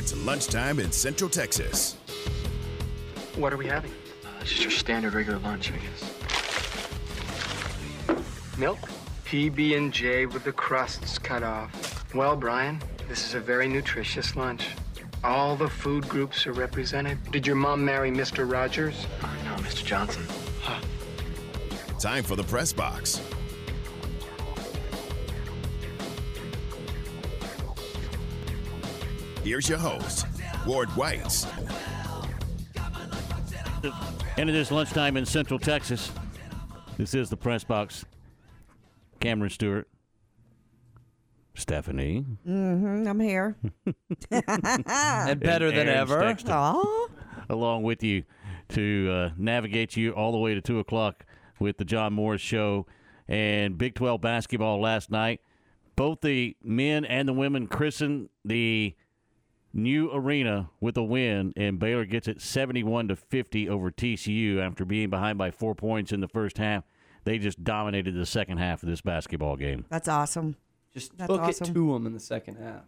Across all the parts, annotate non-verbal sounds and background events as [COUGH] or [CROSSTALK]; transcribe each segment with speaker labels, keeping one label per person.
Speaker 1: It's lunchtime in Central Texas.
Speaker 2: What are we having?
Speaker 3: Uh, just your standard regular lunch, I guess.
Speaker 2: Milk? PB and J with the crusts cut off. Well, Brian, this is a very nutritious lunch. All the food groups are represented. Did your mom marry Mr. Rogers?
Speaker 3: Oh, no, Mr. Johnson.
Speaker 1: Time for the press box. Here's your host, Ward Whites.
Speaker 4: And it is lunchtime in Central Texas. This is the press box. Cameron Stewart, Stephanie,
Speaker 5: Mm-hmm, I'm here. [LAUGHS]
Speaker 6: and better than
Speaker 4: Aaron
Speaker 6: ever.
Speaker 4: Stexton, along with you to uh, navigate you all the way to two o'clock with the John Morris Show and Big Twelve basketball last night. Both the men and the women christened the new arena with a win, and Baylor gets it 71 to 50 over TCU after being behind by four points in the first half. They just dominated the second half of this basketball game.
Speaker 5: That's awesome.
Speaker 6: Just
Speaker 5: That's
Speaker 6: took
Speaker 5: awesome.
Speaker 6: it to them in the second half.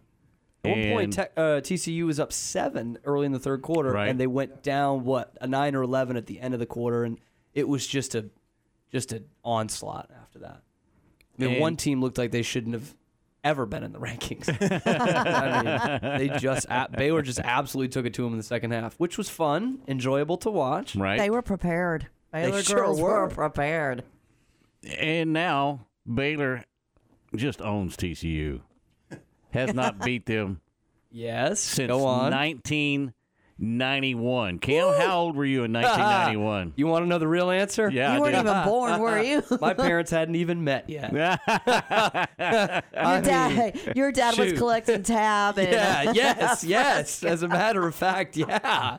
Speaker 6: At one point,
Speaker 4: And-
Speaker 6: te- uh, TCU was up seven early in the third quarter,
Speaker 4: Right.
Speaker 6: and they went down what a nine or eleven at the end of the quarter, and it was just a just an onslaught after that. I mean,
Speaker 4: And-
Speaker 6: one team looked like they shouldn't have ever been in the [LAUGHS] rankings. I mean, [LAUGHS] they just a- Baylor just absolutely took it to them in the second half, which was fun, enjoyable to watch.
Speaker 4: Right?
Speaker 5: They were prepared. Baylor
Speaker 6: sure
Speaker 5: girls
Speaker 6: were.
Speaker 5: were prepared.
Speaker 4: And now Baylor just owns TCU. Has not [LAUGHS] beat them
Speaker 6: Yes,
Speaker 4: since
Speaker 6: go on.
Speaker 4: 1991. Cam, how old were you in [LAUGHS] 1991?
Speaker 6: You want to know the real answer?
Speaker 4: Yeah,
Speaker 5: you
Speaker 4: I
Speaker 5: weren't
Speaker 4: do.
Speaker 5: even born, were you? [LAUGHS]
Speaker 6: My parents hadn't even met yet. [LAUGHS]
Speaker 5: your dad, your dad was collecting tab and
Speaker 6: Yeah, yes, yes. As a matter of fact, yeah.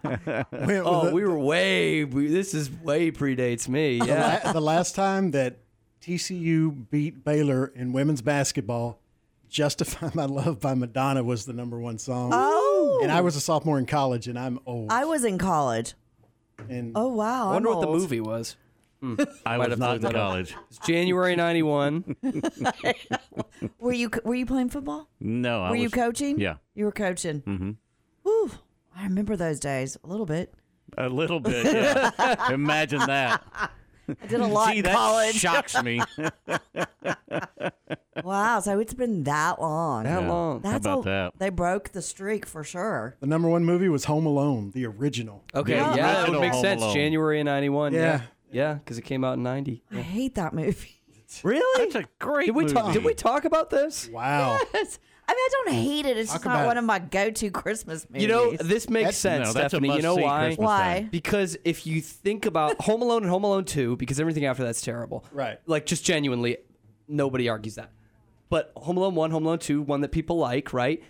Speaker 6: Oh, we were way. We, this is way predates me.
Speaker 7: The
Speaker 6: Yeah.
Speaker 7: la- the last time that TCU beat Baylor in women's basketball, "Justify My Love" by Madonna was the number one song.
Speaker 5: Oh.
Speaker 7: And I was a sophomore in college, and I'm old.
Speaker 5: I was in college.
Speaker 7: and
Speaker 5: Oh wow!
Speaker 6: I wonder
Speaker 5: I'm
Speaker 6: what the
Speaker 5: old.
Speaker 6: movie was. [LAUGHS]
Speaker 4: I
Speaker 6: Might
Speaker 4: was
Speaker 6: have
Speaker 4: not
Speaker 6: to
Speaker 4: in
Speaker 6: look that up.
Speaker 4: college.
Speaker 6: It's January [LAUGHS] '91. [LAUGHS]
Speaker 5: Were you were you playing football?
Speaker 4: No, I
Speaker 5: were you coaching?
Speaker 4: Yeah,
Speaker 5: You were coaching. Mm-hmm. Ooh, I remember those days a little bit.
Speaker 4: a little bit. Yeah. Imagine that.
Speaker 5: I did a lot
Speaker 4: See,
Speaker 5: in
Speaker 4: that
Speaker 5: college.
Speaker 4: shocks me. [LAUGHS]
Speaker 5: Wow, so it's been that long.
Speaker 6: How long?
Speaker 5: That's
Speaker 4: about
Speaker 5: a-
Speaker 4: that?
Speaker 5: They broke the streak for sure.
Speaker 7: the number one movie was Home Alone, the original.
Speaker 6: Okay,
Speaker 4: Yeah.
Speaker 6: yeah, that would
Speaker 4: Original
Speaker 6: make
Speaker 4: Home
Speaker 6: sense.
Speaker 4: Alone.
Speaker 6: January of '91. Yeah,
Speaker 7: Yeah.
Speaker 6: yeah, because it came out in '90.
Speaker 5: I hate that movie.
Speaker 6: Really?
Speaker 4: That's a great
Speaker 6: Did we talk?
Speaker 4: movie.
Speaker 6: Did we talk about this?
Speaker 7: Wow.
Speaker 5: Yes. I mean, I don't hate it. It's just
Speaker 7: Talk
Speaker 5: not
Speaker 7: about
Speaker 5: one of my go-to Christmas movies.
Speaker 6: You know, this makes
Speaker 7: That's-
Speaker 6: sense,
Speaker 4: no, that's a
Speaker 6: Stephanie. You know
Speaker 4: must-see
Speaker 6: why?
Speaker 4: Christmas
Speaker 5: Why?
Speaker 4: time.
Speaker 6: Because if you think about [LAUGHS] Home Alone and Home Alone 2, because everything after that's terrible.
Speaker 7: Right.
Speaker 6: Like, just genuinely, nobody argues that. But Home Alone 1, Home Alone 2, one that people like, right?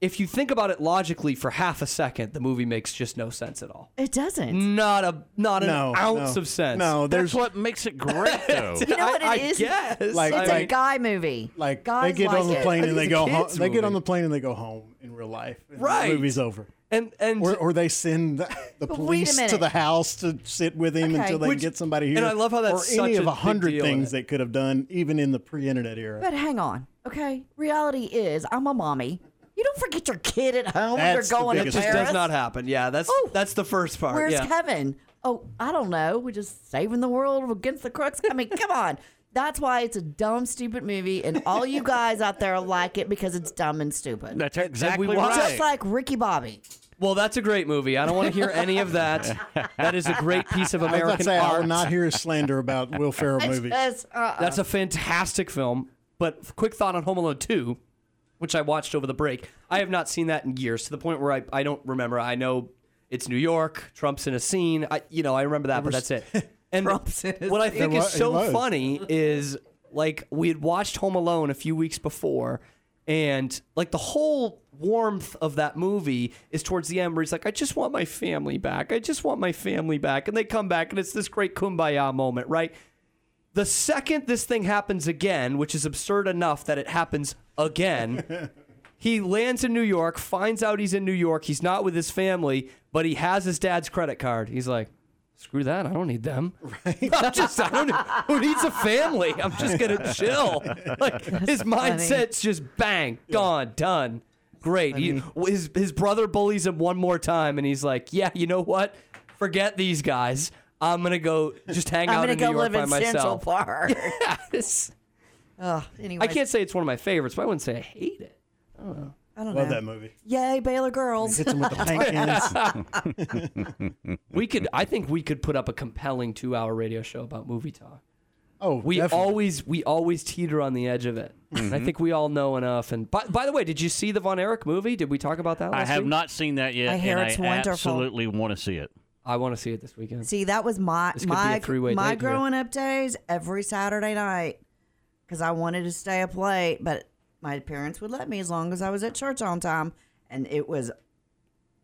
Speaker 6: If you think about it logically for half a second, the movie makes just no sense at all.
Speaker 5: it doesn't.
Speaker 6: Not a not an
Speaker 7: No,
Speaker 6: ounce
Speaker 7: no.
Speaker 6: of sense.
Speaker 7: No,
Speaker 4: That's
Speaker 7: there's
Speaker 4: what makes it great, [LAUGHS] though.
Speaker 5: You know what it
Speaker 6: I,
Speaker 5: is?
Speaker 6: I guess.
Speaker 7: Like-
Speaker 5: It's
Speaker 6: I
Speaker 5: a
Speaker 6: mean,
Speaker 5: guy movie.
Speaker 7: like
Speaker 5: Guys
Speaker 7: they get
Speaker 5: like
Speaker 7: on the
Speaker 5: it.
Speaker 7: plane and they
Speaker 6: It's a
Speaker 7: go home.
Speaker 6: kid's
Speaker 7: They get on
Speaker 6: movie.
Speaker 7: the plane and they go home in real life. and
Speaker 6: Right.
Speaker 7: The movie's over.
Speaker 6: and and
Speaker 7: Or, or they send the, the
Speaker 5: But wait a
Speaker 7: police to
Speaker 5: minute.
Speaker 7: the house to sit with him
Speaker 5: Okay.
Speaker 7: until they
Speaker 6: Which-
Speaker 7: get somebody here.
Speaker 6: and I love how that's
Speaker 7: or
Speaker 6: such
Speaker 7: any
Speaker 6: a
Speaker 7: of a
Speaker 6: big
Speaker 7: hundred
Speaker 6: deal in
Speaker 7: things
Speaker 6: it.
Speaker 7: they could have done, even in the pre-internet era.
Speaker 5: But hang on, okay? Reality is, I'm a mommy. You don't forget your kid at home when
Speaker 7: That's the
Speaker 5: you're going to
Speaker 7: biggest-
Speaker 6: it just
Speaker 5: Paris.
Speaker 6: does not happen. Yeah, that's
Speaker 5: Oh.
Speaker 6: that's the first part.
Speaker 5: Where's
Speaker 6: yeah.
Speaker 5: Kevin? Oh, I don't know. We're just saving the world against the crooks. I mean, come on. That's why it's a dumb, stupid movie, and all you guys out there like it because it's dumb and stupid.
Speaker 4: That's exactly
Speaker 6: we
Speaker 4: right.
Speaker 6: watch-
Speaker 5: Just like Ricky Bobby.
Speaker 6: Well, that's a great movie. I don't want to hear any of that. [LAUGHS] That is a great piece of
Speaker 7: I was about
Speaker 6: American
Speaker 7: to say I
Speaker 6: art.
Speaker 7: will not hear slander about Will Ferrell
Speaker 5: It's
Speaker 7: movies.
Speaker 5: just, uh,
Speaker 6: That's a fantastic film. But quick thought on Home Alone 2, which I watched over the break. I have not seen that in years to the point where I, I don't remember. I know it's New York, Trump's in a scene. I you know, I remember that, but that's it. [LAUGHS] And
Speaker 5: Trump's in a
Speaker 6: what I think
Speaker 7: It
Speaker 6: is
Speaker 7: wa- it
Speaker 6: so
Speaker 7: was.
Speaker 6: funny is like we had watched Home Alone a few weeks before and like the whole warmth of that movie is towards the end where he's like, I just want my family back. I just want my family back. And they come back and it's this great kumbaya moment, right? The second this thing happens again, which is absurd enough that it happens again, he lands in New York, finds out he's in New York. He's not with his family, but he has his dad's credit card. He's like, screw that. I don't need them. Right. [LAUGHS] I'm just, I don't, who needs a family? I'm just going to chill. Like his mindset's just bang, gone, done. Great. He, his his brother bullies him one more time, and he's like, "Yeah, you know what? Forget these guys. I'm gonna go just hang out
Speaker 5: I'm
Speaker 6: out
Speaker 5: gonna go live in Central
Speaker 6: myself."
Speaker 5: Park. [LAUGHS]
Speaker 6: Yes.
Speaker 5: Ugh, anyway,
Speaker 6: I can't say it's one of my favorites, but I wouldn't say I hate it.
Speaker 5: I don't
Speaker 7: Love
Speaker 5: know.
Speaker 7: that movie.
Speaker 5: Yay, Baylor girls.
Speaker 7: Hits him with the [LAUGHS] paint cans. [LAUGHS]
Speaker 6: We could, I think, we could put up a compelling two-hour radio show about movie talk.
Speaker 7: Oh,
Speaker 6: We
Speaker 7: definitely.
Speaker 6: always, we always teeter on the edge of it. And I mm-hmm. think we all know enough. And by, by the way, did you see the Von Erich movie? Did we talk about that?
Speaker 4: I
Speaker 6: Last
Speaker 4: have
Speaker 6: week?
Speaker 4: not seen that yet,
Speaker 5: I hear
Speaker 4: and
Speaker 5: it's
Speaker 4: I
Speaker 5: wonderful.
Speaker 4: absolutely want to see it.
Speaker 6: I want to see it this weekend.
Speaker 5: See, that was my
Speaker 6: This could be a
Speaker 5: my
Speaker 6: three-way
Speaker 5: my
Speaker 6: date here.
Speaker 5: growing up days. Every Saturday night, because I wanted to stay up late, but my parents would let me as long as I was at church on time, and it was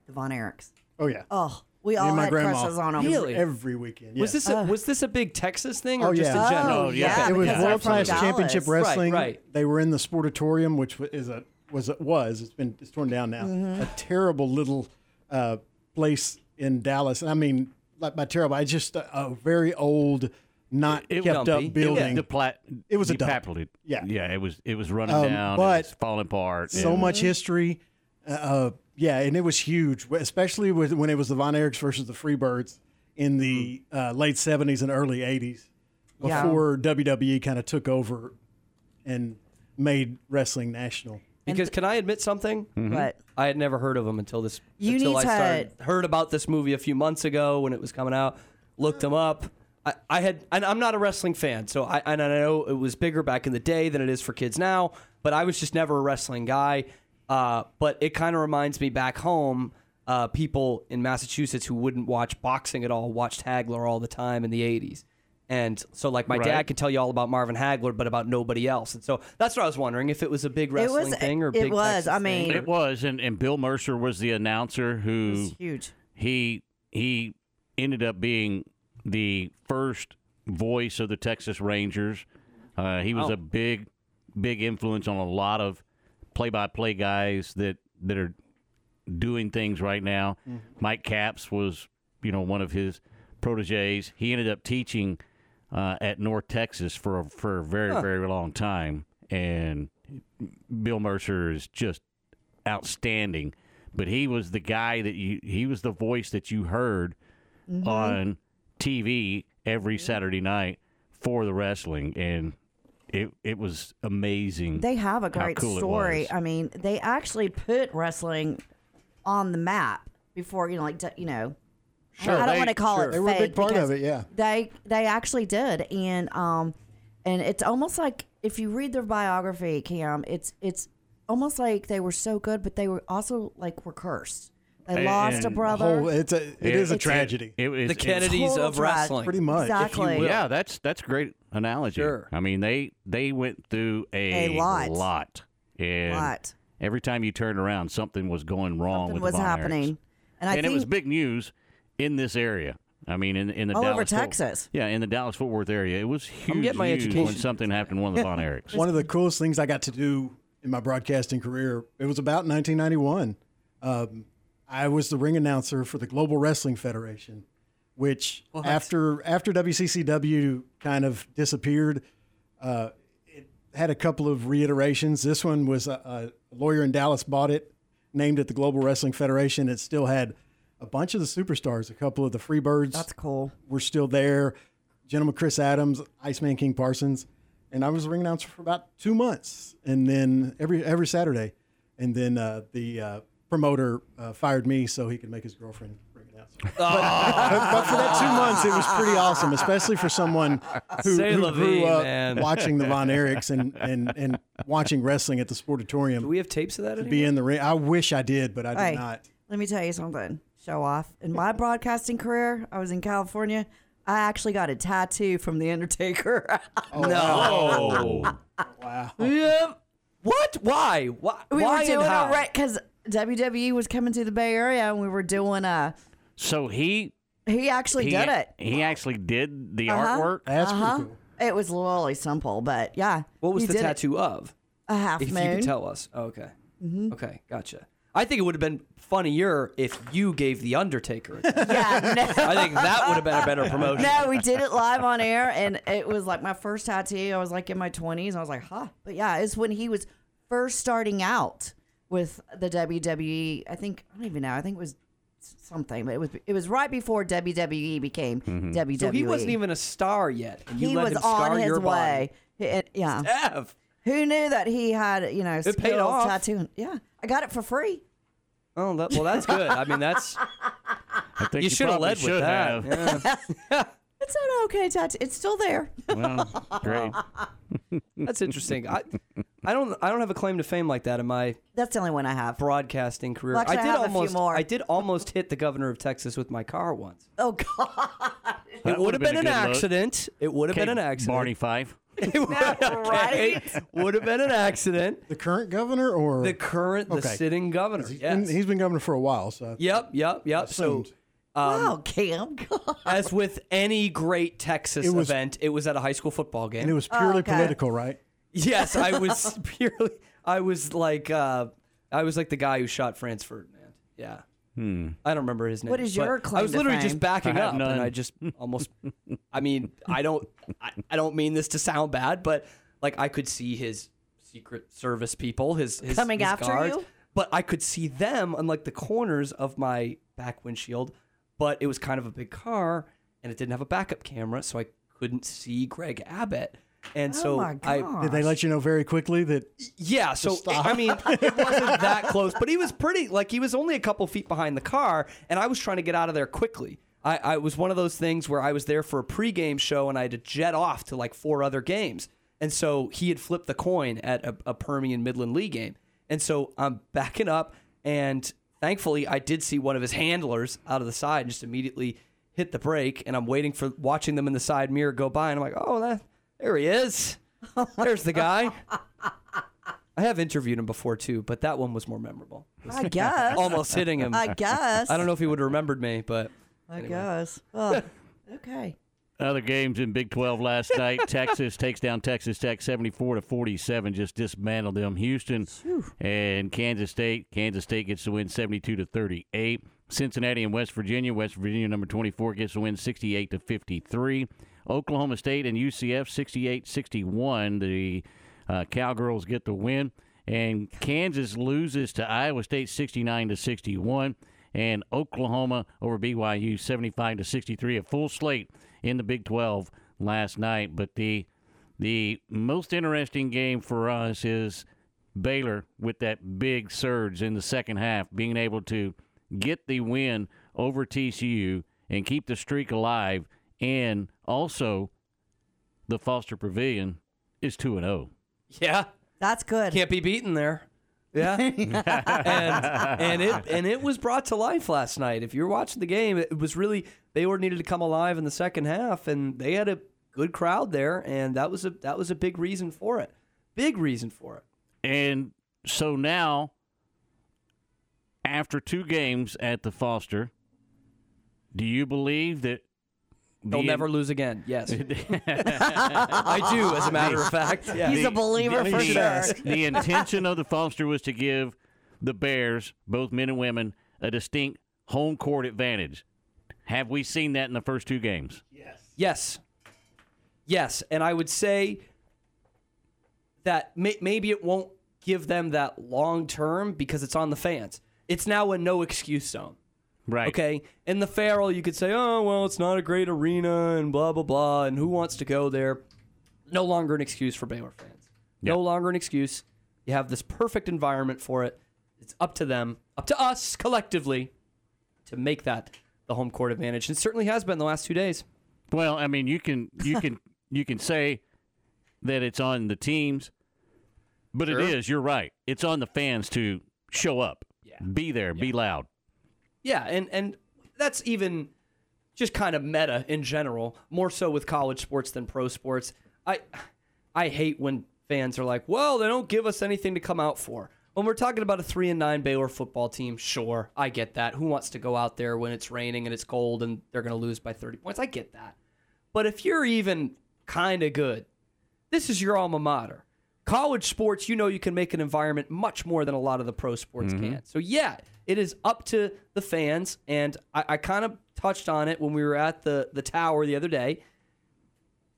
Speaker 5: the Von Erichs.
Speaker 7: Oh yeah.
Speaker 5: Oh, we
Speaker 7: Me
Speaker 5: all
Speaker 7: and my
Speaker 5: had
Speaker 7: grandma.
Speaker 5: crushes on them.
Speaker 6: Really?
Speaker 7: Every weekend.
Speaker 6: Was
Speaker 7: yes.
Speaker 6: this a, was this a big Texas thing or
Speaker 7: Oh,
Speaker 6: just
Speaker 7: yeah.
Speaker 6: in general?
Speaker 5: Oh, yeah.
Speaker 7: it was
Speaker 5: because they're
Speaker 7: world class
Speaker 5: Dallas.
Speaker 7: championship
Speaker 5: Right,
Speaker 7: wrestling.
Speaker 6: right.
Speaker 7: They were in the Sportatorium, which wa- is a was it was it's been it's torn down now.
Speaker 5: Mm-hmm.
Speaker 7: A terrible little uh, place in Dallas. And I mean, like by terrible, I just a, a very old, not
Speaker 4: It-
Speaker 7: kept
Speaker 6: dumpy.
Speaker 7: up building.
Speaker 4: The plat,
Speaker 7: It was a dump. Yeah.
Speaker 4: yeah. It was. It was running
Speaker 7: Um,
Speaker 4: down.
Speaker 7: but
Speaker 4: it was falling apart.
Speaker 7: so
Speaker 4: and-
Speaker 7: much history. Uh, uh, yeah, and it was huge, especially with when it was the Von Erichs versus the Freebirds in the uh, late '70s and early '80s,
Speaker 5: Yeah.
Speaker 7: before WWE kind of took over and made wrestling national.
Speaker 6: Because can I admit something?
Speaker 5: But
Speaker 6: I had never heard of them until this.
Speaker 5: You
Speaker 6: until
Speaker 5: need
Speaker 6: I
Speaker 5: to-
Speaker 6: started heard about this movie a few months ago when it was coming out. Looked them up. I, I had, and I'm not a wrestling fan, so I and I know it was bigger back in the day than it is for kids now. But I was just never a wrestling guy. Uh, but it kind of reminds me back home. Uh, people in Massachusetts who wouldn't watch boxing at all watched Hagler all the time in the 80s. And so, like, my
Speaker 4: Right.
Speaker 6: dad could tell you all about Marvin Hagler, but about nobody else. And so that's what I was wondering if it was a big wrestling
Speaker 5: was
Speaker 6: thing or big thing.
Speaker 5: it
Speaker 6: big
Speaker 5: was.
Speaker 6: Texas
Speaker 5: I
Speaker 6: thing.
Speaker 5: mean,
Speaker 4: It was, and, and Bill Mercer was the announcer who
Speaker 5: was huge.
Speaker 4: he he ended up being the first voice of the Texas Rangers. Uh, he was
Speaker 6: Oh.
Speaker 4: a big big influence on a lot of play-by-play guys that that are doing things right now. Mike Capps was, you know, one of his proteges. He ended up teaching uh, at North Texas for a, for a very very long time, and Bill Mercer is just outstanding. But he was the guy that you he was the voice that you heard on TV every Saturday night for the wrestling, and it it was amazing.
Speaker 5: They have a great
Speaker 4: cool
Speaker 5: story. I mean, they actually put wrestling on the map before you know, like you know.
Speaker 4: Sure,
Speaker 5: I don't
Speaker 4: they-
Speaker 5: want to call
Speaker 4: sure.
Speaker 5: it.
Speaker 7: They were a big part of it, yeah.
Speaker 5: They they actually did, and um, and it's almost like if you read their biography, Cam, it's it's almost like they were so good, but they were also like were cursed. They lost a brother.
Speaker 7: Whole, it's a it is a tragedy,
Speaker 4: It, was
Speaker 6: the Kennedys of
Speaker 5: tragedy.
Speaker 6: wrestling.
Speaker 7: pretty much.
Speaker 5: exactly.
Speaker 4: Yeah, that's that's a great analogy.
Speaker 6: Sure.
Speaker 4: I mean, they they went through a,
Speaker 5: A lot.
Speaker 4: lot, and
Speaker 5: Lot.
Speaker 4: every time you turned around, something was going wrong
Speaker 5: Something
Speaker 4: with
Speaker 5: was
Speaker 4: the Von Erichs.
Speaker 5: happening, and I
Speaker 4: and
Speaker 5: think
Speaker 4: it was big news in this area. I mean, in in the
Speaker 5: All over
Speaker 4: Dallas Fort-
Speaker 5: Texas.
Speaker 4: yeah, in the Dallas Fort Worth area, it was huge I'm
Speaker 6: getting my
Speaker 4: news when
Speaker 6: education.
Speaker 4: something happened to one of the Von Erichs. [LAUGHS]
Speaker 7: One of the coolest things I got to do in my broadcasting career. It was about 1991. Um, I was the ring announcer for the Global Wrestling Federation, which after after WCCW kind of disappeared, uh, it had a couple of reiterations. This one was a, a lawyer in Dallas bought it, named it the Global Wrestling Federation. It still had a bunch of the superstars. A couple of the Freebirds
Speaker 5: that's cool.
Speaker 7: were still there. Gentleman Chris Adams, Iceman King Parsons, and I was a ring announcer for about two months, and then every every Saturday, and then uh, the uh, promoter uh, fired me so he could make his girlfriend ring announcer. But, [LAUGHS] but, but for that two months, it was pretty awesome, especially for someone who, who
Speaker 6: la
Speaker 7: grew
Speaker 6: vie,
Speaker 7: up
Speaker 6: man.
Speaker 7: watching the [LAUGHS] Von Erichs and, and and watching wrestling at the Sportatorium.
Speaker 6: Do we have tapes of that?
Speaker 7: to
Speaker 6: anymore?
Speaker 7: be in the ring. I wish I did, but I did
Speaker 5: Hey,
Speaker 7: not.
Speaker 5: let me tell you something. Show off. In my broadcasting career, I was in California. I actually got a tattoo from the Undertaker. [LAUGHS]
Speaker 4: Oh,
Speaker 7: Wow.
Speaker 6: Yep. What? Why? Why?
Speaker 5: we
Speaker 6: Why
Speaker 5: were
Speaker 6: and
Speaker 5: doing
Speaker 6: how?
Speaker 5: a right because WWE was coming to the Bay Area, and we were doing a.
Speaker 4: so he
Speaker 5: He actually
Speaker 4: he
Speaker 5: did it.
Speaker 4: he actually did the
Speaker 5: Uh-huh.
Speaker 4: artwork.
Speaker 7: That's
Speaker 5: Uh-huh.
Speaker 7: pretty cool.
Speaker 5: It was really simple, but yeah.
Speaker 6: What was
Speaker 5: he
Speaker 6: the
Speaker 5: did it.
Speaker 6: tattoo of?
Speaker 5: A half
Speaker 6: If
Speaker 5: moon.
Speaker 6: you could tell us. Oh, okay.
Speaker 5: Mm-hmm.
Speaker 6: Okay, gotcha. I think it would have been funnier if you gave the Undertaker. it.
Speaker 5: Yeah, no. [LAUGHS]
Speaker 6: I think that would have been a better [LAUGHS] promotion.
Speaker 5: No, we did it live on air, and it was like my first tattoo. I was like in my twenties. I was like, huh. But yeah, it's when he was first starting out.
Speaker 8: With the WWE. I think I don't even know. I think it was something, but it was it was right before WWE became mm-hmm. WWE.
Speaker 6: So he wasn't even a star yet. and you
Speaker 8: He
Speaker 6: let
Speaker 8: was
Speaker 6: him
Speaker 8: on his way. It- yeah.
Speaker 6: Steph.
Speaker 8: Who knew that he had you know
Speaker 6: It paid off.
Speaker 8: tattooing? Yeah, I got it for free.
Speaker 6: Oh, that, well, that's good. I mean, that's [LAUGHS]
Speaker 4: I think
Speaker 6: you should have
Speaker 4: probably
Speaker 6: led with that.
Speaker 4: have.
Speaker 6: Yeah. [LAUGHS] [LAUGHS]
Speaker 8: It's an okay tattoo. It's still there.
Speaker 4: Well, great. [LAUGHS]
Speaker 6: That's interesting. I, I don't, I don't have a claim to fame like that in my
Speaker 8: That's the only one I have.
Speaker 6: broadcasting career.
Speaker 8: Well, actually,
Speaker 6: I
Speaker 8: I
Speaker 6: did
Speaker 8: have a few
Speaker 6: almost,
Speaker 8: more.
Speaker 6: I did almost hit the governor of Texas with my car once.
Speaker 8: Oh God!
Speaker 6: It would have
Speaker 4: would've
Speaker 6: been,
Speaker 4: been
Speaker 6: an accident. It would have been an accident.
Speaker 4: Barney Fife. [LAUGHS] [LAUGHS]
Speaker 8: right?
Speaker 6: Would have been an accident.
Speaker 7: The current governor or
Speaker 6: The current, the
Speaker 7: Okay.
Speaker 6: sitting governor.
Speaker 7: He's
Speaker 6: Yes.
Speaker 7: been- he's been governor for a while, so I
Speaker 6: Yep, yep, yep. So,
Speaker 7: assumed.
Speaker 8: Wow, Cam. [LAUGHS] God.
Speaker 6: as with any great Texas
Speaker 7: It was-
Speaker 6: event, it was at a high school football game.
Speaker 7: and it was purely
Speaker 8: okay.
Speaker 7: political, right?
Speaker 6: Yes, I [LAUGHS] was purely. I was like, uh, I was like the guy who shot Franz Ferdinand. Yeah. I don't remember his name.
Speaker 8: What is
Speaker 6: but
Speaker 8: your claim
Speaker 6: I was
Speaker 8: to
Speaker 6: literally
Speaker 8: fame?
Speaker 6: just backing
Speaker 4: I have
Speaker 6: up, and
Speaker 4: none.
Speaker 6: I just almost. I mean, I don't. I, I don't mean this to sound bad, but like I could see his Secret Service people, his, his
Speaker 8: Coming
Speaker 6: his
Speaker 8: after
Speaker 6: guards,
Speaker 8: you?
Speaker 6: but I could see them on like the corners of my back windshield. But it was kind of a big car, and it didn't have a backup camera, so I couldn't see Greg Abbott. And
Speaker 8: oh
Speaker 6: so
Speaker 8: my
Speaker 6: I
Speaker 7: Did they let you know very quickly that
Speaker 6: yeah, so
Speaker 7: stop.
Speaker 6: I mean, it wasn't that close, but he was pretty like he was only a couple feet behind the car, and I was trying to get out of there quickly. I, I was one of those things where I was there for a pregame show and I had to jet off to like four other games, and so he had flipped the coin at a, a Permian Midland Lee game, and so I'm backing up, and thankfully I did see one of his handlers out of the side and just immediately hit the brake, and I'm waiting for watching them in the side mirror go by, and I'm like, oh, that there he is. [LAUGHS] Oh There's the guy. I have interviewed him before too, but that one was more memorable.
Speaker 8: I guess.
Speaker 6: Almost hitting him.
Speaker 8: I guess.
Speaker 6: I don't know if he would have remembered me, but
Speaker 8: I guess. Oh, [LAUGHS] okay.
Speaker 4: Other games in Big 12 last night. [LAUGHS] Texas takes down Texas Tech 74 to 47, just dismantled them. Houston and Kansas State. Kansas State gets to win 72 to 38. Cincinnati and West Virginia. West Virginia number 24 gets to win 68 to 53. Oklahoma State and UCF 68-61. The uh, Cowgirls get the win and Kansas loses to Iowa State 69 to 61 and Oklahoma over BYU 75 to 63 a full slate in the Big 12 last night but the the most interesting game for us is Baylor with that big surge in the second half being able to get the win over TCU and keep the streak alive and also the Foster Pavilion is 2 and oh. 0
Speaker 6: yeah,
Speaker 8: That's good.
Speaker 6: can't be beaten there. Yeah, [LAUGHS] and and it [LAUGHS] and it was brought to life last night. If you're watching the game, it was really Baylor needed to come alive in the second half, and they had a good crowd there, and that was a that was a big reason for it. Big reason for it.
Speaker 4: And so now, after two games at the Foster, do you believe that
Speaker 6: They'll
Speaker 4: being-
Speaker 6: never lose again. Yes, [LAUGHS] I do. As a matter of fact, yeah.
Speaker 8: He's a believer
Speaker 7: the-
Speaker 8: for
Speaker 7: the-
Speaker 8: sure. [LAUGHS]
Speaker 4: the intention of the Foster was to give the Bears, both men and women, a distinct home court advantage. Have we seen that in the first two games?
Speaker 6: Yes. Yes. Yes. And I would say that may- maybe it won't give them that long term because it's on the fans. It's now a no excuse zone.
Speaker 4: Right.
Speaker 6: Okay. In the Ferrell, you could say, oh, well, it's not a great arena and blah, blah, blah. And who wants to go there? No longer an excuse for Baylor fans. No longer an excuse. You have this perfect environment for it. It's up to them, up to us collectively to make that the home court advantage. And it certainly has been the last two days.
Speaker 4: Well, I mean, you can you [LAUGHS] can you can say that it's on the teams, but
Speaker 6: Sure.
Speaker 4: it is. You're right. It's on the fans to show up,
Speaker 6: Yeah.
Speaker 4: be there, be loud.
Speaker 6: Yeah, and and that's even just kind of meta in general, more so with college sports than pro sports. I I hate when fans are like, "Well, they don't give us anything to come out for." When we're talking about a 3 and 9 Baylor football team, sure, I get that. Who wants to go out there when it's raining and it's cold and they're going to lose by 30 points? I get that. But if you're even kind of good, this is your alma mater. College sports, you know, you can make an environment much more than a lot of the pro sports mm-hmm. can. So, yeah, it is up to the fans. And I, I kind of touched on it when we were at the, the tower the other day.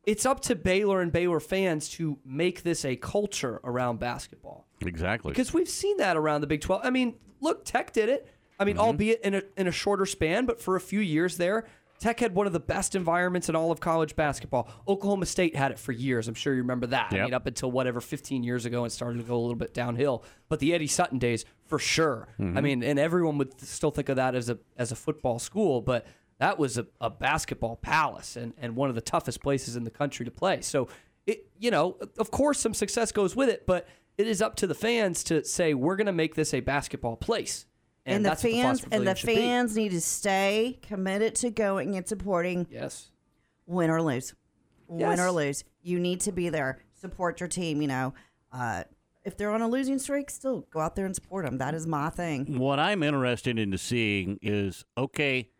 Speaker 6: it's up to Baylor and Baylor fans to make this a culture around basketball.
Speaker 4: Exactly.
Speaker 6: Because we've seen that around the Big 12. I mean, look, Tech did it. I mean, mm-hmm. albeit in a, in a shorter span, but for a few years there, Tech had one of the best environments in all of college basketball. Oklahoma State had it for years. I'm sure you remember that. I mean, up until whatever 15 years ago, and started to go a little bit downhill. But the Eddie Sutton days, for sure. Mm-hmm. I mean, and everyone would still think of that as a as a football school, but that was a, a basketball palace and, and one of the toughest places in the country to play. So, it you know, of course, some success goes with it, but it is up to the fans to say we're going to make this a basketball place.
Speaker 8: And, the
Speaker 6: that's
Speaker 8: fans
Speaker 6: Fox
Speaker 8: and the
Speaker 6: Pavilion should be.
Speaker 8: fans need to stay committed to going and supporting
Speaker 6: Yes.
Speaker 8: win or lose. Win or lose. You need to be there. Support your team, you know. Uh, if they're on a losing streak, still go out there and support them. That is my thing.
Speaker 4: What I'm interested in seeing is okay,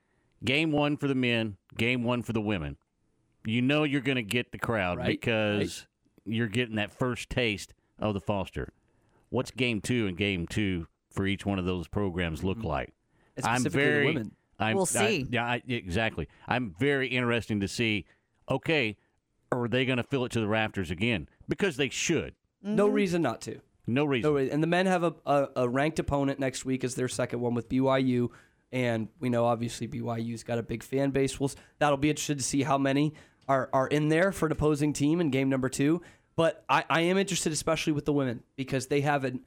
Speaker 4: game one for the men, game one for the women. You know you're going to get the crowd
Speaker 6: Right,
Speaker 4: because you're getting that first taste of the Foster. What's game two and game two for each one of those programs look mm-hmm.
Speaker 6: like?
Speaker 4: I'm very.
Speaker 6: women.
Speaker 4: I'm,
Speaker 8: We'll
Speaker 4: I-
Speaker 8: see.
Speaker 4: yeah, I, exactly. I'm very interesting to see. Okay, are they going to fill it to the rafters again? Because they should.
Speaker 6: No mm-hmm. reason not to.
Speaker 4: No reason.
Speaker 6: No, re- and the men have a, a, a ranked opponent next week as their second one with BYU, and we know obviously BYU's got a big fan base. We'll, that'll be interesting to see how many are are in there for an opposing team in game number two. But I, I am interested, especially with the women, because they have an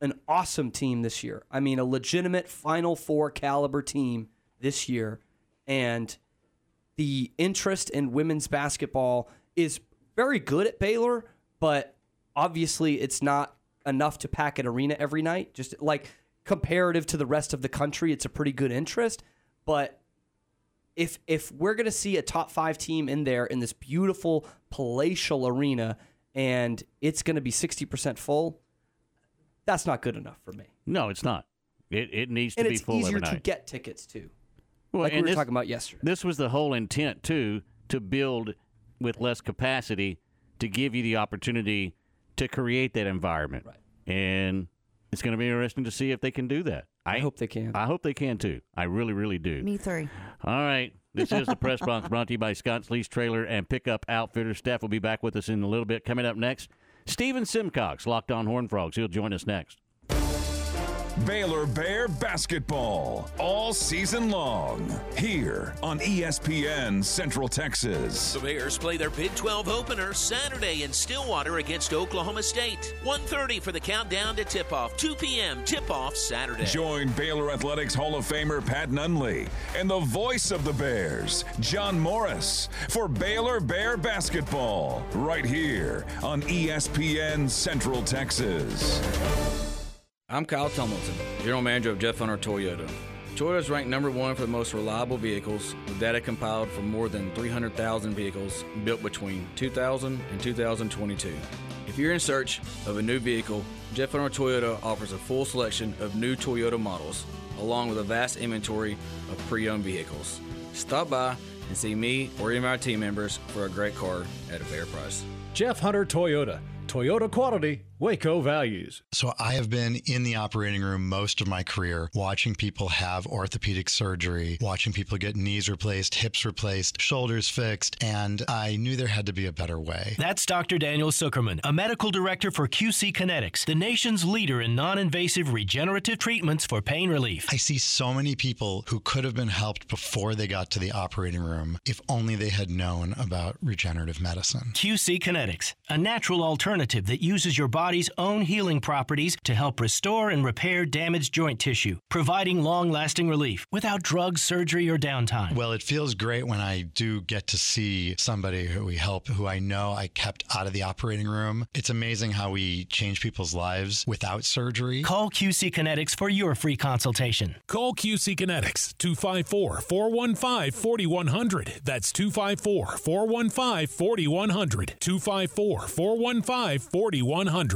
Speaker 6: an awesome team this year. I mean, a legitimate Final Four caliber team this year, and the interest in women's basketball is very good at Baylor, but obviously it's not enough to pack an arena every night. Just like comparative to the rest of the country, it's a pretty good interest. But if if we're gonna see a top five team in there in this beautiful palatial arena and it's gonna be sixty percent full, that's not good enough for me.
Speaker 4: no, it's not. It, it needs to
Speaker 6: And
Speaker 4: be
Speaker 6: it's
Speaker 4: full
Speaker 6: easier to get tickets too,
Speaker 4: Well,
Speaker 6: like we were
Speaker 4: this-
Speaker 6: talking about yesterday.
Speaker 4: This was the whole intent too, to build with less capacity to give you the opportunity to create that environment.
Speaker 6: Right.
Speaker 4: And it's going to be interesting to see if they can do that.
Speaker 6: I hope they can.
Speaker 4: I hope they can too. I really, really do.
Speaker 8: Me three.
Speaker 4: All right. This is the press box brought to you by Scott's Lease Trailer and Pickup Outfitters. Staff will be back with us in a little bit. Coming up next, Steven Simcox, Locked On Horn Frogs. He'll join us next.
Speaker 9: Baylor Bear basketball all season long here on ESPN Central Texas.
Speaker 10: The Bears play their Big 12 opener Saturday in Stillwater against Oklahoma State. 1:30 for the countdown to tip-off. 2 p.m. tip-off Saturday.
Speaker 9: Join Baylor Athletics Hall of Famer Pat Nunley and the voice of the Bears, John Morris, for Baylor Bear basketball right here on ESPN Central Texas.
Speaker 11: I'm Kyle Tumilton, General Manager of Jeff Hunter Toyota. Toyota is ranked number one for the most reliable vehicles, with data compiled from more than 300,000 vehicles built between 2000 and 2022. If you're in search of a new vehicle, Jeff Hunter Toyota offers a full selection of new Toyota models, along with a vast inventory of pre-owned vehicles. Stop by and see me or any of my team members for a great car at a fair price.
Speaker 12: Jeff Hunter Toyota. Toyota quality, Waco values.
Speaker 13: So I have been in the operating room most of my career, watching people have orthopedic surgery, watching people get knees replaced, hips replaced, shoulders fixed, and I knew there had to be a better way.
Speaker 14: That's Dr. Daniel Zuckerman, a medical director for QC Kinetics, the nation's leader in non invasive regenerative treatments for pain relief.
Speaker 13: I see so many people who could have been helped before they got to the operating room if only they had known about regenerative medicine.
Speaker 14: QC Kinetics, a natural alternative that uses your body's own healing properties to help restore and repair damaged joint tissue, providing long lasting relief without drugs, surgery, or downtime.
Speaker 13: Well, it feels great when I do get to see somebody who we help, who I know I kept out of the operating room. It's amazing how we change people's lives without surgery.
Speaker 14: Call QC Kinetics for your free consultation.
Speaker 15: Call QC Kinetics 254 415 4100. That's 254 415 4100. 254 415 4100.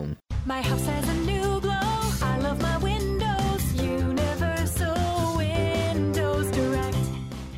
Speaker 16: My house has a new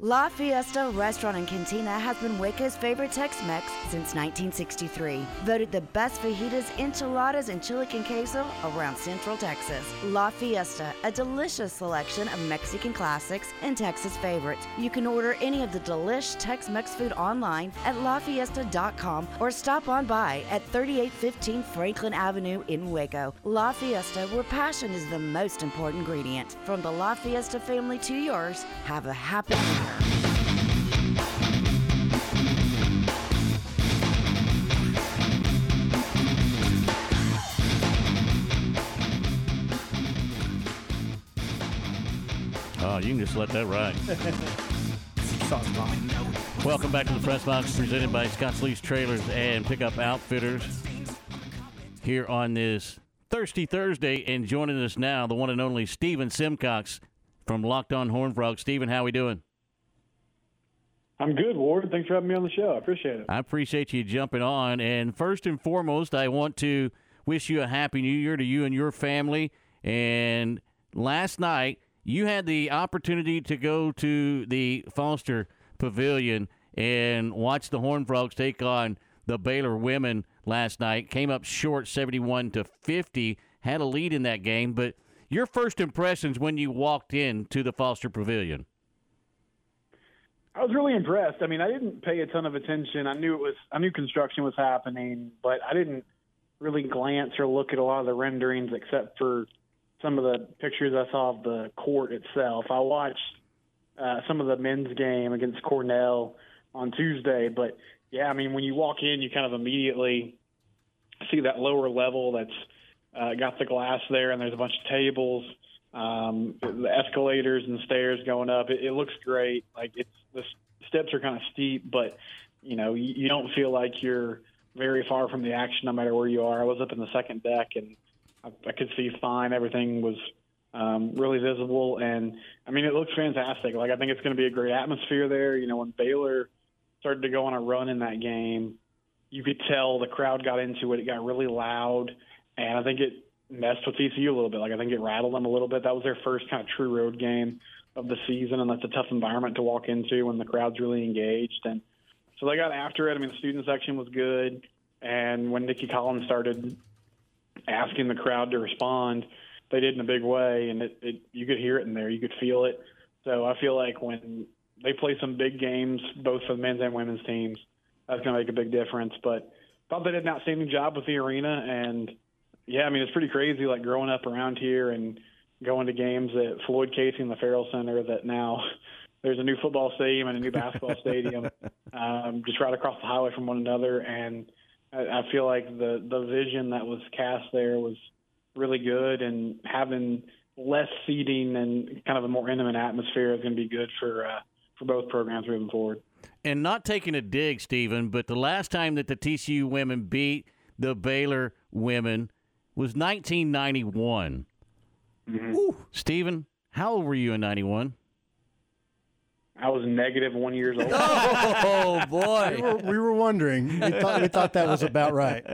Speaker 8: La Fiesta Restaurant and Cantina has been Waco's favorite Tex-Mex since 1963. Voted the best fajitas, enchiladas, and chili con queso around Central Texas. La Fiesta, a delicious selection of Mexican classics and Texas favorites. You can order any of the delish Tex-Mex food online at lafiesta.com or stop on by at 3815 Franklin Avenue in Waco. La Fiesta, where passion is the most important ingredient. From the La Fiesta family to yours, have a happy.
Speaker 4: Oh, you can just let that ride. [LAUGHS] Welcome back to the Press Box presented by Scott's Lee's Trailers and Pickup Outfitters. Here on this Thirsty Thursday, and joining us now, the one and only Steven Simcox from Locked On Horn Frog. Steven, how are we doing?
Speaker 17: I'm good, Ward. Thanks for having me on the show. I appreciate it.
Speaker 4: I appreciate you jumping on. And first and foremost, I want to wish you a happy new year to you and your family. And last night, you had the opportunity to go to the Foster Pavilion and watch the Horn Frogs take on the Baylor women last night. Came up short 71 to 50, had a lead in that game. But your first impressions when you walked in to the Foster Pavilion?
Speaker 17: I was really impressed. I mean, I didn't pay a ton of attention. I knew it was I knew construction was happening, but I didn't really glance or look at a lot of the renderings except for some of the pictures I saw of the court itself. I watched uh, some of the men's game against Cornell on Tuesday, but yeah, I mean, when you walk in, you kind of immediately see that lower level that's uh, got the glass there, and there's a bunch of tables, um, the escalators and stairs going up. It, it looks great. Like it's the steps are kind of steep, but you know you, you don't feel like you're very far from the action no matter where you are. I was up in the second deck and I, I could see fine. Everything was um, really visible, and I mean it looks fantastic. Like I think it's going to be a great atmosphere there. You know when Baylor started to go on a run in that game, you could tell the crowd got into it. It got really loud, and I think it messed with TCU a little bit. Like I think it rattled them a little bit. That was their first kind of true road game of the season, and that's a tough environment to walk into when the crowd's really engaged. And so they got after it. I mean, the student section was good, and when Nikki Collins started asking the crowd to respond, they did in a big way, and it, it you could hear it in there, you could feel it. So I feel like when they play some big games, both for the men's and women's teams, that's going to make a big difference. But thought they did an outstanding job with the arena, and yeah, I mean it's pretty crazy. Like growing up around here and going to games at Floyd Casey and the Ferrell Center, that now [LAUGHS] there's a new football stadium and a new basketball stadium [LAUGHS] um, just right across the highway from one another, and I, I feel like the the vision that was cast there was really good, and having less seating and kind of a more intimate atmosphere is going to be good for uh, for both programs moving forward.
Speaker 4: And not taking a dig, Stephen, but the last time that the TCU women beat the Baylor women was 1991. Mm-hmm. Ooh, Stephen, how old were you in 91?
Speaker 17: I was negative one years old. [LAUGHS]
Speaker 6: Oh boy.
Speaker 7: We were, we were wondering. We thought we thought that was about right.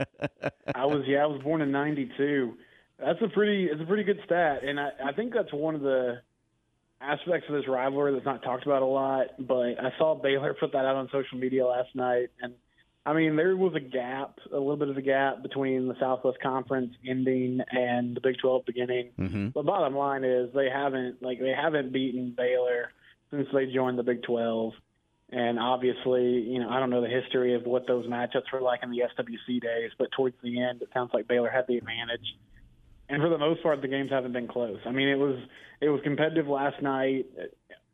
Speaker 17: I was yeah, I was born in '92. That's a pretty it's a pretty good stat, and I, I think that's one of the aspects of this rivalry that's not talked about a lot. But I saw Baylor put that out on social media last night, and I mean there was a gap, a little bit of a gap between the Southwest Conference ending and the Big 12 beginning.
Speaker 4: Mm-hmm.
Speaker 17: The bottom line is they haven't like they haven't beaten Baylor since they joined the Big 12. And obviously, you know, I don't know the history of what those matchups were like in the SWC days, but towards the end, it sounds like Baylor had the advantage. And for the most part, the games haven't been close. I mean, it was it was competitive last night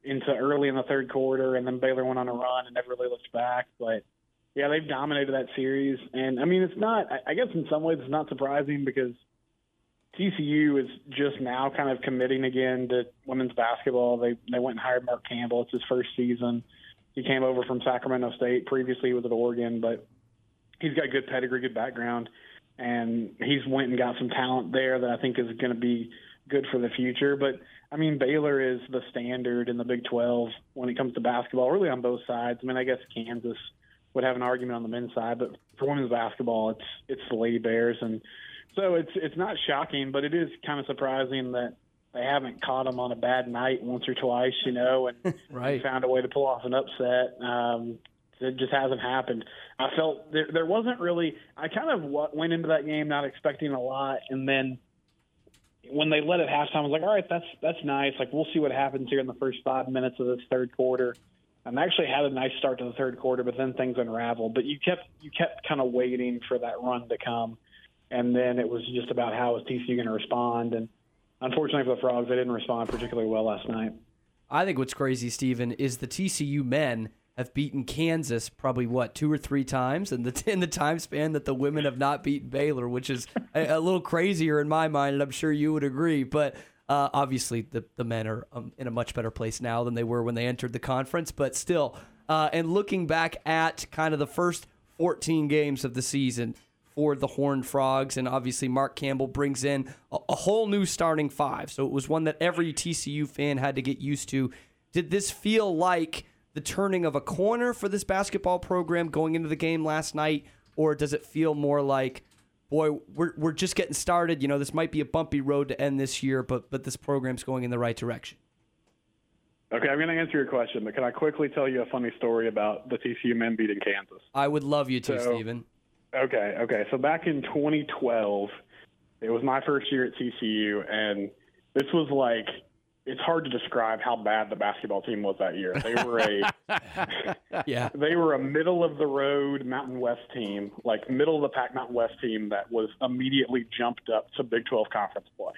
Speaker 17: into early in the third quarter, and then Baylor went on a run and never really looked back. But yeah, they've dominated that series, and I mean, it's not. I- guess in some ways, it's not surprising because TCU is just now kind of committing again to women's basketball. They they went and hired Mark Campbell. It's his first season. He came over from Sacramento State. Previously, he was at Oregon, but he's got good pedigree, good background, and he's went and got some talent there that I think is going to be good for the future. But I mean, Baylor is the standard in the Big 12 when it comes to basketball, really on both sides. I mean, I guess Kansas would have an argument on the men's side, but for women's basketball, it's it's the Lady Bears, and so it's it's not shocking, but it is kind of surprising that they haven't caught them on a bad night once or twice, you know, and [LAUGHS]
Speaker 6: Right.
Speaker 17: found a way to pull off an upset. Um, it just hasn't happened. I felt there, there wasn't really. I kind of went into that game not expecting a lot, and then when they led at halftime, I was like, all right, that's that's nice. Like we'll see what happens here in the first five minutes of this third quarter. And actually had a nice start to the third quarter, but then things unraveled. But you kept you kept kind of waiting for that run to come, and then it was just about how was TCU going to respond. And unfortunately for the Frogs, they didn't respond particularly well last night.
Speaker 6: I think what's crazy, Steven, is the TCU men have beaten Kansas probably what two or three times in the [LAUGHS] in the time span that the women have not beaten Baylor, which is a, a little crazier in my mind, and I'm sure you would agree. But uh, obviously, the the men are um, in a much better place now than they were when they entered the conference. But still, uh, and looking back at kind of the first 14 games of the season for the Horned Frogs, and obviously Mark Campbell brings in a, a whole new starting five. So it was one that every TCU fan had to get used to. Did this feel like the turning of a corner for this basketball program going into the game last night, or does it feel more like, boy, we're we're just getting started. You know, this might be a bumpy road to end this year, but but this program's going in the right direction.
Speaker 17: Okay, I'm going to answer your question, but can I quickly tell you a funny story about the TCU men beating Kansas?
Speaker 6: I would love you to,
Speaker 17: So-
Speaker 6: Steven.
Speaker 17: Okay, okay. So back in 2012, it was my first year at TCU, and this was like it's hard to describe how bad the basketball team was that year. They were a [LAUGHS]
Speaker 6: yeah.
Speaker 17: they were a middle of the road Mountain West team, like middle of the pack Mountain West team that was immediately jumped up to Big 12 conference play.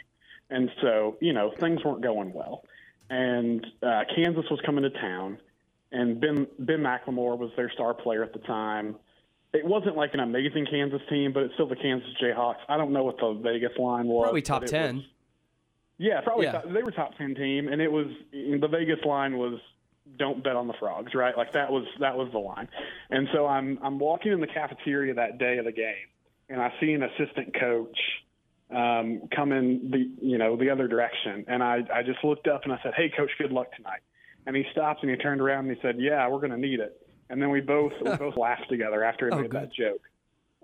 Speaker 17: And so, you know, things weren't going well. And uh, Kansas was coming to town, and Ben Ben McLemore was their star player at the time. It wasn't like an amazing Kansas team, but it's still the Kansas Jayhawks. I don't know what the Vegas line was.
Speaker 6: Probably top ten.
Speaker 17: was- yeah, probably.
Speaker 6: Yeah.
Speaker 17: Top, they were top ten team, and it was the Vegas line was don't bet on the frogs, right? Like that was that was the line. And so I'm I'm walking in the cafeteria that day of the game, and I see an assistant coach um, coming the you know the other direction, and I I just looked up and I said, "Hey, coach, good luck tonight." And he stopped and he turned around and he said, "Yeah, we're going to need it." And then we both we [LAUGHS] both laughed together after he
Speaker 6: Oh,
Speaker 17: made
Speaker 6: good.
Speaker 17: that joke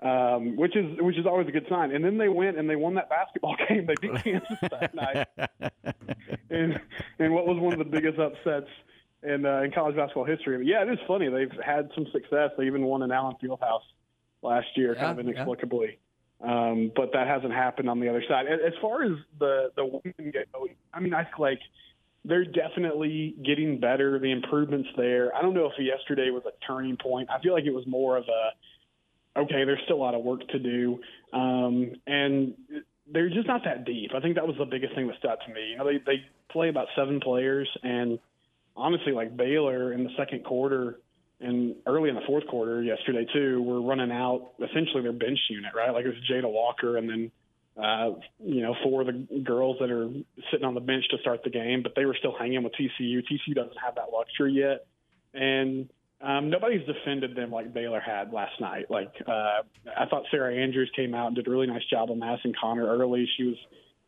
Speaker 17: um, which is which is always a good sign. And then they went and they won that basketball [LAUGHS] game. They beat Kansas that night, [LAUGHS] and and what was one of the biggest upsets in uh, in college basketball history. But yeah, it is funny. They've had some success. They even won in Allen Fieldhouse last year, kind of
Speaker 6: Yeah, yeah.
Speaker 17: inexplicably. Um, but that hasn't happened on the other side. As as far as the the women go, I mean, I feel like they're definitely getting better. The improvements there. I don't know if yesterday was a turning point. I feel like it was more of a okay. There's still a lot of work to do, um, and they're just not that deep. I think that was the biggest thing that stood out to me. You know, they they play about seven players, and honestly, like Baylor in the second quarter and early in the fourth quarter yesterday too, were running out essentially their bench unit, right? Like it was Jada Walker and then uh, you know, four of the girls that are sitting on the bench to start the game, but they were still hanging with TCU. TCU doesn't have that luxury yet. And um, nobody's defended them like Baylor had last night. Like uh, I thought Sarah Andrews came out and did a really nice job on Madison Connor early. She was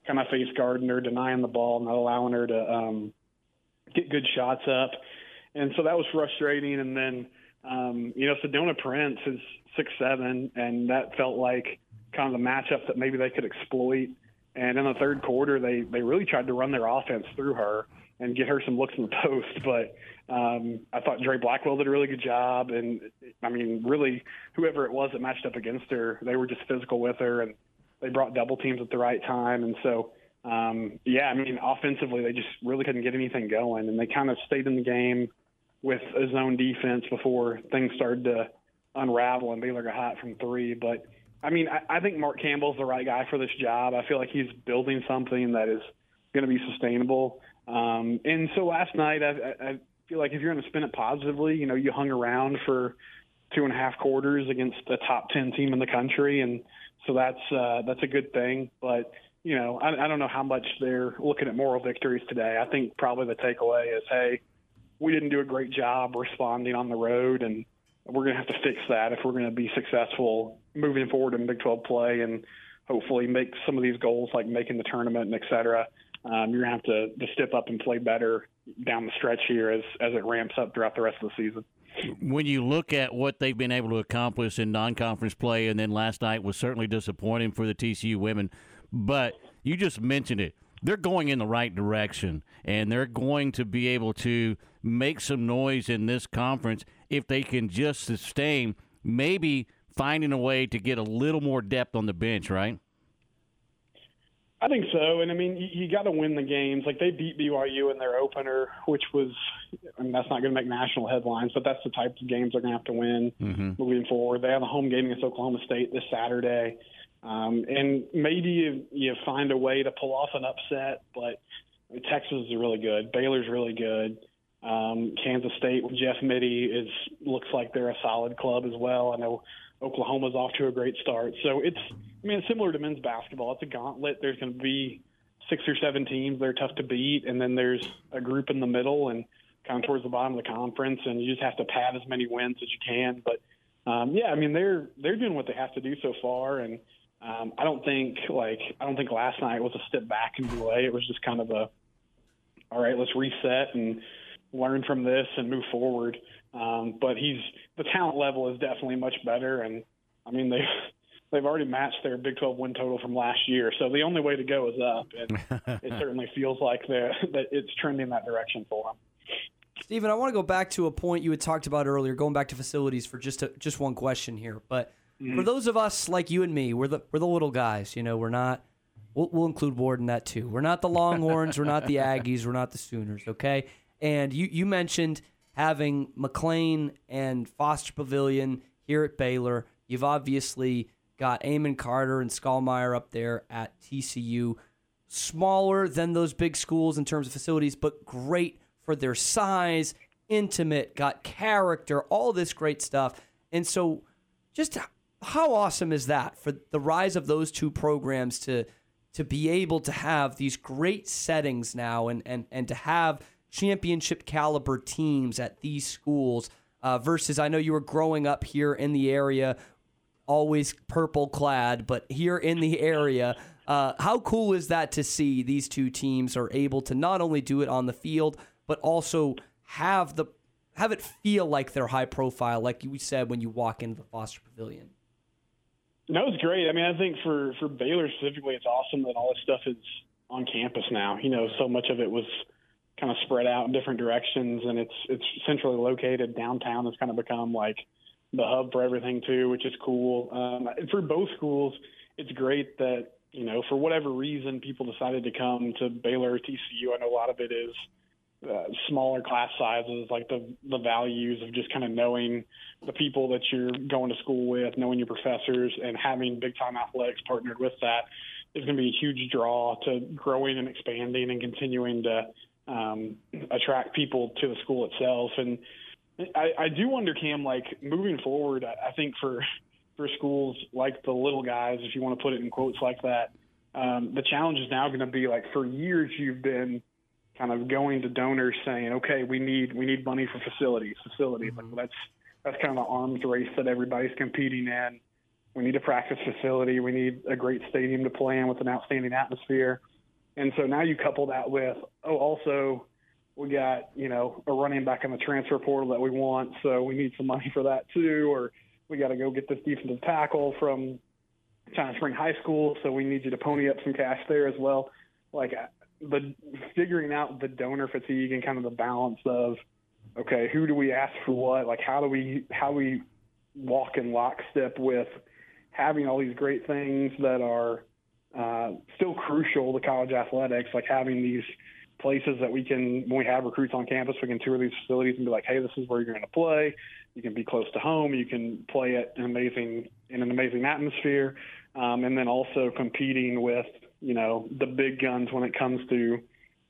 Speaker 17: kind of face guarding her, denying the ball, not allowing her to um, get good shots up. and so that was frustrating. And then, um, you know, Sedona Prince is six seven, and that felt like kind of the matchup that maybe they could exploit. And in the third quarter, they they really tried to run their offense through her and get her some looks in the [LAUGHS] post. But um, I thought Dre Blackwell did a really good job, and I mean, really, whoever it was that matched up against her, they were just physical with her, and they brought double teams at the right time, and so. Um, yeah, I mean, offensively, they just really couldn't get anything going, and they kind of stayed in the game with a zone defense before things started to unravel and Baylor got hot from three. But I mean, I, I think Mark Campbell's the right guy for this job. I feel like he's building something that is going to be sustainable. Um, and so last night, I, I I feel like if you're going to spin it positively, you know, you hung around for two and a half quarters against a top ten team in the country, and so that's uh, that's a good thing. But you know, I, I don't know how much they're looking at moral victories today. I think probably the takeaway is, hey, we didn't do a great job responding on the road, and we're going to have to fix that if we're going to be successful moving forward in Big 12 play and hopefully make some of these goals like making the tournament and et cetera. Um, you're going to have to step up and play better down the stretch here as, as it ramps up throughout the rest of the season.
Speaker 4: when you look at what they've been able to accomplish in non-conference play, and then last night was certainly disappointing for the TCU women, but you just mentioned it. They're going in the right direction, and they're going to be able to make some noise in this conference if they can just sustain, maybe finding a way to get a little more depth on the bench, right?
Speaker 17: I think so, and I mean, you, you got to win the games. Like they beat BYU in their opener, which was, I mean, that's not going to make national headlines, but that's the type of games they're going to have to win
Speaker 4: Mm-hmm.
Speaker 17: moving forward. They have a home game against Oklahoma State this Saturday, um, and maybe you, you find a way to pull off an upset. But Texas is really good. Baylor's really good. Um, Kansas State with Jeff Mittie is looks like they're a solid club as well. I know Oklahoma's off to a great start. So it's, I mean, similar to men's basketball. It's a gauntlet. There's going to be six or seven teams. They're tough to beat, and then there's a group in the middle and kind of towards the bottom of the conference, and you just have to pad as many wins as you can. But um, yeah, I mean, they're they're doing what they have to do so far, and um, I don't think like I don't think last night was a step back in delay. It was just kind of a all right, let's reset and learn from this and move forward. Um, but he's the talent level is definitely much better, and I mean they they've already matched their Big 12 win total from last year. So the only way to go is up, and [LAUGHS] it certainly feels like they're, that it's trending that direction for them.
Speaker 6: Stephen, I want to go back to a point you had talked about earlier, going back to facilities for just a, just one question here. But mm-hmm. for those of us like you and me, we're the we're the little guys. You know, we're not. We'll, we'll include Ward in that too. We're not the Longhorns. we're not the [LAUGHS] Aggies. We're not the Sooners. Okay. And you you mentioned having McLane and Foster Pavilion here at Baylor. You've obviously got Amon Carter and Schollmaier up there at TCU. Smaller than those big schools in terms of facilities, but great for their size, intimate, got character, all this great stuff. And so, just how awesome is that for the rise of those two programs to to be able to have these great settings now and and and to have championship caliber teams at these schools uh, versus I know you were growing up here in the area always purple clad, but here in the area, uh, how cool is that to see these two teams are able to not only do it on the field, but also have the have it feel like they're high profile, like you said when you walk into the Foster Pavilion.
Speaker 17: No, it's great. I mean, I think for for Baylor specifically, it's awesome that all this stuff is on campus now. You know, so much of it was kind of spread out in different directions, and it's it's centrally located downtown. Has kind of become like the hub for everything too, which is cool. Um, for both schools, it's great that you know for whatever reason people decided to come to Baylor or TCU. I know a lot of it is uh, smaller class sizes, like the the values of just kind of knowing the people that you're going to school with, knowing your professors, and having big time athletics partnered with that is going to be a huge draw to growing and expanding and continuing to um, attract people to the school itself. And I, I do wonder, Cam, like moving forward, I, I think for for schools like the little guys, if you want to put it in quotes like that, um, the challenge is now going to be like for years you've been kind of going to donors saying, okay, we need we need money for facilities, facilities. Like that's that's kind of the arms race that everybody's competing in. We need a practice facility. We need a great stadium to play in with an outstanding atmosphere. And so now you couple that with, oh, also, we got you know a running back in the transfer portal that we want, so we need some money for that too, or we got to go get this defensive tackle from China Spring High School, so we need you to pony up some cash there as well. Like uh, the figuring out the donor fatigue and kind of the balance of okay, who do we ask for what? Like how do we how do we walk in lockstep with having all these great things that are uh, still crucial to college athletics, like having these places that we can, when we have recruits on campus, we can tour these facilities and be like, hey, this is where you're going to play. You can be close to home. You can play at an amazing in an amazing atmosphere, um, and then also competing with you know the big guns when it comes to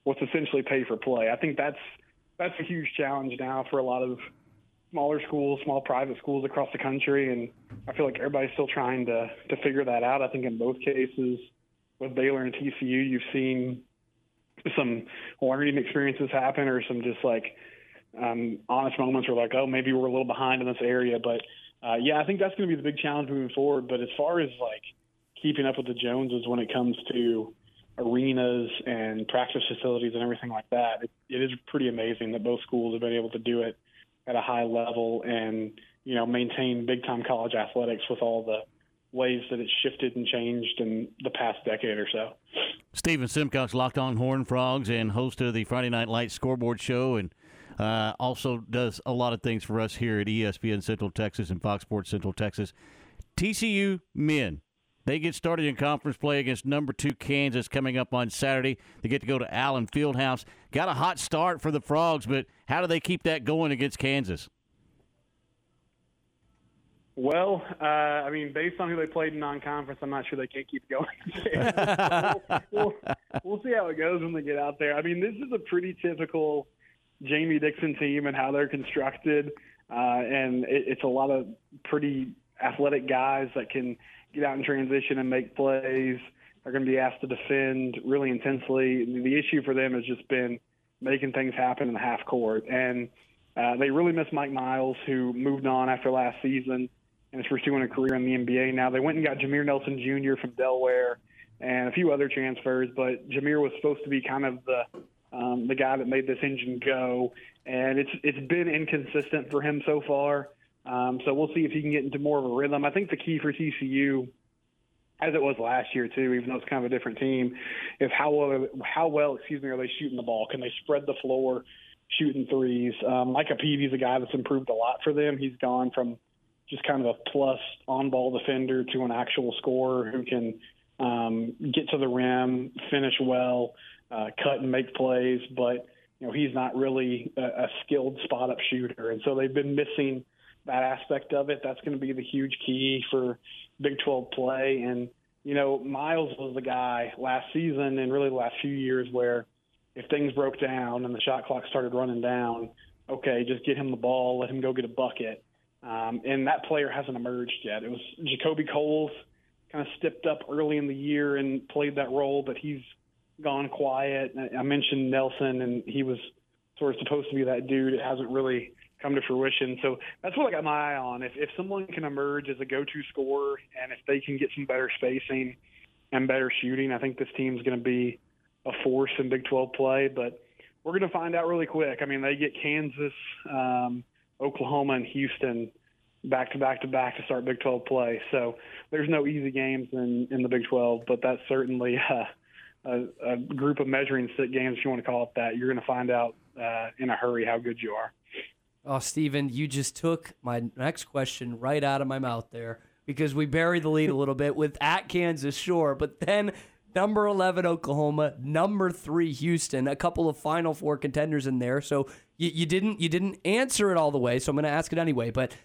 Speaker 17: what's essentially pay for play. I think that's that's a huge challenge now for a lot of smaller schools, small private schools across the country, and I feel like everybody's still trying to to figure that out. I think in both cases, with Baylor and TCU, you've seen some learning experiences happen, or some just like um, honest moments where like, oh, maybe we're a little behind in this area. But uh, yeah, I think that's going to be the big challenge moving forward. But as far as like keeping up with the Joneses when it comes to arenas and practice facilities and everything like that, it, it is pretty amazing that both schools have been able to do it at a high level and you know maintain big time college athletics with all the ways that it's shifted and changed in the past decade or so.
Speaker 4: Stephen Simcox, Locked On Horn Frogs, and host of the Friday Night Lights Scoreboard Show, and uh, also does a lot of things for us here at ESPN Central Texas and Fox Sports Central Texas. TCU men, they get started in conference play against number two Kansas coming up on Saturday. They get to go to Allen Fieldhouse. Got a hot start for the Frogs, but how do they keep that going against Kansas?
Speaker 17: Well, uh, I mean, based on who they played in non-conference, I'm not sure they can't keep going. [LAUGHS] we'll, we'll, see how it goes when they get out there. I mean, this is a pretty typical Jamie Dixon team and how they're constructed, uh, and it, it's a lot of pretty athletic guys that can get out in transition and make plays. Are going to be asked to defend really intensely. The issue for them has just been making things happen in the half court, and uh, they really miss Mike Miles, who moved on after last season and is pursuing a career in the NBA now. They went and got Jameer Nelson Jr. from Delaware and a few other transfers, but Jameer was supposed to be kind of the um, the guy that made this engine go, and it's it's been inconsistent for him so far. Um, so we'll see if he can get into more of a rhythm. I think the key for TCU, as it was last year too, even though it's kind of a different team, is how well how well excuse me are they shooting the ball? Can they spread the floor? Shooting threes. Um, Micah Peavy's a guy that's improved a lot for them. He's gone from just kind of a plus on ball defender to an actual scorer who can um, get to the rim, finish well, uh, cut and make plays, but you know he's not really a, a skilled spot up shooter, and so they've been missing that aspect of it. That's going to be the huge key for Big 12 play. And you know Miles was the guy last season and really the last few years where if things broke down and the shot clock started running down, okay, just get him the ball, let him go get a bucket. Um, and that player hasn't emerged yet. It was JaKobe Coles kind of stepped up early in the year and played that role, but he's gone quiet. I mentioned Nelson, and he was sort of supposed to be that dude. It hasn't really come to fruition. So that's what I got my eye on. If, if someone can emerge as a go-to scorer, and if they can get some better spacing and better shooting, I think this team's going to be a force in Big 12 play. But we're going to find out really quick. I mean, they get Kansas. Um, Oklahoma and Houston back to back to back to start Big 12 play. So there's no easy games in, in the Big 12, but that's certainly uh, a, a group of measuring stick games, if you want to call it that. You're going to find out uh, in a hurry how good you are.
Speaker 6: Oh, Steven, you just took my next question right out of my mouth there because we buried the lead a little bit with at Kansas, sure, but then number 11 Oklahoma, number 3 Houston, a couple of final four contenders in there. So you, you didn't you didn't answer it all the way, so I'm going to ask it anyway, but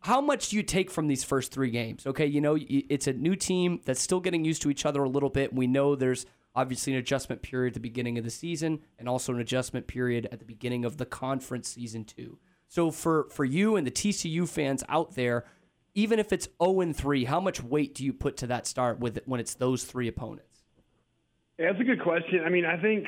Speaker 6: how much do you take from these first 3 games? Okay, you know, it's a new team that's still getting used to each other a little bit. We know there's obviously an adjustment period at the beginning of the season and also an adjustment period at the beginning of the conference season 2. So for for you and the TCU fans out there, even if it's 0 and 3, how much weight do you put to that start with when it's those three opponents?
Speaker 17: Yeah, that's a good question. I mean, I think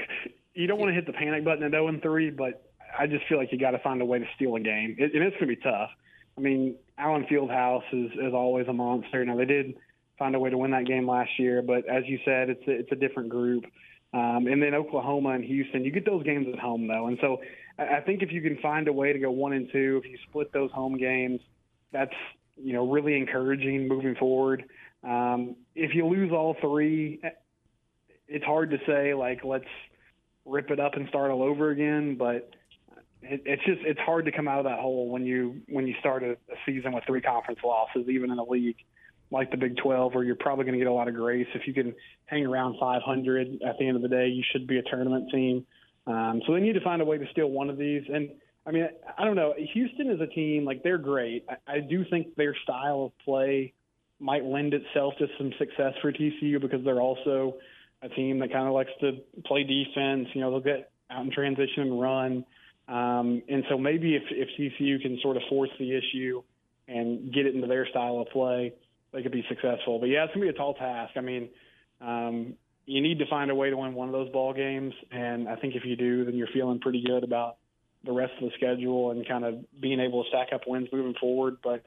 Speaker 17: you don't want to hit the panic button at 0 and 3, but I just feel like you got to find a way to steal a game. It, and it's going to be tough. I mean, Allen Fieldhouse is, is always a monster. Now, they did find a way to win that game last year, but as you said, it's a, it's a different group. Um, and then Oklahoma and Houston, you get those games at home though, and so I think if you can find a way to go one and two, if you split those home games, that's you know really encouraging moving forward. Um, if you lose all three, it's hard to say like let's rip it up and start all over again, but it, it's just it's hard to come out of that hole when you when you start a, a season with three conference losses, even in a league like the Big 12, where you're probably going to get a lot of grace. If you can hang around 500 at the end of the day, you should be a tournament team. Um, so they need to find a way to steal one of these. And I mean, I don't know. Houston is a team like they're great. I, I do think their style of play might lend itself to some success for TCU because they're also a team that kind of likes to play defense. You know, they'll get out in transition and run. Um, and so maybe if, if TCU can sort of force the issue and get it into their style of play, they could be successful. But yeah, it's gonna be a tall task. I mean, um, you need to find a way to win one of those ball games, and I think if you do, then you're feeling pretty good about the rest of the schedule and kind of being able to stack up wins moving forward. But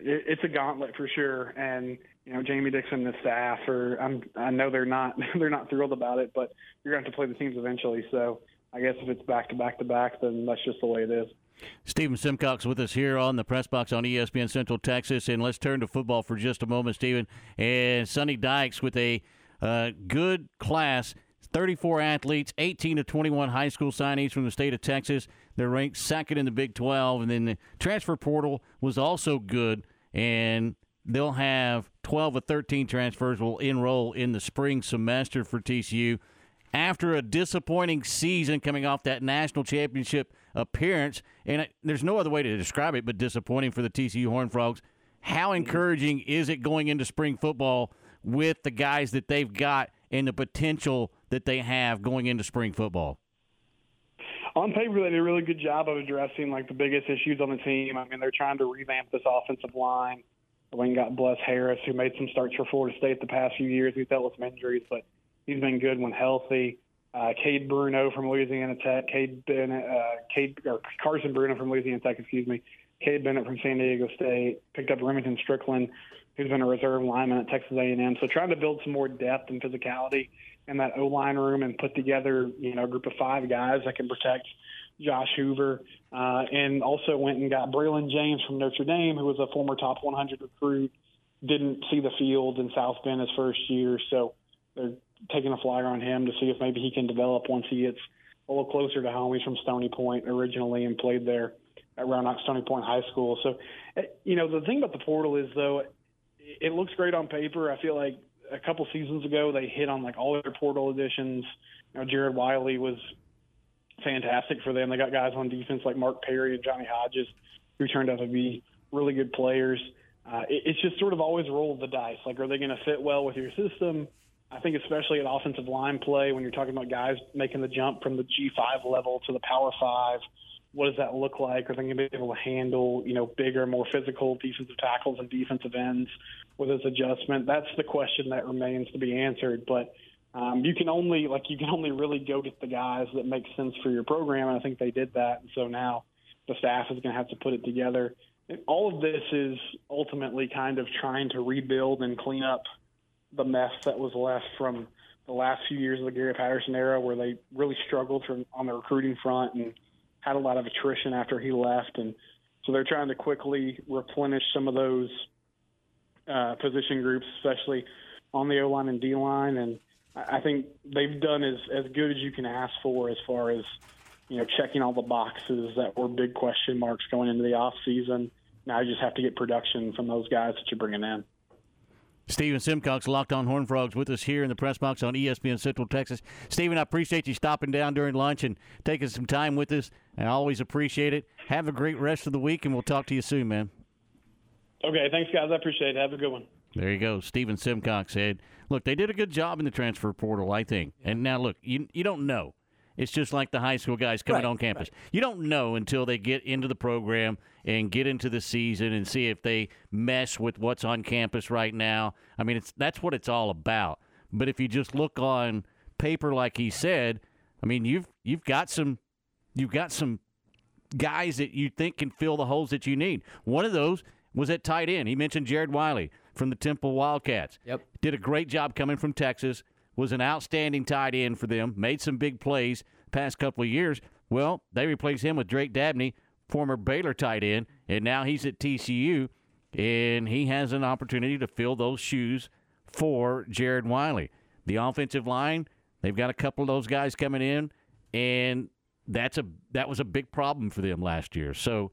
Speaker 17: it, it's a gauntlet for sure, and you know Jamie Dixon and the staff are. I'm, I know they're not [LAUGHS] they're not thrilled about it, but you're going to have to play the teams eventually. So I guess if it's back to back to back, then that's just the way it is.
Speaker 4: Stephen Simcox with us here on the press box on ESPN Central Texas, and let's turn to football for just a moment, Stephen. And Sonny Dykes with a uh, good class, 34 athletes, 18 to 21 high school signees from the state of Texas. They're ranked second in the Big 12, and then the transfer portal was also good, and they'll have 12 or 13 transfers will enroll in the spring semester for TCU after a disappointing season coming off that national championship appearance. And it, there's no other way to describe it but disappointing for the TCU Horned Frogs. How encouraging is it going into spring football with the guys that they've got and the potential that they have going into spring football?
Speaker 17: on paper they did a really good job of addressing like the biggest issues on the team. I mean, they're trying to revamp this offensive line. Wayne got Bless Harris, who made some starts for Florida State the past few years. He's dealt with some injuries, but he's been good when healthy. Uh, Cade Bruno from Louisiana Tech, Cade Bennett, uh, Cade or Carson Bruno from Louisiana Tech, excuse me. Cade Bennett from San Diego State picked up Remington Strickland, who's been a reserve lineman at Texas A&M. So trying to build some more depth and physicality in that O line room and put together, you know, a group of five guys that can protect Josh Hoover, uh, and also went and got Braylon James from Notre Dame, who was a former top 100 recruit. Didn't see the field in South Bend his first year, so they're taking a flyer on him to see if maybe he can develop once he gets a little closer to home. He's from Stony Point originally and played there at Round Rock Stony Point High School. So, eh, you know, the thing about the portal is though, it looks great on paper. I feel like a couple seasons ago they hit on like all their portal additions. You know, Jared Wiley was fantastic for them. They got guys on defense like Mark Perry and Johnny Hodges, who turned out to be really good players. Uh, it, it's just sort of always roll the dice. Like, are they going to fit well with your system? I think especially at offensive line play, when you're talking about guys making the jump from the G5 level to the Power Five, what does that look like? Are they going to be able to handle, you know, bigger, more physical defensive tackles and defensive ends with this adjustment? That's the question that remains to be answered. But um, you can only like you can only really go get the guys that make sense for your program, and I think they did that. And so now the staff is going to have to put it together. And all of this is ultimately kind of trying to rebuild and clean up the mess that was left from the last few years of the Gary Patterson era, where they really struggled from on the recruiting front and had a lot of attrition after he left, and so they're trying to quickly replenish some of those uh, position groups, especially on the O line and D line, and I think they've done as as good as you can ask for as far as you know checking all the boxes that were big question marks going into the off season. Now you just have to get production from those guys that you're bringing in.
Speaker 4: Stephen Simcox, Locked On Horn Frogs, with us here in the press box on ESPN Central Texas. Stephen, I appreciate you stopping down during lunch and taking some time with us. I always appreciate it. Have a great rest of the week, and we'll talk to you soon, man.
Speaker 17: Okay, thanks guys. I appreciate it. Have a good one.
Speaker 4: There you go. Stephen Simcox said, look, they did a good job in the transfer portal, I think. And now, look, you, you don't know. It's just like the high school guys coming
Speaker 6: Right,
Speaker 4: on campus. You don't know until they get into the program and get into the season and see if they mesh with what's on campus right now. I mean, it's that's what it's all about. But if you just look on paper, like he said, I mean, you've you've got some you've got some guys that you think can fill the holes that you need. One of those was at tight end. He mentioned Jared Wiley from the Temple Wildcats.
Speaker 6: Yep.
Speaker 4: Did a great job coming from Texas. was an outstanding tight end for them, made some big plays past couple of years. Well, they replaced him with Drake Dabney, former Baylor tight end, and now he's at TCU, and he has an opportunity to fill those shoes for Jared Wiley. The offensive line, they've got a couple of those guys coming in, and that's a that was a big problem for them last year. So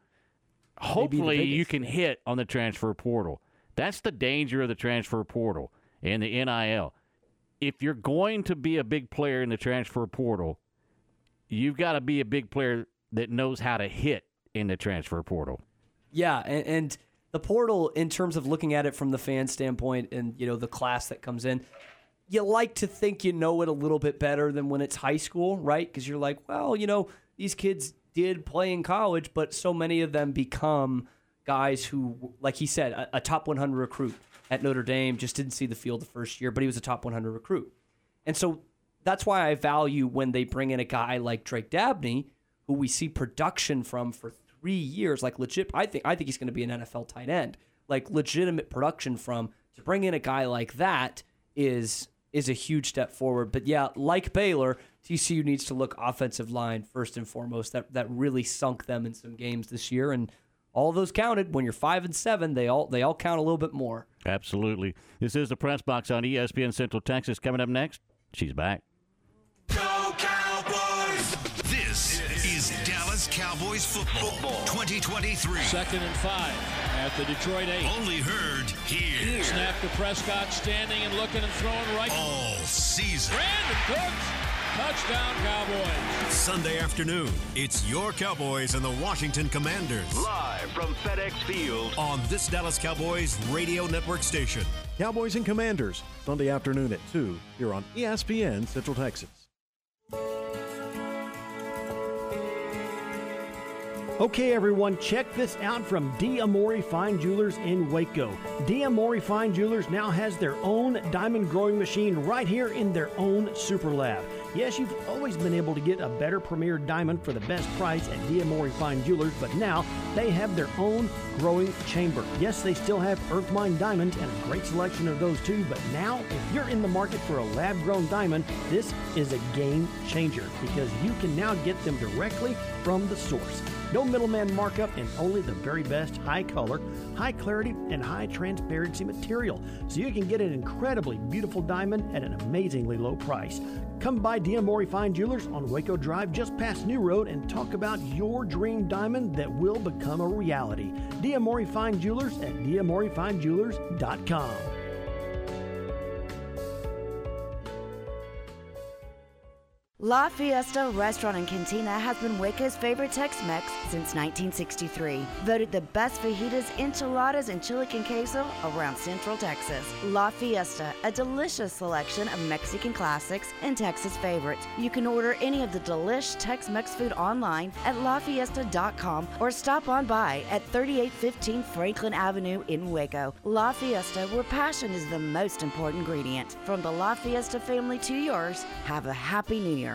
Speaker 4: hopefully you can hit on the transfer portal. That's the danger of the transfer portal and the NIL. If you're going to be a big player in the transfer portal, you've got to be a big player that knows how to hit in the transfer portal.
Speaker 6: Yeah, and, and the portal, in terms of looking at it from the fan standpoint, and you know the class that comes in, you like to think you know it a little bit better than when it's high school, right? Because you're like, well, you know, these kids did play in college, but so many of them become guys who, like he said, a, a top 100 recruit at Notre Dame just didn't see the field the first year, but he was a top 100 recruit, and so that's why I value when they bring in a guy like Drake Dabney, who we see production from for three years, like legit. I think I think he's going to be an NFL tight end, like legitimate production from. To bring in a guy like that is is a huge step forward. But yeah, like Baylor, TCU needs to look offensive line first and foremost. That that really sunk them in some games this year, and all those counted. When you're five and seven, they all they all count a little bit more.
Speaker 4: Absolutely. This is the press box on ESPN Central Texas. Coming up next, she's back. Go Cowboys!
Speaker 18: This is Dallas Cowboys football, 2023.
Speaker 12: Second and five at the Detroit 8.
Speaker 18: Only heard here.
Speaker 12: Snap to Prescott, standing and looking and throwing right.
Speaker 18: All season.
Speaker 12: Brandin Cooks, touchdown Cowboys.
Speaker 18: Sunday afternoon, it's your Cowboys and the Washington Commanders.
Speaker 19: Live from FedEx Field.
Speaker 18: On this Dallas Cowboys radio network station.
Speaker 12: Cowboys and Commanders, Sunday afternoon at 2 here on ESPN Central Texas.
Speaker 20: Okay, everyone, check this out from Diamore Fine Jewelers in Waco. Diamore Fine Jewelers now has their own diamond growing machine right here in their own super lab. Yes, you've always been able to get a better premier diamond for the best price at Diamore Fine Jewelers, but now they have their own growing chamber. Yes, they still have Earth Mine diamonds and a great selection of those too, but now if you're in the market for a lab grown diamond, this is a game changer because you can now get them directly from the source. No middleman markup and only the very best high color, high clarity, and high transparency material. So you can get an incredibly beautiful diamond at an amazingly low price. Come by Diamore Fine Jewelers on Waco Drive just past New Road and talk about your dream diamond that will become a reality. Diamore Fine Jewelers at diamorefinejewelers.com.
Speaker 8: La Fiesta Restaurant and Cantina has been Waco's favorite Tex-Mex since 1963. Voted the best fajitas, enchiladas, and chili con queso around Central Texas. La Fiesta, a delicious selection of Mexican classics and Texas favorites. You can order any of the delish Tex-Mex food online at lafiesta.com or stop on by at 3815 Franklin Avenue in Waco. La Fiesta, where passion is the most important ingredient. From the La Fiesta family to yours, have a happy new year.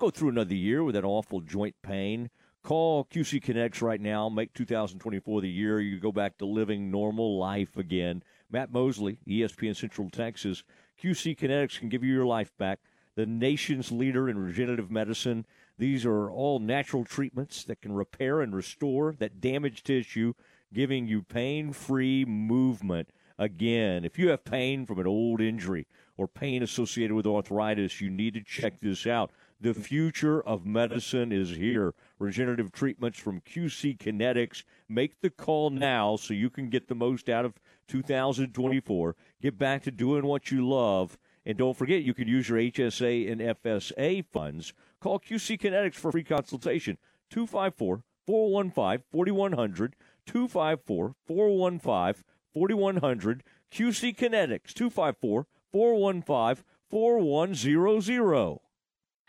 Speaker 21: Go through another year with that awful joint pain. Call QC Kinetics right now. Make 2024 the year you go back to living normal life again. Matt Mosley, ESPN Central Texas. QC Kinetics can give you your life back. The nation's leader in regenerative medicine. These are all natural treatments that can repair and restore that damaged tissue, giving you pain free movement again. If you have pain from an old injury or pain associated with arthritis, you need to check this out. The future of medicine is here. Regenerative treatments from QC Kinetics. Make the call now so you can get the most out of 2024. Get back to doing what you love. And don't forget, you can use your HSA and FSA funds. Call QC Kinetics for free consultation. 254 415 4100. 254 415 4100. QC Kinetics 254 415 4100.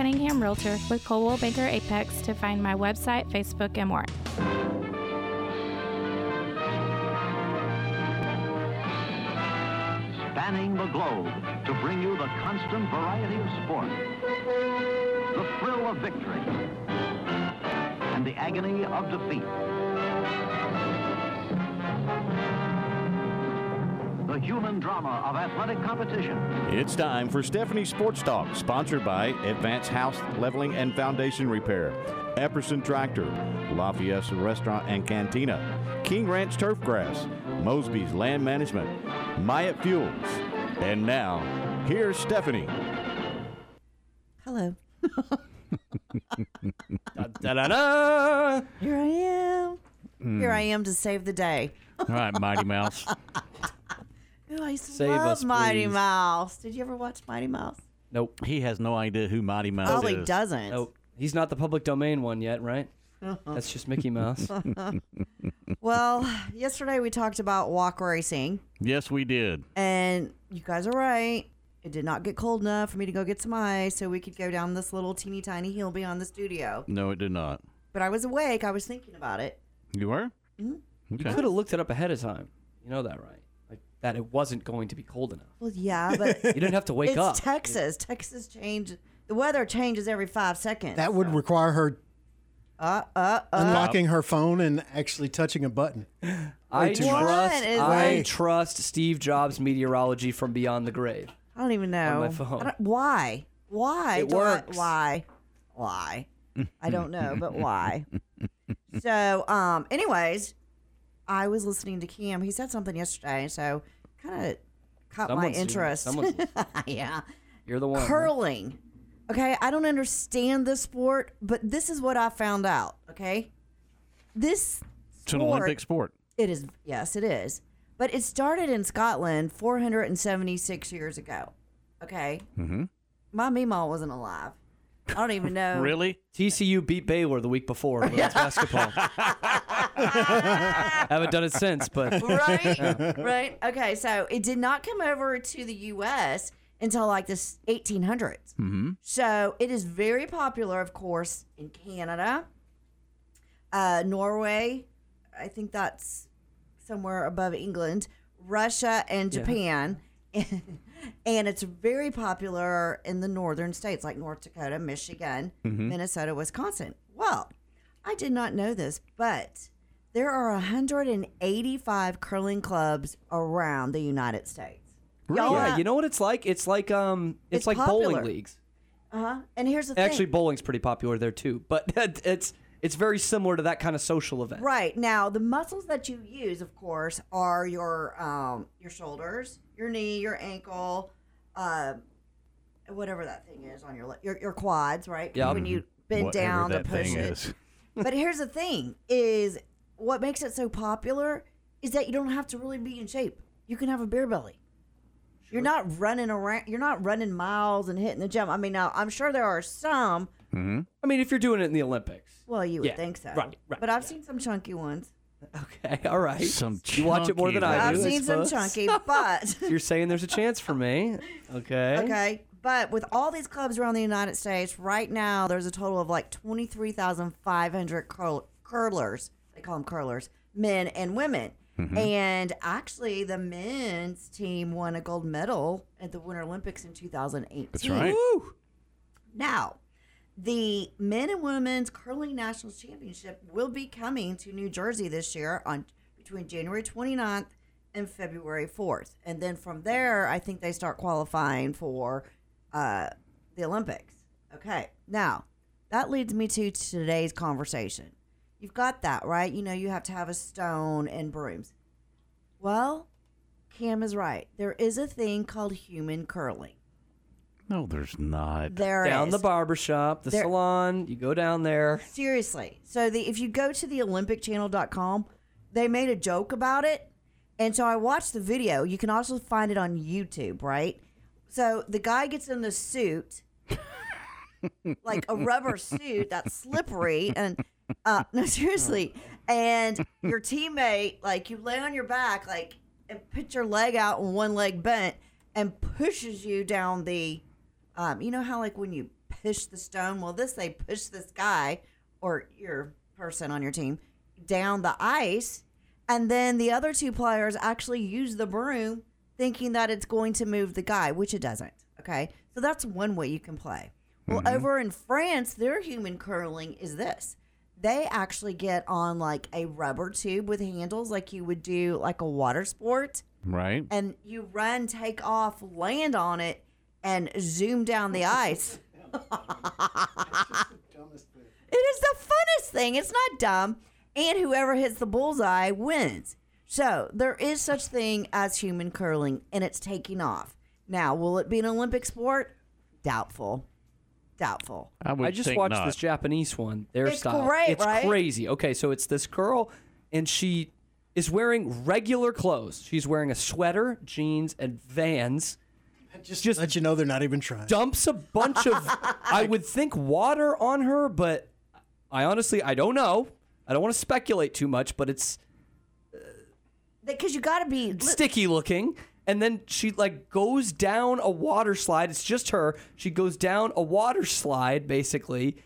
Speaker 22: Realtor with Coldwell Banker Apex to find my website, Facebook, and more.
Speaker 23: Spanning the globe to bring you the constant variety of sport, the thrill of victory, and the agony of defeat. The human drama of athletic competition.
Speaker 4: It's time for Stephanie Sports Talk, sponsored by Advanced House Leveling and Foundation Repair, Epperson Tractor, La Fiesta Restaurant and Cantina, King Ranch Turfgrass, Mosby's Land Management, Myatt Fuels. And now, here's Stephanie.
Speaker 5: Hello.
Speaker 6: Da-da-da.
Speaker 5: Here I am.
Speaker 4: Mm.
Speaker 5: Here I am to save the day.
Speaker 4: All right, Mighty Mouse. [LAUGHS]
Speaker 5: Ooh, I used to
Speaker 4: Save
Speaker 5: love
Speaker 4: us,
Speaker 5: Mighty
Speaker 4: please.
Speaker 5: Mouse. Did you ever watch Mighty Mouse?
Speaker 6: Nope.
Speaker 4: He has no idea who Mighty Mouse is.
Speaker 5: Probably
Speaker 4: is.
Speaker 5: doesn't.
Speaker 6: Nope. He's not the public domain one yet, right? [LAUGHS] That's just Mickey Mouse. [LAUGHS] [LAUGHS]
Speaker 5: well, yesterday we talked about walk racing,
Speaker 4: Yes, we did.
Speaker 5: and you guys are right. It did not get cold enough for me to go get some ice so we could go down this little teeny tiny hill beyond the studio.
Speaker 4: No, it did not.
Speaker 5: But I was awake. I was thinking about it.
Speaker 4: You were?
Speaker 5: Mhm.
Speaker 6: You could have looked it up ahead of time. You know that, right? Like that it wasn't going to be cold enough.
Speaker 5: Well, yeah, [LAUGHS] but
Speaker 6: You didn't have to wake
Speaker 5: it's
Speaker 6: up.
Speaker 5: Texas. Texas change. The weather changes every five seconds.
Speaker 7: That would require her
Speaker 5: uh, uh, uh.
Speaker 7: unlocking her phone and actually touching a button. [LAUGHS]
Speaker 6: I
Speaker 7: Way too
Speaker 6: trust. I
Speaker 5: Way.
Speaker 6: trust Steve Jobs' meteorology from beyond the grave.
Speaker 5: I don't even know.
Speaker 6: my phone.
Speaker 5: I don't- why? Why?
Speaker 6: It
Speaker 5: do I- why? Why? I don't know, but why? [LAUGHS] so, um, anyways, I was listening to Cam. He said something yesterday, so kind of caught
Speaker 6: Someone's
Speaker 5: my interest.
Speaker 6: Someone's- [LAUGHS]
Speaker 5: yeah.
Speaker 6: You're the one. huh?
Speaker 5: Curling. Okay, I don't understand this sport, but this is what I found out. Okay, this
Speaker 4: It's an Olympic sport.
Speaker 5: It is. Yes, it is. But it started in Scotland 476 years ago. Okay,
Speaker 4: Mm-hmm.
Speaker 5: my Meemaw wasn't alive. I don't even know. [LAUGHS]
Speaker 4: Really?
Speaker 6: TCU beat Baylor the week before in women's [LAUGHS] basketball. [LAUGHS] Haven't done it since, but
Speaker 5: right? Right? Okay, so it did not come over to the U.S. until like the 1800s.
Speaker 4: Mm-hmm.
Speaker 5: So it is very popular, of course, in Canada, uh, Norway. I think that's somewhere above England, Russia, and
Speaker 24: Yeah.
Speaker 5: Japan. And it's very popular in the northern states like North Dakota, Michigan,
Speaker 24: Mhm.
Speaker 5: Minnesota, Wisconsin. Well, I did not know this, but there are 185 curling clubs around the United States. Y'all
Speaker 6: yeah, you know what it's like? It's like um, it's,
Speaker 5: It's
Speaker 6: like
Speaker 5: popular.
Speaker 6: bowling leagues.
Speaker 5: Uh-huh. And here's the thing.
Speaker 6: Actually,
Speaker 5: thing.
Speaker 6: bowling's pretty popular there too, but [LAUGHS] it's it's very similar to that kind of social event.
Speaker 5: Right now, the muscles that you use, of course, are your um, your shoulders, your knee, your ankle, uh, whatever that thing is on your le- your, your quads, right?
Speaker 4: Yep.
Speaker 5: When you bend
Speaker 4: Whatever
Speaker 5: down to push
Speaker 4: thing
Speaker 5: it.
Speaker 4: is. [LAUGHS]
Speaker 5: but here's the thing: is what makes it so popular is that you don't have to really be in shape. You can have a beer belly. Sure. You're not running around. You're not running miles and hitting the gym. I mean, now I'm sure there are some.
Speaker 6: Mm-hmm. I mean, if you're doing it in the Olympics.
Speaker 5: Well, you would
Speaker 6: Yeah,
Speaker 5: think so,
Speaker 6: right, right,
Speaker 5: But I've seen some chunky ones. [LAUGHS]
Speaker 6: Okay, all right.
Speaker 4: Some
Speaker 6: you watch it more than I do.
Speaker 5: I've
Speaker 6: do. I
Speaker 5: seen some
Speaker 6: suppose.
Speaker 5: chunky, [LAUGHS] but [LAUGHS]
Speaker 6: You're saying there's a chance for me. Okay.
Speaker 5: Okay. But with all these clubs around the United States, right now there's a total of like 23,500 curl- curlers. They call them curlers, men and women.
Speaker 24: Mhm.
Speaker 5: And actually, the men's team won a gold medal at the Winter Olympics in 2018.
Speaker 4: That's right.
Speaker 5: Now, the men and women's curling national championship will be coming to New Jersey this year on between January 29th and February 4th. And then from there, I think they start qualifying for uh, the Olympics. Okay. Now, that leads me to today's conversation. You've got that, right? You know, you have to have a stone and brooms. Well, Cam is right. There is a thing called human curling.
Speaker 4: No, there's not.
Speaker 5: There
Speaker 6: down
Speaker 5: is.
Speaker 6: the barber shop, the
Speaker 5: There-
Speaker 6: salon. You go down there.
Speaker 5: Seriously. So the if you go to the olympicchannel.com, they made a joke about it. And so I watched the video. You can also find it on YouTube, right? So the guy gets in the suit, [LAUGHS] like a rubber suit that's slippery and uh no seriously. And your teammate, like you lay on your back, like and put your leg out and one leg bent and pushes you down the um, you know how like when you push the stone well this they push this guy or your person on your team down the ice and then the other two players actually use the broom thinking that it's going to move the guy which it doesn't okay so that's one way you can play well
Speaker 25: Mhm.
Speaker 5: over in france their human curling is this they actually get on like a rubber tube with handles like you would do like a water sport
Speaker 4: Right.
Speaker 5: and you run, take off, land on it, and zoom down the ice. [LAUGHS] It is the funnest thing. It's not dumb. And whoever hits the bullseye wins. So there is such thing as human curling, and it's taking off. Now, will it be an Olympic sport? Doubtful. Doubtful.
Speaker 6: I, would I just watched this Japanese one. Their
Speaker 5: It's
Speaker 6: style.
Speaker 5: great,
Speaker 6: it's
Speaker 5: right?
Speaker 6: crazy. Okay, so it's this girl, and she is wearing regular clothes. She's wearing a sweater, jeans, and Vans.
Speaker 7: Just, just let you know they're not even trying.
Speaker 6: Dumps a bunch of, [LAUGHS] I would think, water on her, but I honestly, I don't know. I don't want to speculate too much, but it's uh,
Speaker 5: Because you got to be.
Speaker 6: sticky looking. And then she like goes down a water slide. It's just her. She goes down a water slide basically,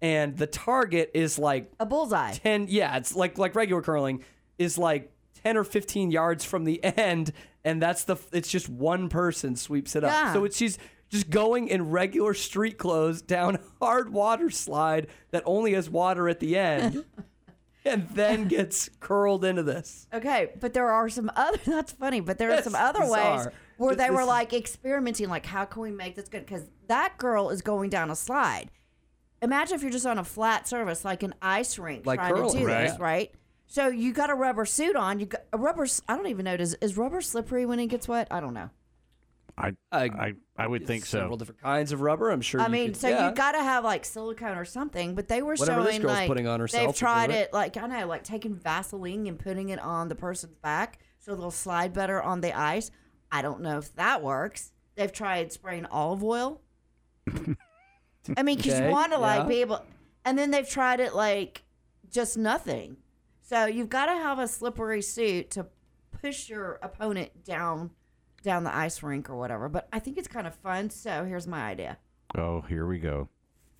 Speaker 6: and the target is like
Speaker 5: a bullseye.
Speaker 6: Ten, yeah, it's like like regular curling is like ten or fifteen yards from the [LAUGHS] end, and that's the. It's just one person sweeps it up.
Speaker 5: Yeah.
Speaker 6: So it's she's just going in regular street clothes down a hard water slide that only has water at the end, [LAUGHS] and then gets curled into this.
Speaker 5: Okay, but there are some other. [LAUGHS] That's funny, but there are some other ways
Speaker 6: bizarre.
Speaker 5: where they were
Speaker 6: is-
Speaker 5: like experimenting, like how can we make this good? Because that girl is going down a slide. Imagine if you're just on a flat surface, like an ice rink,
Speaker 6: Like
Speaker 5: trying
Speaker 6: curling,
Speaker 5: to do this,
Speaker 6: right.
Speaker 5: right? So you got a rubber suit on. You got a rubber. I don't even know. Does is rubber slippery when it gets wet? I don't know.
Speaker 4: I I I would think so.
Speaker 6: Several different kinds of rubber. I'm sure.
Speaker 5: I
Speaker 6: you
Speaker 5: mean,
Speaker 6: could-
Speaker 5: so
Speaker 6: yeah.
Speaker 5: you got to have like silicone or something. But they were
Speaker 6: Whatever this
Speaker 5: showing
Speaker 6: girl's
Speaker 5: like
Speaker 6: putting on herself
Speaker 5: they've tried
Speaker 6: it.
Speaker 5: it. Like I know, like taking Vaseline and putting it on the person's back so they'll slide better on the ice. I don't know if that works. They've tried spraying olive oil. [LAUGHS] I mean, because
Speaker 25: Okay,
Speaker 5: you want to like
Speaker 25: yeah.
Speaker 5: be able, and then they've tried it like just nothing. So you've got to have a slippery suit to push your opponent down down the ice rink or whatever. But I think it's kind of fun. So here's my idea.
Speaker 4: Oh, here we go.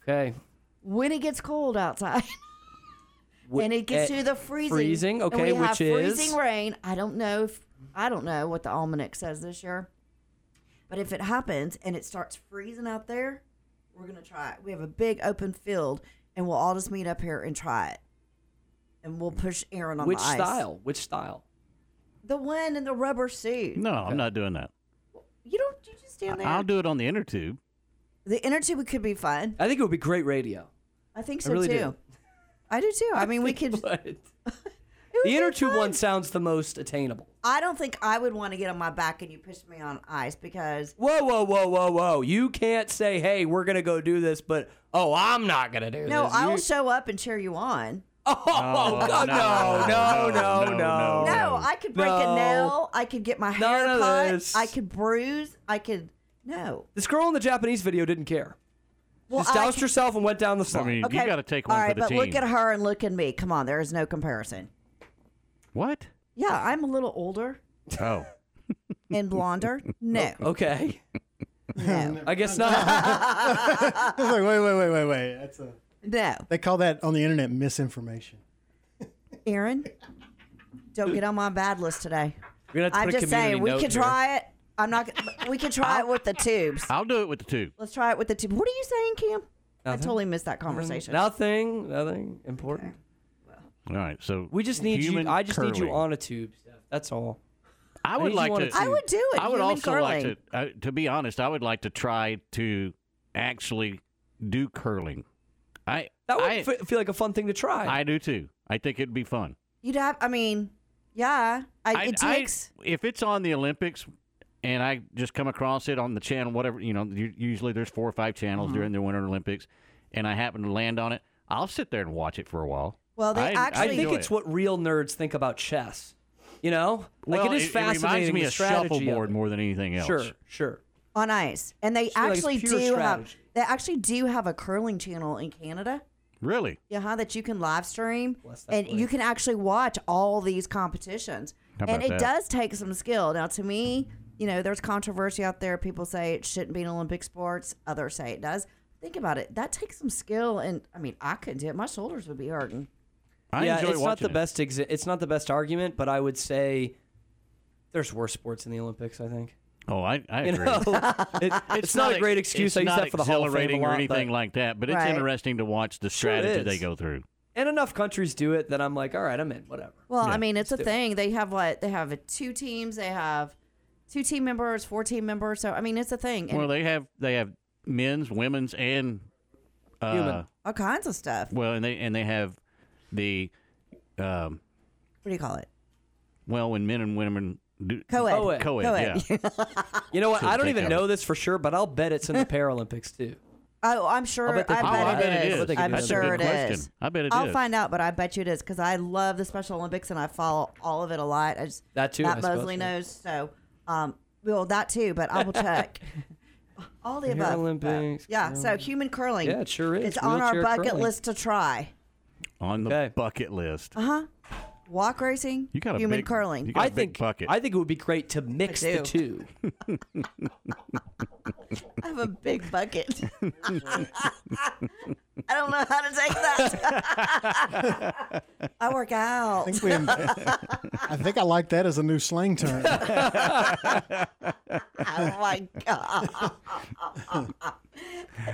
Speaker 6: Okay.
Speaker 5: When it gets cold outside [LAUGHS]
Speaker 6: Wh-
Speaker 5: and it gets
Speaker 6: eh,
Speaker 5: to the freezing,
Speaker 6: freezing,
Speaker 5: and
Speaker 6: okay,
Speaker 5: we
Speaker 6: which
Speaker 5: have
Speaker 6: is-
Speaker 5: freezing rain. I don't know if I don't know what the almanac says this year, but if it happens and it starts freezing out there, we're gonna try it. We have a big open field, and we'll all just meet up here and try it, and we'll push Aaron on
Speaker 6: Which
Speaker 5: the ice.
Speaker 6: style? Which style?
Speaker 5: The one in the rubber suit.
Speaker 4: No, I'm not doing that.
Speaker 5: You don't. You just stand there.
Speaker 4: I'll do it on the inner tube.
Speaker 5: the inner tube could be fun.
Speaker 6: I think it would be great radio.
Speaker 5: I think
Speaker 6: I
Speaker 5: so
Speaker 6: really
Speaker 5: too.
Speaker 6: do.
Speaker 5: I do too. I mean, we could. [LAUGHS] [LAUGHS]
Speaker 6: It The inner tube one sounds the most attainable.
Speaker 5: I don't think I would want to get on my back and you push me on ice because
Speaker 6: Whoa, whoa, whoa, whoa, whoa! You can't say, "Hey, we're gonna go do this," but oh, I'm not gonna do this.
Speaker 5: no,
Speaker 6: this.
Speaker 5: I will
Speaker 6: You-
Speaker 5: show up and cheer you on. [LAUGHS]
Speaker 6: Oh, God, no, no, no, no,
Speaker 5: No, I could break a nail. I could get my hair
Speaker 6: None of
Speaker 5: cut.
Speaker 6: this.
Speaker 5: I could bruise. I could. No.
Speaker 6: This girl in the Japanese video didn't care.
Speaker 5: Well,
Speaker 6: Just
Speaker 5: I
Speaker 6: doused
Speaker 5: can-
Speaker 6: herself and went down the slide.
Speaker 5: okay. You got to take one for the team All right, but look at her and look at me. Come on, there is no comparison.
Speaker 4: What?
Speaker 5: Yeah, I'm a little older
Speaker 4: Oh. [LAUGHS]
Speaker 5: and blonder. No.
Speaker 6: Okay.
Speaker 5: No.
Speaker 6: I guess not. [LAUGHS]
Speaker 7: I was like, wait, wait, wait, wait, wait. That's a.
Speaker 5: No.
Speaker 7: They call that on the internet misinformation.
Speaker 5: Aaron, don't get on my bad list today.
Speaker 6: We're gonna have to
Speaker 5: I'm
Speaker 6: put a
Speaker 5: just saying we
Speaker 6: note
Speaker 5: could
Speaker 6: here.
Speaker 5: try it. I'm not. gonna- We could try it with the tubes.
Speaker 4: I'll do it with the tube.
Speaker 5: Let's try it with the tube. What are you saying, Cam? I
Speaker 6: Nothing.
Speaker 5: totally missed that conversation.
Speaker 6: Nothing. Nothing important.
Speaker 4: All right, so
Speaker 6: We just need
Speaker 4: human
Speaker 6: you. I just need you
Speaker 4: curling.
Speaker 6: on a tube, Steph. That's all.
Speaker 4: I
Speaker 6: I
Speaker 4: would
Speaker 6: need
Speaker 4: like
Speaker 6: you on
Speaker 4: to.
Speaker 6: tube. I would
Speaker 5: do it,
Speaker 4: I would
Speaker 5: human
Speaker 4: also like
Speaker 5: curling.
Speaker 4: to. Uh, to be honest, I would like to try to actually do curling. I
Speaker 6: That would
Speaker 4: I,
Speaker 6: fe- feel like a fun thing to try.
Speaker 4: I do too. I think it'd be fun.
Speaker 5: You'd have. I mean, yeah. I, it
Speaker 4: I-
Speaker 5: takes.
Speaker 4: if it's on the Olympics and I just come across it on the channel, whatever, you know, usually there's four or five channels
Speaker 5: Mhm.
Speaker 4: during the Winter Olympics, and I happen to land on it, I'll sit there and watch it for a while.
Speaker 5: Well, they
Speaker 4: I,
Speaker 5: actually-
Speaker 6: I think
Speaker 4: enjoy
Speaker 6: it's
Speaker 4: it.
Speaker 6: what real nerds think about chess. You know, like
Speaker 4: Well,
Speaker 6: it is
Speaker 4: it- it
Speaker 6: fascinating.
Speaker 4: reminds me
Speaker 6: the
Speaker 4: of shuffleboard
Speaker 6: of
Speaker 4: more than anything else.
Speaker 6: Sure, sure.
Speaker 5: on ice, and they
Speaker 6: So, like, it's
Speaker 5: actually
Speaker 6: pure
Speaker 5: do have.
Speaker 6: Strategy.
Speaker 5: They actually do have a curling channel in Canada.
Speaker 4: Really?
Speaker 5: Yeah, huh, that you can live stream,
Speaker 6: that
Speaker 5: and
Speaker 6: place.
Speaker 5: you can actually watch all these competitions.
Speaker 4: How
Speaker 5: and it
Speaker 4: that?
Speaker 5: does take some skill. Now, to me, you know, there's controversy out there. People say it shouldn't be an Olympic sports. Others say it does. Think about it. That takes some skill, and I mean, I couldn't do it. My shoulders would be hurting.
Speaker 4: I
Speaker 6: yeah,
Speaker 4: enjoy
Speaker 6: it's not
Speaker 4: watching
Speaker 6: the
Speaker 4: it.
Speaker 6: best. Exa- it's not the best argument, but I would say there's worse sports in the Olympics. I think.
Speaker 4: Oh, I, I
Speaker 6: You
Speaker 4: agree.
Speaker 6: know, [LAUGHS] it- [LAUGHS] it's, not, a great excuse.
Speaker 4: It's
Speaker 6: I use
Speaker 4: not
Speaker 6: that for the Hall of Fame
Speaker 4: exhilarating
Speaker 6: a
Speaker 4: or anything
Speaker 6: but-
Speaker 4: like that, but it's
Speaker 5: Right.
Speaker 4: interesting to watch the
Speaker 6: Sure
Speaker 4: strategy they go through.
Speaker 6: And enough countries do it that I'm like, all right, I'm in. Whatever.
Speaker 5: Well,
Speaker 4: Yeah.
Speaker 5: I mean, it's a
Speaker 6: Let's do it.
Speaker 5: thing. They have what? They have two teams. They have two team members, four team members. So I mean, it's a thing. And
Speaker 4: Well, they have they have men's, women's, and uh,
Speaker 6: Human.
Speaker 5: all kinds of stuff.
Speaker 4: well, and they and they have the um,
Speaker 5: What do you call it?
Speaker 4: well, when men and women do
Speaker 5: Co-ed.
Speaker 6: Co-ed.
Speaker 4: co-ed,
Speaker 5: Co-ed.
Speaker 4: yeah. [LAUGHS]
Speaker 6: You know what?
Speaker 4: Should
Speaker 6: I don't even
Speaker 4: that
Speaker 6: know this for sure, but I'll bet it's in the [LAUGHS] Paralympics too.
Speaker 5: Oh, I'm sure.
Speaker 6: I'll bet they
Speaker 5: I
Speaker 6: can
Speaker 5: bet,
Speaker 6: do
Speaker 4: I
Speaker 6: that.
Speaker 5: it
Speaker 4: bet it
Speaker 5: is.
Speaker 4: is.
Speaker 6: That's a
Speaker 5: I'm
Speaker 6: good
Speaker 5: sure it
Speaker 4: question.
Speaker 5: is.
Speaker 4: I bet it
Speaker 5: I'll
Speaker 4: is.
Speaker 5: find out, but I bet you it is because I love the Special Olympics and I follow all of it a lot. I just
Speaker 6: That too,
Speaker 5: Matt Mosley knows. So, um, well, that too, but I will check. [LAUGHS] all the above.
Speaker 6: Paralympics,
Speaker 5: Yeah. So human curling.
Speaker 6: Yeah, it sure is.
Speaker 5: It's on our bucket
Speaker 6: curling.
Speaker 5: list to try.
Speaker 4: on the
Speaker 6: Okay.
Speaker 4: bucket list.
Speaker 5: Uh huh. Walk racing.
Speaker 4: You got a
Speaker 5: human
Speaker 4: big-
Speaker 5: curling.
Speaker 4: you got a
Speaker 6: I
Speaker 4: big
Speaker 6: think
Speaker 4: bucket.
Speaker 6: I think it would be great to mix the
Speaker 5: do.
Speaker 6: two. [LAUGHS] [LAUGHS]
Speaker 5: I have a big bucket. [LAUGHS] I don't know how to take that. [LAUGHS] I work out.
Speaker 7: I think, we, I think I like that as a new slang term. [LAUGHS]
Speaker 5: Oh my god!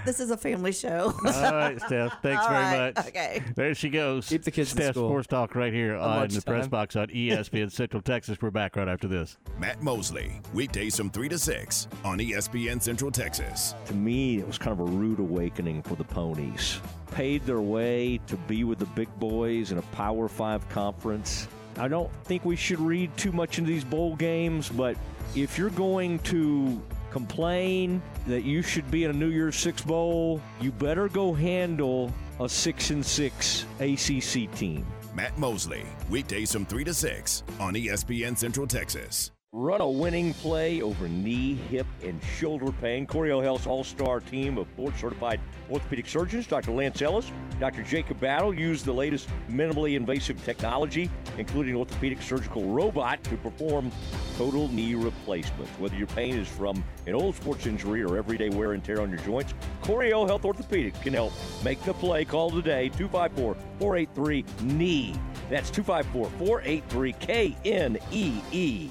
Speaker 5: this is a family show.
Speaker 4: All right, Steph. [LAUGHS] Thanks
Speaker 5: All
Speaker 4: very
Speaker 5: right,
Speaker 4: much.
Speaker 5: okay.
Speaker 4: There she goes.
Speaker 6: Keep the kids in
Speaker 4: Steph
Speaker 6: school.
Speaker 4: Sports Talk right here on the press box on ESPN Central Texas. We're back right after this.
Speaker 1: Matt Mosley, weekdays from 3 to 6 on ESPN Central Texas.
Speaker 21: To me, it was kind of a rude awakening for the ponies. Paid their way to be with the big boys in a Power Five conference. I don't think we should read too much into these bowl games, but if you're going to complain that you should be in a New Year's Six bowl, you better go handle a six and six ACC team.
Speaker 1: Matt Mosley, weekdays from 3 to 6 on ESPN Central Texas.
Speaker 21: Run a winning play over knee, hip, and shoulder pain. Coryell Health's all-star team of board-certified orthopedic surgeons, Dr. Lance Ellis, Dr. Jacob Battle, use the latest minimally invasive technology, including orthopedic surgical robot, to perform total knee replacements. Whether your pain is from an old sports injury or everyday wear and tear on your joints, Coryell Health Orthopedic can help. Make the play. Call today, 254-483-KNEE. That's 254-483-K-N-E-E.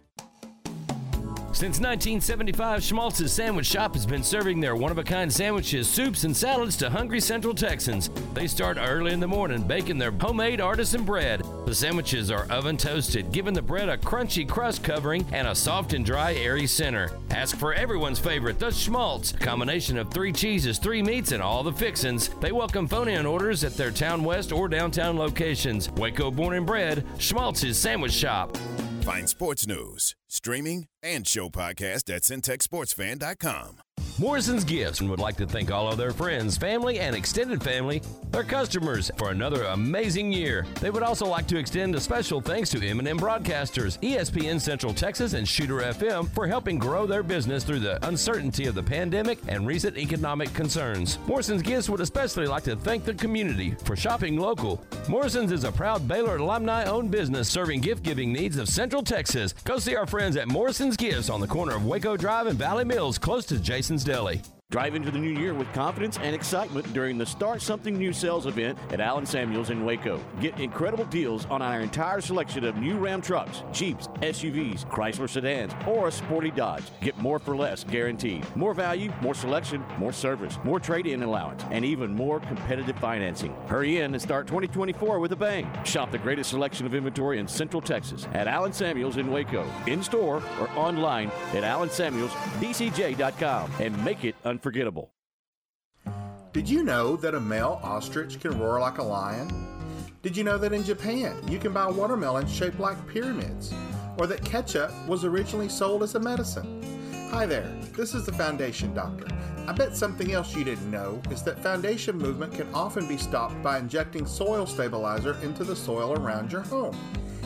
Speaker 26: Since 1975, Schmaltz's Sandwich Shop has been serving their one of a kind sandwiches, soups, and salads to hungry Central Texans. They start early in the morning baking their homemade artisan bread. The sandwiches are oven toasted, giving the bread a crunchy crust covering and a soft and dry, airy center. Ask for everyone's favorite, the Schmaltz, combination of three cheeses, three meats, and all the fixins. They welcome phone in orders at their Town West or downtown locations. Waco born and bred, Schmaltz's Sandwich Shop.
Speaker 1: Find sports news, streaming, and show podcast at centexsportsfan.com.
Speaker 26: Morrison's Gifts would like to thank all of their friends, family, and extended family, their customers, for another amazing year. They would also like to extend a special thanks to M&M Broadcasters, ESPN Central Texas, and Shooter FM for helping grow their business through the uncertainty of the pandemic and recent economic concerns. Morrison's Gifts would especially like to thank the community for shopping local. Morrison's is a proud Baylor alumni-owned business serving gift-giving needs of Central Texas. Go see our friends at Morrison's Gifts on the corner of Waco Drive and Valley Mills, close to Jason's Deli.
Speaker 27: Drive into the new year with confidence and excitement during the Start Something New sales event at Allen Samuels in Waco. Get incredible deals on our entire selection of new Ram trucks, Jeeps, SUVs, Chrysler sedans, or a sporty Dodge. Get more for less guaranteed. More value, more selection, more service, more trade in allowance, and even more competitive financing. Hurry in and start 2024 with a bang. Shop the greatest selection of inventory in Central Texas at Allen Samuels in Waco, in store or online at allensamuelsbcj.com and make it unforgettable.
Speaker 28: Did you know that a male ostrich can roar like a lion? Did you know that in Japan you can buy watermelons shaped like pyramids? Or that ketchup was originally sold as a medicine? Hi there, this is the Foundation Doctor. I bet something else you didn't know is that foundation movement can often be stopped by injecting soil stabilizer into the soil around your home.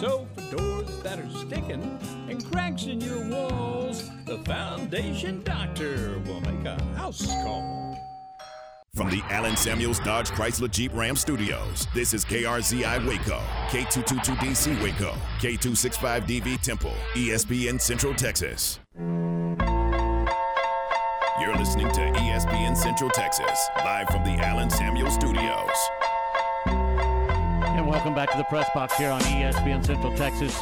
Speaker 29: So, for doors that are sticking and cracks in your walls, the Foundation Doctor will make a house call.
Speaker 1: From the Allen Samuels Dodge Chrysler Jeep Ram Studios, this is KRZI Waco, K222DC Waco, K265DV Temple, ESPN Central Texas. You're listening to ESPN Central Texas, live from the Allen Samuels Studios.
Speaker 4: And welcome back to the press box here on ESPN Central Texas.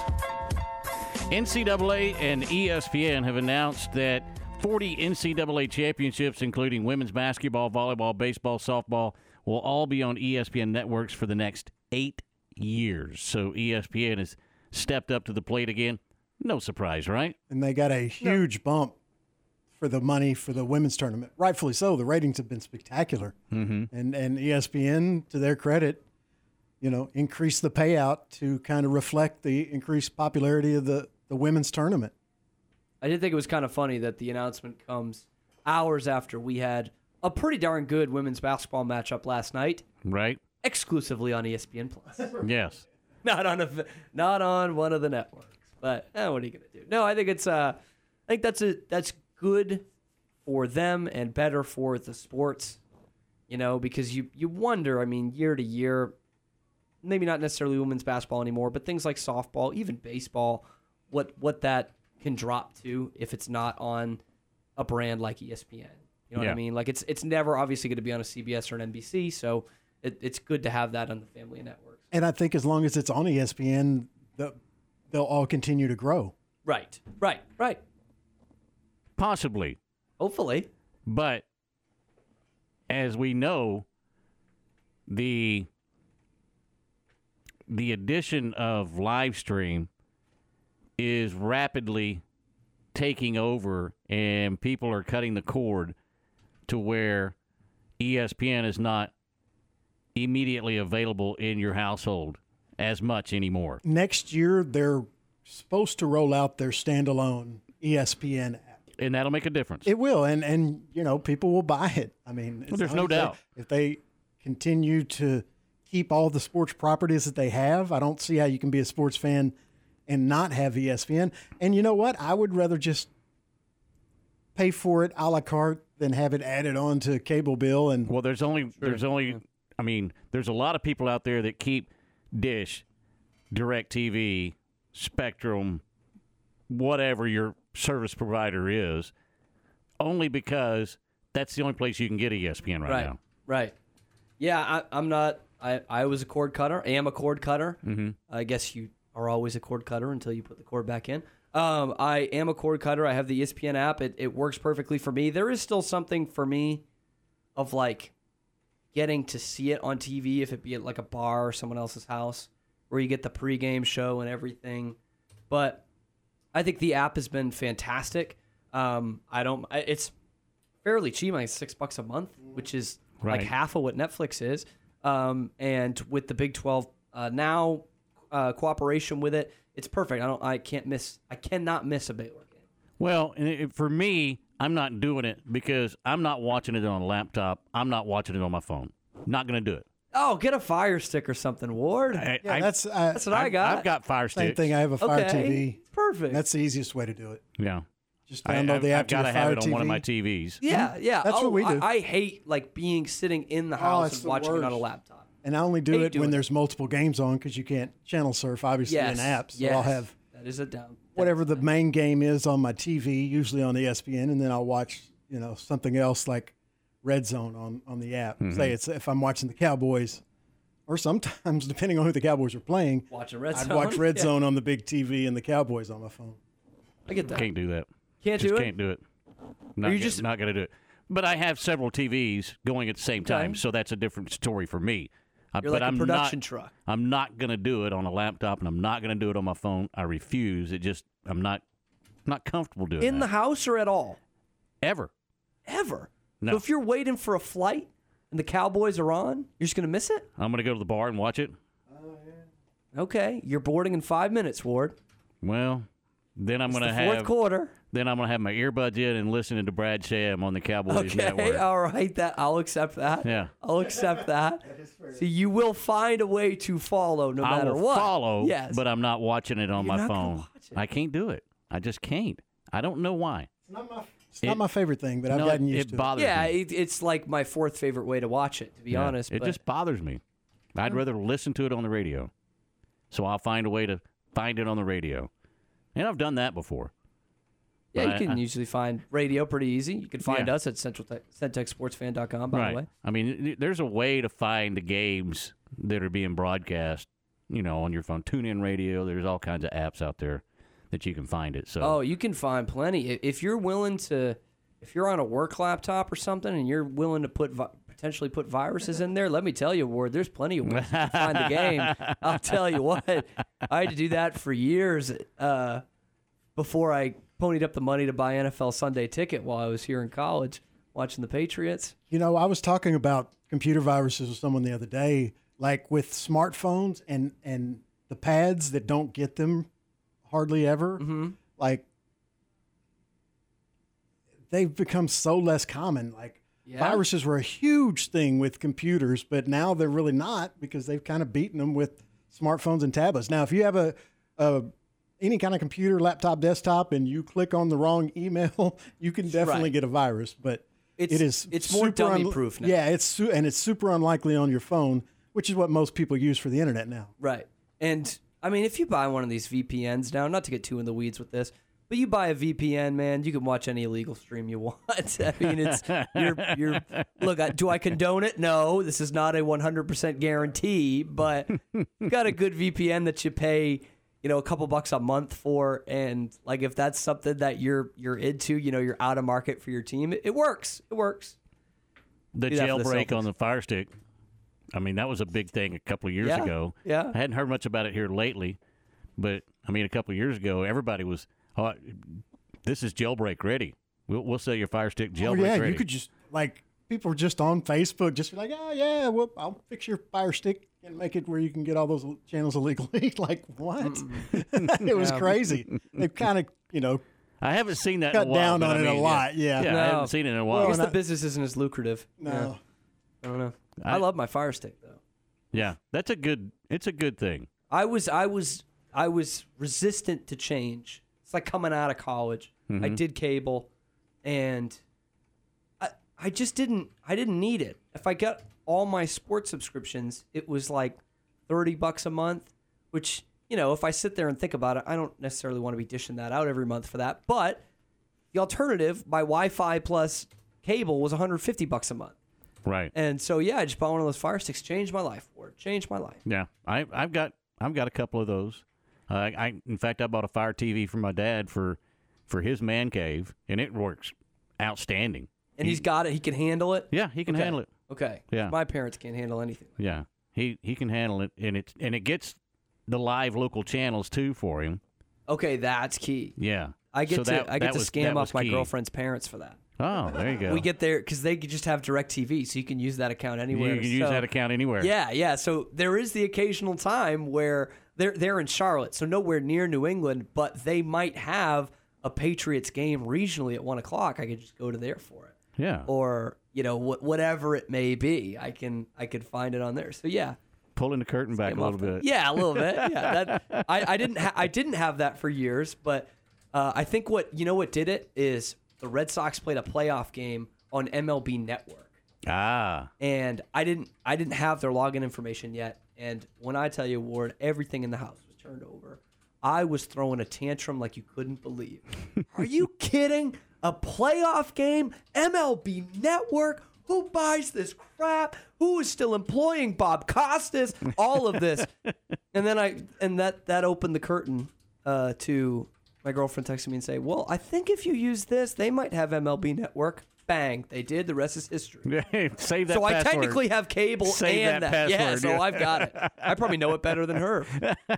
Speaker 4: NCAA and ESPN have announced that 40 NCAA championships, including women's basketball, volleyball, baseball, softball, will all be on ESPN networks for the next eight years. So ESPN has stepped up to the plate again. No surprise, right?
Speaker 7: and they got a huge bump for the money for the women's tournament. Rightfully so. The ratings have been spectacular,
Speaker 4: Mm-hmm.
Speaker 7: and and ESPN, to their credit, you know, increase the payout to kind of reflect the increased popularity of the the women's tournament.
Speaker 6: I did think it was kind of funny that the announcement comes hours after we had a pretty darn good women's basketball matchup last night,
Speaker 4: Right?
Speaker 6: exclusively on ESPN Plus. [LAUGHS] [LAUGHS]
Speaker 4: Yes.
Speaker 6: not on a not on one of the networks. But eh, what are you gonna do? No, I think it's uh, I think that's a that's good for them and better for the sports. You know, because you you wonder. I mean, year to year, maybe not necessarily women's basketball anymore, but things like softball, even baseball, what what that can drop to if it's not on a brand like ESPN. You know what I mean? Like it's it's never obviously going to be on a CBS or an NBC, so it, it's good to have that on the family networks.
Speaker 7: And I think as long as it's on ESPN, the, they'll all continue to grow.
Speaker 6: Right, right, right.
Speaker 4: Possibly.
Speaker 6: Hopefully.
Speaker 4: But as we know, the the addition of live stream is rapidly taking over and people are cutting the cord to where ESPN is not immediately available in your household as much anymore.
Speaker 7: Next year, they're supposed to roll out their standalone ESPN app.
Speaker 4: And that'll make a difference.
Speaker 7: It will, and and you know people will buy it. I mean,
Speaker 4: Well, there's no
Speaker 7: as they-
Speaker 4: doubt.
Speaker 7: if they continue to keep all the sports properties that they have, I don't see how you can be a sports fan and not have ESPN. And you know what? I would rather just pay for it a la carte than have it added on to cable bill. And
Speaker 4: well, there's only there's only I mean, there's a lot of people out there that keep Dish, DirecTV, Spectrum, whatever your service provider is, only because that's the only place you can get ESPN right,
Speaker 6: right,
Speaker 4: now.
Speaker 6: right. Yeah, I, I'm not. I, I was a cord cutter. I am a cord cutter.
Speaker 4: Mhm.
Speaker 6: I guess you are always a cord cutter until you put the cord back in. Um, I am a cord cutter. I have the ESPN app. It, it works perfectly for me. There is still something for me of like getting to see it on TV, if it be at like a bar or someone else's house, where you get the pregame show and everything. But I think the app has been fantastic. Um, I don't. It's fairly cheap, like six bucks a month, which is
Speaker 4: Right.
Speaker 6: like half of what Netflix is. Um, and with the Big Twelve uh, now uh, cooperation with it, it's perfect. I don't. I can't miss. I cannot miss a Baylor game.
Speaker 4: Well, and it, for me, I'm not doing it because I'm not watching it on a laptop. I'm not watching it on my phone. Not going to do it.
Speaker 6: Oh, get a Fire Stick or something, Ward.
Speaker 4: I-
Speaker 7: Yeah,
Speaker 4: I-
Speaker 7: that's uh,
Speaker 6: That's what I got.
Speaker 4: I've got Fire Stick.
Speaker 7: Same
Speaker 4: Sticks.
Speaker 7: thing. I have a Fire
Speaker 6: Okay,
Speaker 7: TV.
Speaker 6: Perfect.
Speaker 7: That's the easiest way to do it.
Speaker 4: Yeah.
Speaker 7: Just
Speaker 4: I-
Speaker 7: download
Speaker 4: I've-
Speaker 7: the app
Speaker 4: I've
Speaker 7: to your
Speaker 4: gotta have
Speaker 7: Fire
Speaker 4: it on one of my TVs.
Speaker 6: yeah, yeah.
Speaker 7: That's what
Speaker 6: Oh,
Speaker 7: we do.
Speaker 6: I, I hate like being sitting in the
Speaker 7: Oh,
Speaker 6: house
Speaker 7: it's
Speaker 6: and
Speaker 7: the
Speaker 6: watching it on a laptop.
Speaker 7: And I only do
Speaker 6: Hate
Speaker 7: it
Speaker 6: doing
Speaker 7: when
Speaker 6: it.
Speaker 7: there's multiple games on because you can't channel surf, obviously,
Speaker 6: Yes.
Speaker 7: in apps. So
Speaker 6: yes.
Speaker 7: I'll have
Speaker 6: that is a down.
Speaker 7: whatever the main game is on my TV, usually on ESPN, and then I'll watch, you know, something else like Red Zone on, on the app.
Speaker 6: Mm-hmm.
Speaker 4: Mhm.
Speaker 7: Say it's if I'm watching the Cowboys, or sometimes [LAUGHS] depending on who the Cowboys are playing,
Speaker 6: Watching Red
Speaker 7: I'd
Speaker 6: Zone.
Speaker 7: watch Red [LAUGHS]
Speaker 6: Yeah.
Speaker 7: Zone on the big TV and the Cowboys on my phone.
Speaker 6: I get that.
Speaker 4: Can't do that.
Speaker 6: Can't
Speaker 4: just
Speaker 6: do it?
Speaker 4: Can't do it. Not,
Speaker 6: you
Speaker 4: get-
Speaker 6: just-
Speaker 4: not going to do it. But I have several TVs going at the same time, so that's a different story for me.
Speaker 6: You're
Speaker 4: but
Speaker 6: like a
Speaker 4: I'm
Speaker 6: production
Speaker 4: not,
Speaker 6: truck.
Speaker 4: I'm not going to do it on a laptop, and I'm not going to do it on my phone. I refuse. It just I'm not not comfortable doing it.
Speaker 6: In
Speaker 4: that.
Speaker 6: the house or at all?
Speaker 4: ever.
Speaker 6: Ever.
Speaker 4: No.
Speaker 6: So if you're waiting for a flight and the Cowboys are on, you're just gonna miss it?
Speaker 4: I'm going to go to the bar and watch it.
Speaker 6: Okay. You're boarding in five minutes, Ward.
Speaker 4: Well, then I'm
Speaker 6: It's
Speaker 4: to
Speaker 6: the fourth
Speaker 4: have
Speaker 6: quarter.
Speaker 4: Then I'm going to have my earbuds in and listening to Brad Sham on the Cowboys
Speaker 6: Okay,
Speaker 4: Network. [LAUGHS]
Speaker 6: all right. That I'll accept that.
Speaker 4: Yeah.
Speaker 6: I'll accept that. [LAUGHS] See, you will find a way to follow no
Speaker 4: I
Speaker 6: matter
Speaker 4: will
Speaker 6: what.
Speaker 4: follow,
Speaker 6: Yes.
Speaker 4: but I'm not watching it on
Speaker 6: You're
Speaker 4: my
Speaker 6: not
Speaker 4: phone.
Speaker 6: watch it.
Speaker 4: I can't do it. I just can't. I don't know why.
Speaker 7: It's not my, it's
Speaker 4: It-
Speaker 7: not my favorite thing, but I've
Speaker 4: no,
Speaker 7: gotten
Speaker 4: it
Speaker 7: used to
Speaker 4: bothers
Speaker 6: yeah,
Speaker 4: me.
Speaker 6: it, it's like my fourth favorite way to watch it. To be
Speaker 4: Yeah,
Speaker 6: honest,
Speaker 4: it
Speaker 6: but
Speaker 4: just bothers me. I'd rather listen to it on the radio. So I'll find a way to find it on the radio, and I've done that before.
Speaker 6: Yeah,
Speaker 4: but
Speaker 6: you can
Speaker 4: I-
Speaker 6: usually find radio pretty easy. You can find
Speaker 4: Yeah.
Speaker 6: us at central centexsportsfan.com. By
Speaker 4: right.
Speaker 6: the way,
Speaker 4: I mean, there's a way to find the games that are being broadcast. You know, on your phone, tune in radio. There's all kinds of apps out there that you can find it. So
Speaker 6: Oh, you can find plenty. If you're willing to, if you're on a work laptop or something and you're willing to put vi- potentially put viruses in there, let me tell you, Ward, there's plenty of ways to find the game. I'll tell you what, I had to do that for years uh, before I ponied up the money to buy NFL Sunday ticket while I was here in college watching the Patriots.
Speaker 7: You know, I was talking about computer viruses with someone the other day, like with smartphones and and the pads that don't get them hardly ever.
Speaker 6: Mm-hmm.
Speaker 7: Like they've become so less common. Like
Speaker 6: Yeah.
Speaker 7: viruses were a huge thing with computers, but now they're really not because they've kind of beaten them with smartphones and tablets. Now, if you have a, a any kind of computer, laptop, desktop, and you click on the wrong email, [LAUGHS] you can definitely
Speaker 6: Right.
Speaker 7: get a virus. But
Speaker 6: It's-
Speaker 7: it is
Speaker 6: it's more
Speaker 7: super
Speaker 6: dummy-proof now.
Speaker 7: Yeah, it's su- and it's super unlikely on your phone, which is what most people use for the internet now.
Speaker 6: Right. And I mean, if you buy one of these VPNs now, not to get too in the weeds with this, but you buy a VPN, man, you can watch any illegal stream you [LAUGHS] want. I mean, it's you're you're look. I- Do I condone it? No, this is not a 100% guarantee, but you got a good VPN that you pay, you know, a couple bucks a month for, and like if that's something that you're you're into, you know, you're out of market for your team, it, it works. It works.
Speaker 4: the
Speaker 6: Do that for the
Speaker 4: jailbreak on the Fire Stick. I mean, that was a big thing a couple of years
Speaker 6: Yeah,
Speaker 4: ago.
Speaker 6: yeah.
Speaker 4: I hadn't heard much about it here lately, but I mean, a couple of years ago, everybody was, "Oh, this is jailbreak ready. We'll, we'll sell your Fire Stick jailbreak
Speaker 7: Oh
Speaker 4: jailbreak
Speaker 7: yeah,
Speaker 4: ready."
Speaker 7: you could just like people are just on Facebook, just be like, oh yeah, whoop, I'll fix your Fire Stick and make it where you can get all those channels illegally. [LAUGHS] like what? [LAUGHS] it was
Speaker 4: Yeah.
Speaker 7: crazy. [LAUGHS] They've kind of you know
Speaker 4: I haven't seen that
Speaker 7: cut
Speaker 4: in a while,
Speaker 7: down on
Speaker 4: I
Speaker 7: it a lot. Yeah,
Speaker 4: yeah, I haven't seen it in a while.
Speaker 6: I guess the
Speaker 7: I-
Speaker 6: business isn't as lucrative.
Speaker 7: No.
Speaker 6: Yeah. I don't know. I,
Speaker 4: I-
Speaker 6: love my Fire Stick though.
Speaker 4: yeah, that's a good. It's a good thing.
Speaker 6: I was I was I was resistant to change. It's like coming out of college. I
Speaker 4: Mhm.
Speaker 6: did cable and I I just didn't I didn't need it. If I got all my sports subscriptions, it was like 30 bucks a month, which, you know, if I sit there and think about it, I don't necessarily want to be dishing that out every month for that, but the alternative, my Wi-Fi plus cable was 150 bucks a month.
Speaker 4: Right.
Speaker 6: And so yeah, I just bought one of those Fire Sticks, changed my life. Ward, changed my life.
Speaker 4: Yeah, I, I've got I've got a couple of those. Uh, I in fact I bought a Fire TV for my dad for for his man cave, and it works outstanding.
Speaker 6: And he's got it. He can handle it.
Speaker 4: Yeah, he can
Speaker 6: Okay.
Speaker 4: handle it.
Speaker 6: Okay.
Speaker 4: Yeah.
Speaker 6: My parents can't handle anything.
Speaker 4: Yeah, he he can handle it, and it and it gets the live local channels too for him.
Speaker 6: Okay, that's key.
Speaker 4: Yeah,
Speaker 6: I get
Speaker 4: So
Speaker 6: to
Speaker 4: that-
Speaker 6: I get
Speaker 4: that
Speaker 6: to
Speaker 4: was-
Speaker 6: scam
Speaker 4: that
Speaker 6: off
Speaker 4: was
Speaker 6: my
Speaker 4: key.
Speaker 6: girlfriend's parents for that.
Speaker 4: Oh, there you go.
Speaker 6: We get there because they could just have direct TV, so you can use that account anywhere.
Speaker 4: You can use
Speaker 6: So-
Speaker 4: that account anywhere.
Speaker 6: Yeah, yeah. So there is the occasional time where they're they're in Charlotte, so nowhere near New England, but they might have a Patriots game regionally at one o'clock, I could just go to there for it.
Speaker 4: Yeah.
Speaker 6: Or you know wh- whatever it may be, I can I could find it on there. So yeah,
Speaker 4: Pulling the curtain back a little bit.
Speaker 6: Yeah, a little bit. [LAUGHS] Yeah, that, I, I didn't ha- I didn't have that for years, but uh, I think what you know what did it is the Red Sox played a playoff game on MLB Network,
Speaker 4: Ah.
Speaker 6: and I didn't I didn't have their login information yet. And when I tell you, Ward, everything in the house was turned over. I was throwing a tantrum like you couldn't believe. [LAUGHS] Are you kidding? A playoff game, MLB Network. Who buys this crap? Who is still employing Bob Costas? All of this, [LAUGHS] and then I and that that opened the curtain uh, to my girlfriend texting me and say, "Well, I think if you use this, they might have MLB Network." Bang! They did. The rest is history. [LAUGHS]
Speaker 4: Save that
Speaker 6: So I
Speaker 4: password.
Speaker 6: technically have cable
Speaker 4: Save
Speaker 6: and
Speaker 4: that
Speaker 6: Yeah,
Speaker 4: password,
Speaker 6: so
Speaker 4: yeah.
Speaker 6: I've got it. I probably know it better than her.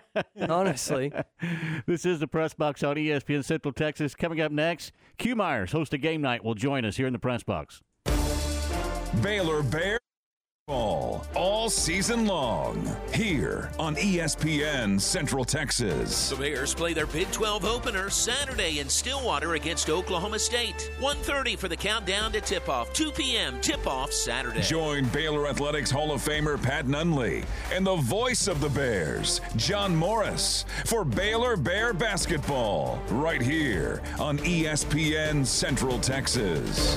Speaker 6: [LAUGHS] Honestly.
Speaker 4: This is the Press Box on ESPN Central Texas. Coming up next, Q Myers, host of Game Night, will join us here in the Press Box.
Speaker 1: Baylor Bear ball all season long here on ESPN Central Texas.
Speaker 30: The Bears play their Big 12 opener Saturday in Stillwater against Oklahoma State. 1.30 for the countdown to tip-off. 2 p.m. tip-off Saturday.
Speaker 1: Join Baylor Athletics Hall of Famer Pat Nunley and the voice of the Bears, John Morris, for Baylor Bear basketball right here on ESPN Central Texas.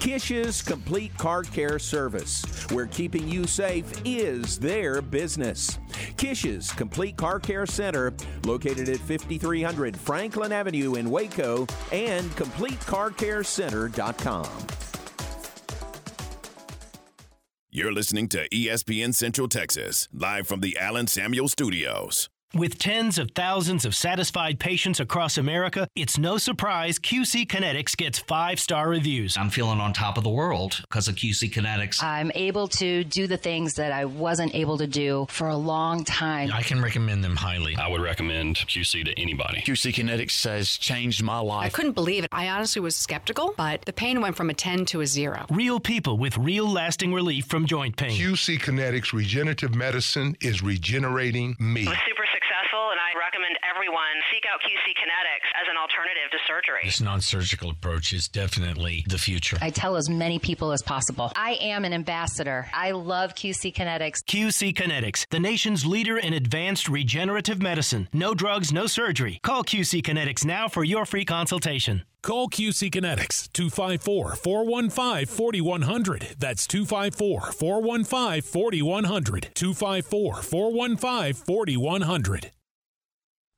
Speaker 31: Kish's Complete Car Care Service, where keeping you safe is their business. Kish's Complete Car Care Center, located at 5300 Franklin Avenue in Waco, and CompleteCarCareCenter.com.
Speaker 32: You're listening to ESPN Central Texas, live from the Allen Samuel Studios.
Speaker 14: With tens of thousands of satisfied patients across America, it's no surprise QC Kinetics gets five star reviews.
Speaker 33: I'm feeling on top of the world because of QC Kinetics.
Speaker 34: I'm able to do the things that I wasn't able to do for a long time.
Speaker 35: I can recommend them highly. I would recommend QC to anybody. QC Kinetics has changed my life.
Speaker 36: I couldn't believe it. I honestly was skeptical, but the pain went from a 10 to a 0.
Speaker 14: Real people with real lasting relief from joint pain.
Speaker 37: QC Kinetics Regenerative Medicine is regenerating me.
Speaker 38: was super successful, and I recommend everyone seek out QC Kinetics as an alternative to surgery.
Speaker 35: This non surgical approach is definitely the future.
Speaker 34: I tell as many people as possible. I am an ambassador. I love QC Kinetics.
Speaker 14: QC Kinetics, the nation's leader in advanced regenerative medicine. No drugs, no surgery. Call QC Kinetics now for your free consultation.
Speaker 39: Call QC Kinetics 254 415 4100. That's 254 415 4100. 254 415 4100.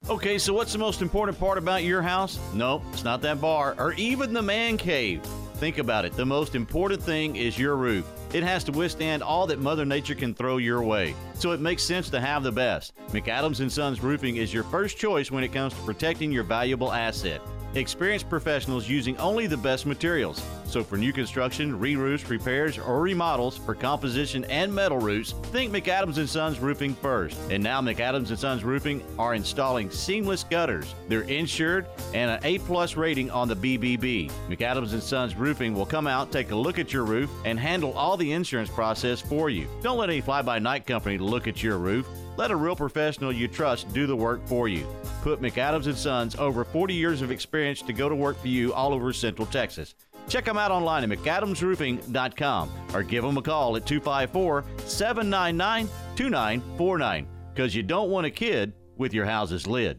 Speaker 4: Okay, so what's the most important part about your house? Nope, it's not that bar or even the man cave. Think about it. The most important thing is your roof. It has to withstand all that Mother Nature can throw your way. So it makes sense to have the best. McAdams Sons Roofing is your first choice when it comes to protecting your valuable asset. Experienced professionals using only the best materials. So for new construction, re-roofs, repairs, or remodels for composition and metal roofs, think McAdams Sons Roofing first. And now McAdams Sons Roofing are installing seamless gutters. They're insured and an A-plus rating on the BBB. McAdams Sons Roofing will come out, take a look at your roof, and handle all the insurance process for you. Don't let any fly-by-night company look at your roof. Let a real professional you trust do the work for you. Put McAdams and Sons over 40 years of experience to go to work for you all over Central Texas. Check them out online at McAdamsRoofing.com or give them a call at 254 799 2949 because you don't want a kid with your house's lid.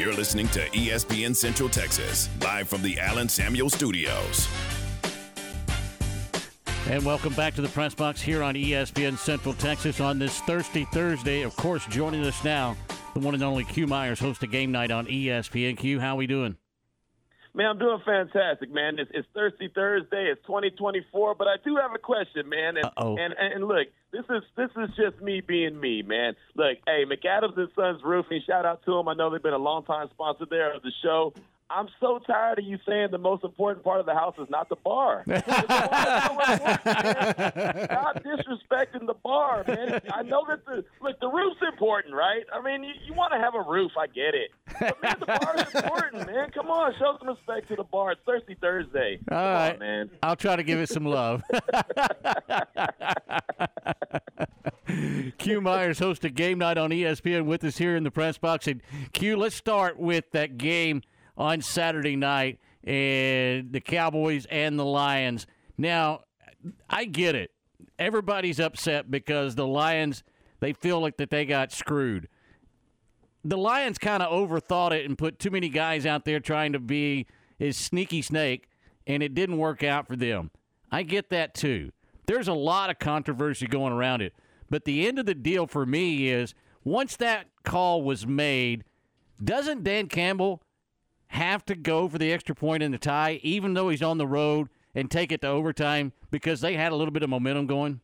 Speaker 1: You're listening to ESPN Central Texas, live from the Allen Samuel Studios.
Speaker 4: And welcome back to the press box here on ESPN Central Texas on this Thirsty Thursday. Of course, joining us now, the one and only Q Myers, host of Game Night on ESPN. Q, how are we doing?
Speaker 40: Man, I'm doing fantastic, man. It's, it's Thirsty Thursday. It's 2024, but I do have a question, man. And,
Speaker 4: Uh-oh.
Speaker 40: and and look, this is this is just me being me, man. Look, hey, McAdams and Sons Roofing. Shout out to them. I know they've been a long time sponsor there of the show. I'm so tired of you saying the most important part of the house is not the bar. [LAUGHS] The bar is so important, man. Stop disrespecting the bar, man. I know that the look the roof's important, right? I mean, you, you want to have a roof, I get it. But man, the bar is important, man. Come on, show some respect to the bar. It's Thirsty Thursday.
Speaker 4: All
Speaker 40: Come
Speaker 4: right,
Speaker 40: on, man.
Speaker 4: I'll try to give it some love. Q Myers hosted game night on ESPN with us here in the press box. And Q, let's start with that game on Saturday night and the Cowboys and the Lions. Now, I get it. Everybody's upset because the Lions they feel like that they got screwed. The Lions kind of overthought it and put too many guys out there trying to be his sneaky snake, and it didn't work out for them. I get that too. There's a lot of controversy going around it. But the end of the deal for me is once that call was made, doesn't Dan Campbell have to go for the extra point in the tie, even though he's on the road, and take it to overtime because they had a little bit of momentum going?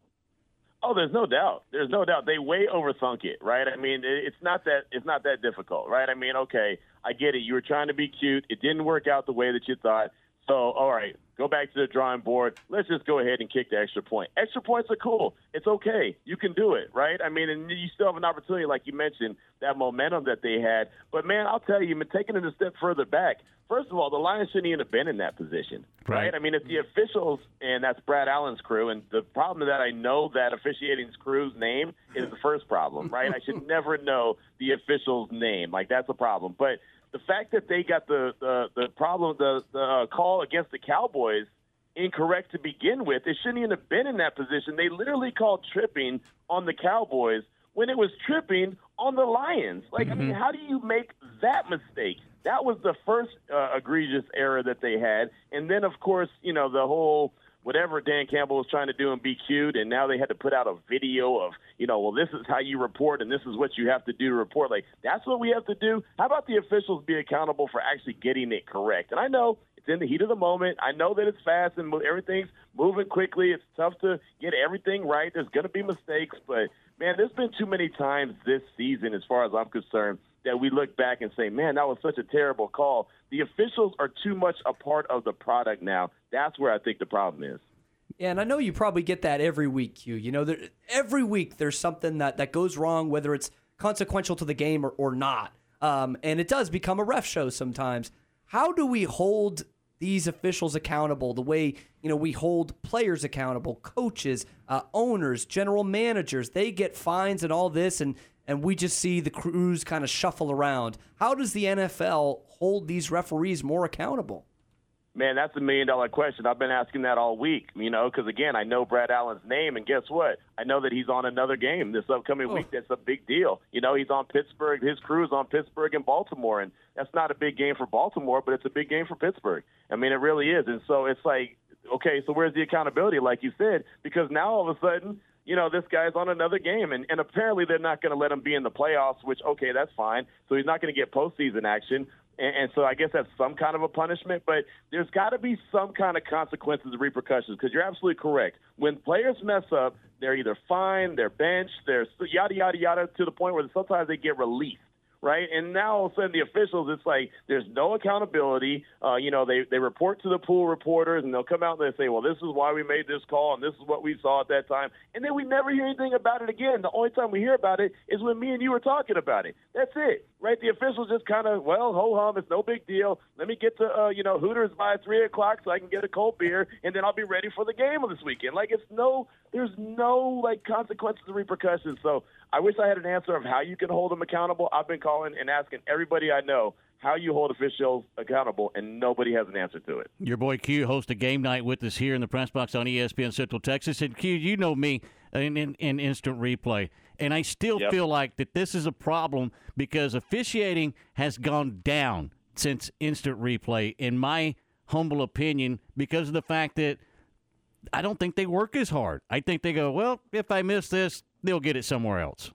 Speaker 40: Oh, there's no doubt. There's no doubt. They way overthunk it, right? I mean, it's not that it's not that difficult, right? I mean, okay, I get it. You were trying to be cute. It didn't work out the way that you thought. So, all right, go back to the drawing board. Let's just go ahead and kick the extra point. Extra points are cool. It's okay. You can do it, right? I mean, and you still have an opportunity, like you mentioned, that momentum that they had. But man, I'll tell you, taking it a step further back. First of all, the Lions shouldn't even have been in that position, right? I mean, if the officials and that's Brad Allen's crew, and the problem that I know that officiating's crew's name is the first problem, right? I should [LAUGHS] never know the official's name. Like that's a problem. But the fact that they got the the, the problem the, the uh, call against the Cowboys incorrect to begin with, they shouldn't even have been in that position. They literally called tripping on the Cowboys when it was tripping on the Lions. Like, I mean, how do you make that mistake? That was the first uh, egregious error that they had, and then of course, you know, the whole whatever Dan Campbell was trying to do and be cute, and now they had to put out a video of, you know, well, this is how you report and this is what you have to do to report. Like, that's what we have to do. How about the officials be accountable for actually getting it correct? And I know it's in the heat of the moment. I know that it's fast and everything's moving quickly. It's tough to get everything right. There's going to be mistakes, but man, there's been too many times this season, as far as I'm concerned, that we look back and say, man, that was such a terrible call. The officials are too much a part of the product now. That's where I think the problem is.
Speaker 6: Yeah, and I know you probably get that every week, Q. You know, there, every week there's something that, that goes wrong, whether it's consequential to the game or, or not. Um, and it does become a ref show sometimes. How do we hold these officials accountable the way, you know, we hold players accountable, coaches, uh, owners, general managers? They get fines and all this, and, and we just see the crews kind of shuffle around. How does the NFL hold these referees more accountable?
Speaker 40: Man, that's a million dollar question. I've been asking that all week, you know, because again, I know Brad Allen's name, and guess what? I know that he's on another game this upcoming oh. week. That's a big deal. You know, he's on Pittsburgh. His crew is on Pittsburgh and Baltimore, and that's not a big game for Baltimore, but it's a big game for Pittsburgh. I mean, it really is. And so it's like, okay, so where's the accountability, like you said? Because now all of a sudden, you know, this guy's on another game, and, and apparently they're not going to let him be in the playoffs, which, okay, that's fine. So he's not going to get postseason action. And, and so I guess that's some kind of a punishment, but there's got to be some kind of consequences and repercussions because you're absolutely correct. When players mess up, they're either fined, they're benched, they're yada, yada, yada, to the point where sometimes they get released right? And now all of a sudden the officials, it's like there's no accountability. Uh, you know, they they report to the pool reporters, and they'll come out and they say, well, this is why we made this call, and this is what we saw at that time, and then we never hear anything about it again. The only time we hear about it is when me and you were talking about it. That's it, right? The officials just kind of, well, ho hum, it's no big deal. Let me get to uh, you know Hooters by three o'clock so I can get a cold beer, and then I'll be ready for the game of this weekend. Like it's no, there's no like consequences or repercussions. So I wish I had an answer of how you can hold them accountable. I've been calling and asking everybody I know how you hold officials accountable, and nobody has an answer to it.
Speaker 4: Your boy Q hosts a game night with us here in the press box on ESPN Central Texas. And Q, you know me uh, in, in, in instant replay. And I still
Speaker 40: Yep.
Speaker 4: feel like that this is a problem because officiating has gone down since instant replay, in my humble opinion, because of the fact that I don't think they work as hard. I think they go, well, if I miss this, they'll get it somewhere else.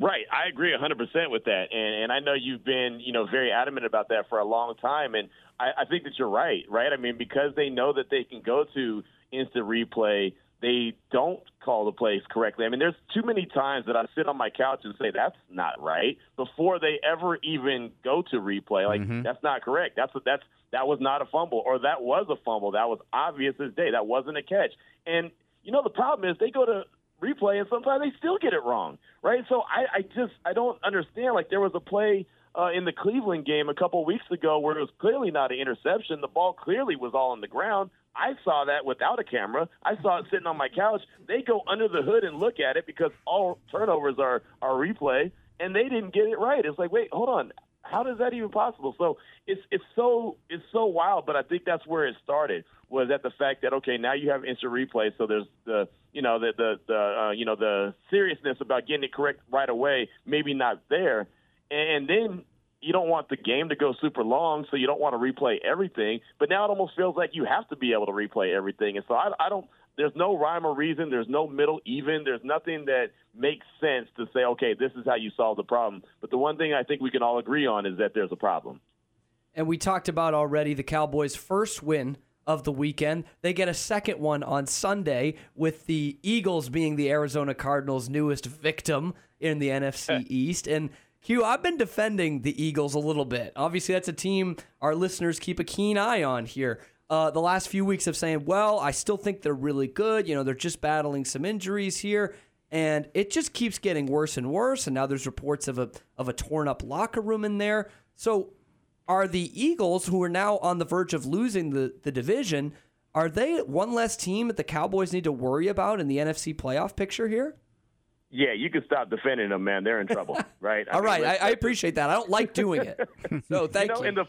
Speaker 40: Right, I agree 100% with that, and and I know you've been you know very adamant about that for a long time, and I, I think that you're right, right? I mean, because they know that they can go to instant replay, they don't call the plays correctly. I mean, there's too many times that I sit on my couch and say that's not right before they ever even go to replay. Like mm-hmm. that's not correct. That's that's that was not a fumble, or that was a fumble. That was obvious as day. That wasn't a catch. And you know the problem is they go to replay and sometimes they still get it wrong, right? So I, I just I don't understand. Like there was a play uh, in the Cleveland game a couple weeks ago where it was clearly not an interception. The ball clearly was all on the ground. I saw that without a camera. I saw it sitting on my couch. They go under the hood and look at it because all turnovers are are replay, and they didn't get it right. It's like, wait, hold on. How does that even possible? So it's it's so it's so wild, but I think that's where it started was at the fact that okay, now you have instant replay, so there's the you know the the, the uh, you know the seriousness about getting it correct right away, maybe not there, and then you don't want the game to go super long, so you don't want to replay everything. But now it almost feels like you have to be able to replay everything, and so I, I don't. There's no rhyme or reason. There's no middle even. There's nothing that makes sense to say, okay, this is how you solve the problem. But the one thing I think we can all agree on is that there's a problem.
Speaker 6: And we talked about already the Cowboys' first win of the weekend. They get a second one on Sunday with the Eagles being the Arizona Cardinals' newest victim in the [LAUGHS] NFC East. And Q, I've been defending the Eagles a little bit. Obviously, that's a team our listeners keep a keen eye on here. Uh, the last few weeks of saying, well, I still think they're really good. You know, they're just battling some injuries here. And it just keeps getting worse and worse. And now there's reports of a of a torn up locker room in there. So are the Eagles, who are now on the verge of losing the, the division, are they one less team that the Cowboys need to worry about in the NFC playoff picture here?
Speaker 40: Yeah, you can stop defending them, man. They're in trouble, [LAUGHS] right?
Speaker 6: All right,
Speaker 40: let's-
Speaker 6: I, I appreciate that. I don't like doing it. [LAUGHS] So thank
Speaker 40: you. Know,
Speaker 6: you.
Speaker 40: the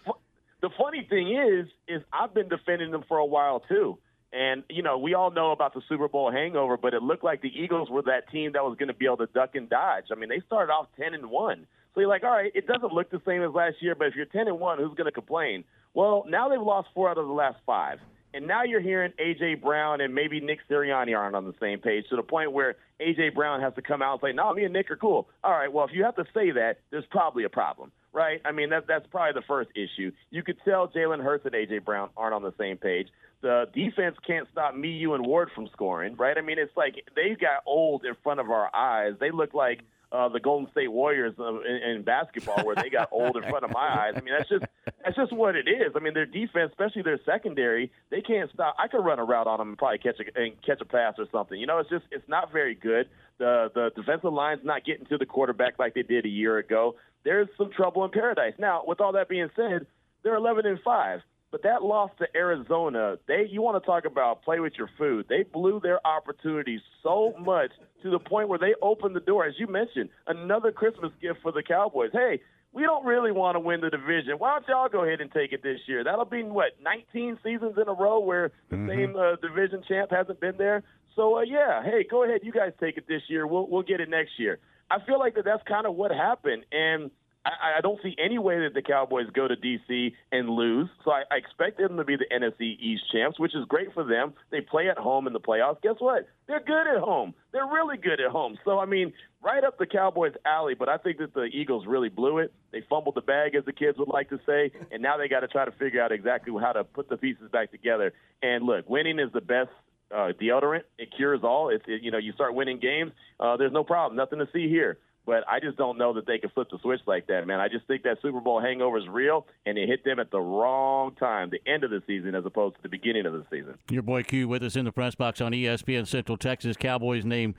Speaker 40: the funny thing is, is I've been defending them for a while too. And you know, we all know about the Super Bowl hangover, but it looked like the Eagles were that team that was going to be able to duck and dodge. I mean, they started off ten and one, so you're like, all right, it doesn't look the same as last year, but if you're ten and one, who's going to complain? Well, now they've lost four out of the last five, and now you're hearing AJ Brown and maybe Nick Sirianni aren't on the same page to the point where AJ Brown has to come out and say, "No, me and Nick are cool." All right, well, if you have to say that, there's probably a problem, right? I mean, that that's probably the first issue. You could tell Jalen Hurts and AJ Brown aren't on the same page. The defense can't stop me, you, and Ward from scoring, right? I mean, it's like they got old in front of our eyes. They look like uh, the Golden State Warriors uh, in, in basketball, where they got old in front of my eyes. I mean, that's just that's just what it is. I mean, their defense, especially their secondary, they can't stop. I could run a route on them and probably catch a and catch a pass or something. You know, it's just it's not very good. The the defensive line's not getting to the quarterback like they did a year ago. There's some trouble in paradise. Now, with all that being said, they're 11 and five. But that loss to Arizona, they you want to talk about play with your food. They blew their opportunities so much to the point where they opened the door, as you mentioned, another Christmas gift for the Cowboys. Hey, we don't really want to win the division. Why don't y'all go ahead and take it this year? That'll be what 19 seasons in a row where the same uh, division champ hasn't been there. So uh, yeah, hey, go ahead, you guys take it this year. We'll we'll get it next year. I feel like that that's kind of what happened, and I, I don't see any way that the Cowboys go to D.C. and lose. So I, I expect them to be the NFC East champs, which is great for them. They play at home in the playoffs. Guess what? They're good at home. They're really good at home. So I mean, right up the Cowboys' alley. But I think that the Eagles really blew it. They fumbled the bag, as the kids would like to say, and now they got to try to figure out exactly how to put the pieces back together. And look, winning is the best uh, deodorant. It cures all. It's it, you know you start winning games. Uh, there's no problem. Nothing to see here. But I just don't know that they can flip the switch like that, man. I just think that Super Bowl hangover is real, and it hit them at the wrong time, the end of the season, as opposed to the beginning of the season.
Speaker 4: Your boy Q with us in the press box on ESPN Central Texas. Cowboys named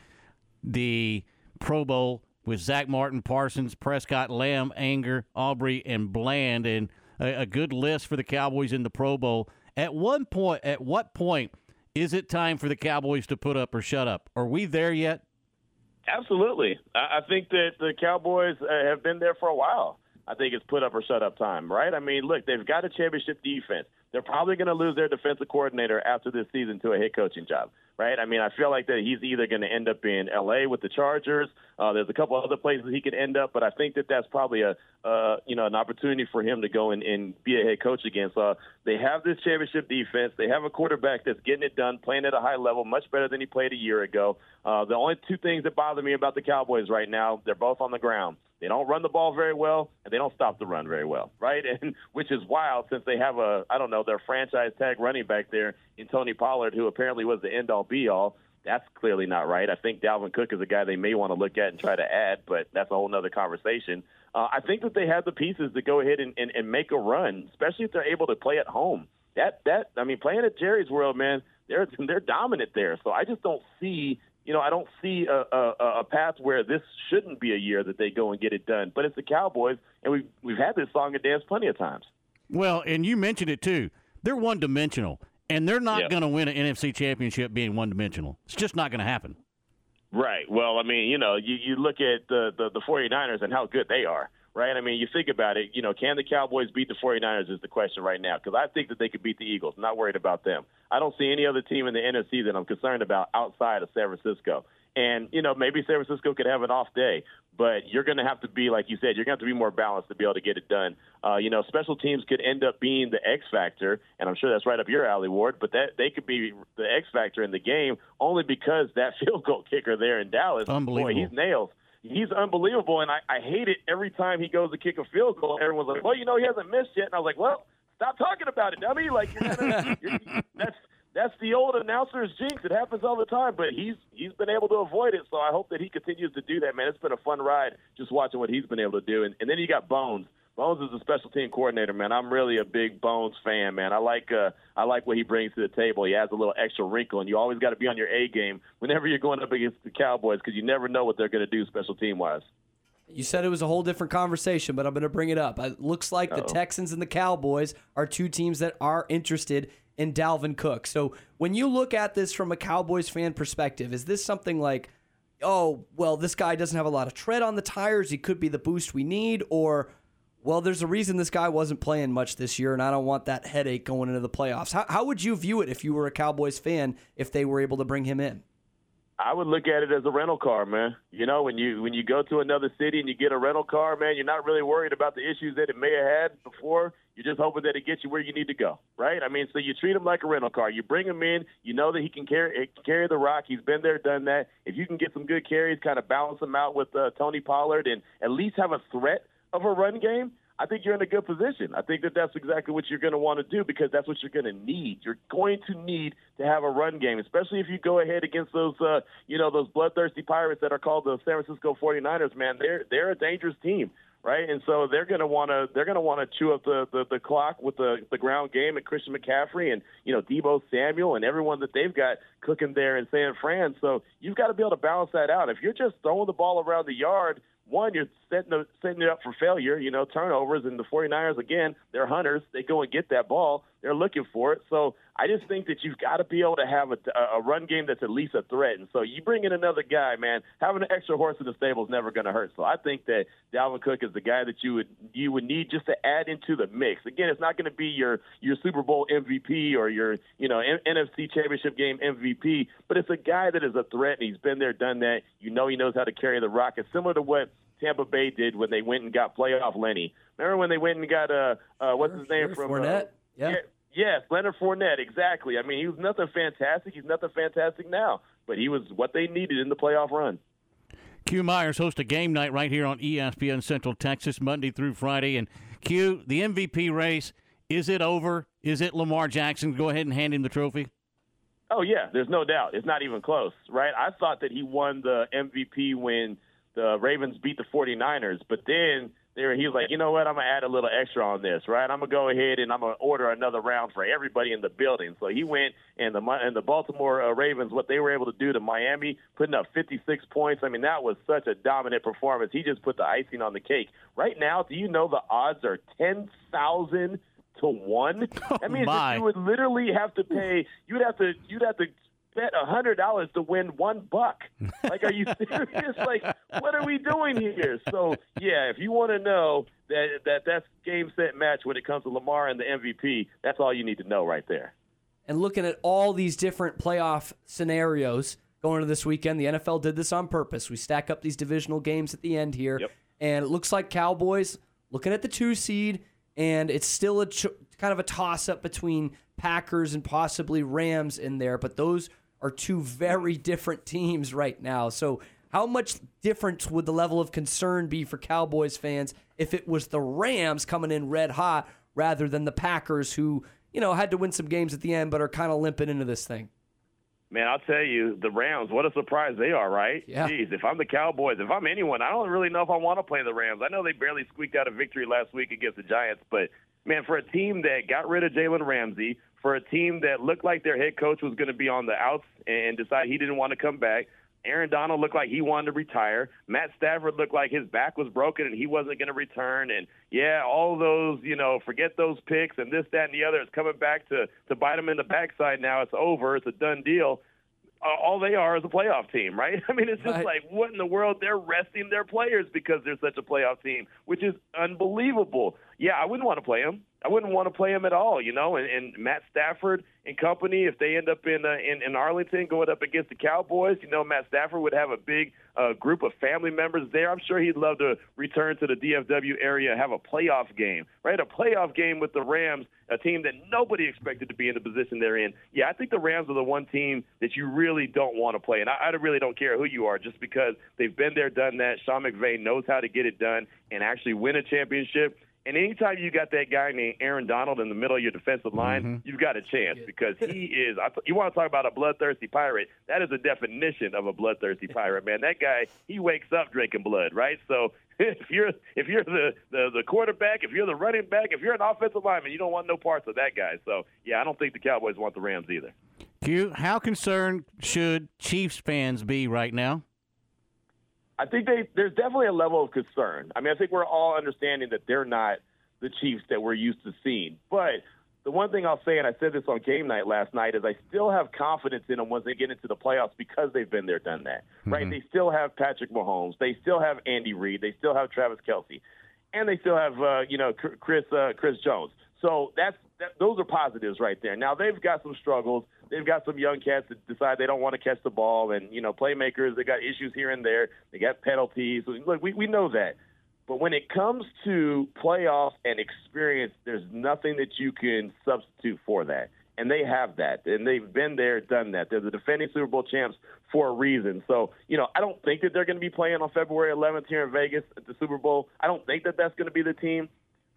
Speaker 4: the Pro Bowl with Zack Martin, Parsons, Prescott, Lamb, Anger, Aubrey, and Bland, and a, a good list for the Cowboys in the Pro Bowl. At one point, at what point is it time for the Cowboys to put up or shut up? Are we there yet?
Speaker 40: Absolutely. I think that the Cowboys uh, have been there for a while. I think it's put up or shut up time, right? I mean, look, they've got a championship defense. They're probably going to lose their defensive coordinator after this season to a head coaching job, right? I mean, I feel like that he's either going to end up in L.A. with the Chargers. Uh, there's a couple other places he could end up, but I think that that's probably a uh, you know an opportunity for him to go and, and be a head coach again. So they have this championship defense. They have a quarterback that's getting it done, playing at a high level, much better than he played a year ago. Uh, the only two things that bother me about the Cowboys right now, they're both on the ground. They don't run the ball very well, and they don't stop the run very well, right? [LAUGHS] And which is wild since they have a I don't know their franchise tag running back there in Tony Pollard, who apparently was the end all be all. That's clearly not right. I think Dalvin Cook is a guy they may want to look at and try to add, but that's a whole other conversation. Uh, I think that they have the pieces to go ahead and, and, and make a run, especially if they're able to play at home. That that I mean, playing at Jerry's World, man, they're [LAUGHS] they're dominant there. So I just don't see you know, I don't see a, a, a path where this shouldn't be a year that they go and get it done. But it's the Cowboys, and we've we've had this song and dance plenty of times.
Speaker 4: Well, and you mentioned it too. They're one dimensional, and they're not
Speaker 40: Yeah.
Speaker 4: going to win an NFC championship being one dimensional. It's just not going to happen.
Speaker 40: Right. Well, I mean, you know, you, you look at the, the, the 49ers and how good they are, right? I mean, you think about it, you know, can the Cowboys beat the 49ers is the question right now because I think that they could beat the Eagles. I'm not worried about them. I don't see any other team in the NFC that I'm concerned about outside of San Francisco. And, you know, maybe San Francisco could have an off day, but you're going to have to be, like you said, you're going to have to be more balanced to be able to get it done. Uh, you know, special teams could end up being the X factor, and I'm sure that's right up your alley, Ward, but that they could be the X factor in the game only because that [LAUGHS] field goal kicker there in Dallas, boy, he's nails. He's unbelievable, and I, I hate it every time he goes to kick a field goal. Everyone's like, well, you know, he hasn't missed yet. And I was like, well, stop talking about it, dummy. Like, you're gonna, [LAUGHS] you're, that's that's the old announcer's jinx. It happens all the time, but he's he's been able to avoid it. So I hope that he continues to do that, man. It's been a fun ride just watching what he's been able to do. And, and then you got Bones. Bones is a special team coordinator, man. I'm really a big Bones fan, man. I like uh, I like what he brings to the table. He has a little extra wrinkle, and you always got to be on your A game whenever you're going up against the Cowboys because you never know what they're going to do special team wise.
Speaker 6: You said it was a whole different conversation, but I'm going to bring it up. It looks like the
Speaker 40: Uh-oh.
Speaker 6: Texans and the Cowboys are two teams that are interested in Dalvin Cook. So when you look at this from a Cowboys fan perspective, is this something like, oh, well, this guy doesn't have a lot of tread on the tires. He could be the boost we need, or well, there's a reason this guy wasn't playing much this year, and I don't want that headache going into the playoffs. How, how would you view it if you were a Cowboys fan if they were able to bring him in?
Speaker 40: I would look at it as a rental car, man. You know, when you when you go to another city and you get a rental car, man, you're not really worried about the issues that it may have had before. You're just hoping that it gets you where you need to go, right? I mean, so you treat him like a rental car. You bring him in. You know that he can carry carry the rock. He's been there, done that. If you can get some good carries, kind of balance him out with uh, Tony Pollard, and at least have a threat of a run game. I think you're in a good position. I think that that's exactly what you're going to want to do because that's what you're going to need. You're going to need to have a run game, especially if you go ahead against those, uh, you know, those bloodthirsty Pirates that are called the San Francisco 49ers. Man, they're they're a dangerous team, right? And so they're going to want to they're going to want to chew up the, the the clock with the the ground game and Christian McCaffrey and you know Deebo Samuel and everyone that they've got cooking there in San Fran. So you've got to be able to balance that out. If you're just throwing the ball around the yard one, you're setting, the, setting it up for failure, you know, turnovers. And the 49ers, again, they're hunters. They go and get that ball. They're looking for it. So I just think that you've got to be able to have a, a run game that's at least a threat. And so you bring in another guy, man, having an extra horse in the stable is never going to hurt. So I think that Dalvin Cook is the guy that you would you would need just to add into the mix. Again, it's not going to be your your Super Bowl MVP or your you know N- NFC Championship game MVP, but it's a guy that is a threat and he's been there, done that. You know he knows how to carry the rock. It's similar to what Tampa Bay did when they went and got playoff Lenny. Remember when they went and got uh, uh what's his name from
Speaker 6: Fournette?
Speaker 40: Uh,
Speaker 6: Yeah.
Speaker 40: Yes, Leonard Fournette, exactly. I mean, he was nothing fantastic. He's nothing fantastic now, but he was what they needed in the playoff run.
Speaker 4: Q Myers hosts a game night right here on ESPN Central Texas, Monday through Friday. And Q, the MVP race, is it over? Is it Lamar Jackson? Go ahead and hand him the trophy.
Speaker 40: Oh yeah, there's no doubt. It's not even close, right? I thought that he won the MVP when the Ravens beat the 49ers, but then there he was like, you know what? I'm gonna add a little extra on this, right? I'm gonna go ahead and I'm gonna order another round for everybody in the building. So he went and the and the Baltimore uh, Ravens, what they were able to do to Miami, putting up 56 points. I mean, that was such a dominant performance. He just put the icing on the cake. Right now, do you know the odds are 10,000 to one? [LAUGHS] That means
Speaker 4: my.
Speaker 40: that you would literally have to pay. You'd have to. You'd have to bet a hundred dollars to win one buck. Like, are you [LAUGHS] serious? like, what are we doing here? So, yeah, if you want to know that that that's game set match when it comes to Lamar and the MVP, that's all you need to know right there.
Speaker 6: and looking at all these different playoff scenarios going into this weekend. The NFL did this on purpose. We stack up these divisional games at the end here, and it looks like Cowboys looking at the two seed, and it's still a ch- kind of a toss up between Packers and possibly Rams in there, but those are two very different teams right now. So. How much difference would the level of concern be for Cowboys fans if it was the Rams coming in red hot rather than the Packers who, you know, had to win some games at the end but are kind of limping into this thing?
Speaker 40: Man, I'll tell you, the Rams, what a surprise they are, right?
Speaker 6: Yeah.
Speaker 40: Jeez, if I'm the Cowboys, if I'm anyone, I don't really know if I want to play the Rams. I know they barely squeaked out a victory last week against the Giants, but man, for a team that got rid of Jalen Ramsey, for a team that looked like their head coach was going to be on the outs and decide he didn't want to come back, Aaron Donald looked like he wanted to retire. Matt Stafford looked like his back was broken and he wasn't going to return. And yeah, all those, you know, forget those picks and this, that, and the other. It's coming back to to bite them in the backside now. It's over. It's a done deal. Uh, all they are is a playoff team, right? [LAUGHS] I mean, it's just
Speaker 6: Right.
Speaker 40: like what in the world? They're resting their players because they're such a playoff team, which is unbelievable. Yeah, I wouldn't want to play them. I wouldn't want to play him at all, you know. And, and Matt Stafford and company, if they end up in, uh, in in Arlington going up against the Cowboys, you know, Matt Stafford would have a big uh, group of family members there. I'm sure he'd love to return to the DFW area, have a playoff game, right? A playoff game with the Rams, a team that nobody expected to be in the position they're in. Yeah, I think the Rams are the one team that you really don't want to play, and I, I really don't care who you are, just because they've been there, done that. Sean McVay knows how to get it done and actually win a championship. And anytime you got that guy named Aaron Donald in the middle of your defensive line, mm-hmm. you've got a chance because he [LAUGHS] is. I, you want to talk about a bloodthirsty pirate? That is a definition of a bloodthirsty pirate, man. That guy, he wakes up drinking blood, right? So [LAUGHS] if you're if you're the, the the quarterback, if you're the running back, if you're an offensive lineman, you don't want no parts of that guy. So yeah, I don't think the Cowboys want the Rams either.
Speaker 4: Q, how concerned should Chiefs fans be right now?
Speaker 40: I think they there's definitely a level of concern. I mean, I think we're all understanding that they're not the Chiefs that we're used to seeing. But the one thing I'll say, and I said this on game night last night, is I still have confidence in them once they get into the playoffs because they've been there, done that. Right? They still have Patrick Mahomes. They still have Andy Reid. They still have Travis Kelce, and they still have uh, you know Chris uh, Chris Jones. So that's that, those are positives right there. Now they've got some struggles. They've got some young cats that decide they don't want to catch the ball, and you know playmakers. They got issues here and there. They got penalties. Look, we we know that. But when it comes to playoffs and experience, there's nothing that you can substitute for that. And they have that. And they've been there, done that. They're the defending Super Bowl champs for a reason. So, you know, I don't think that they're going to be playing on February 11th here in Vegas at the Super Bowl. I don't think that that's going to be the team.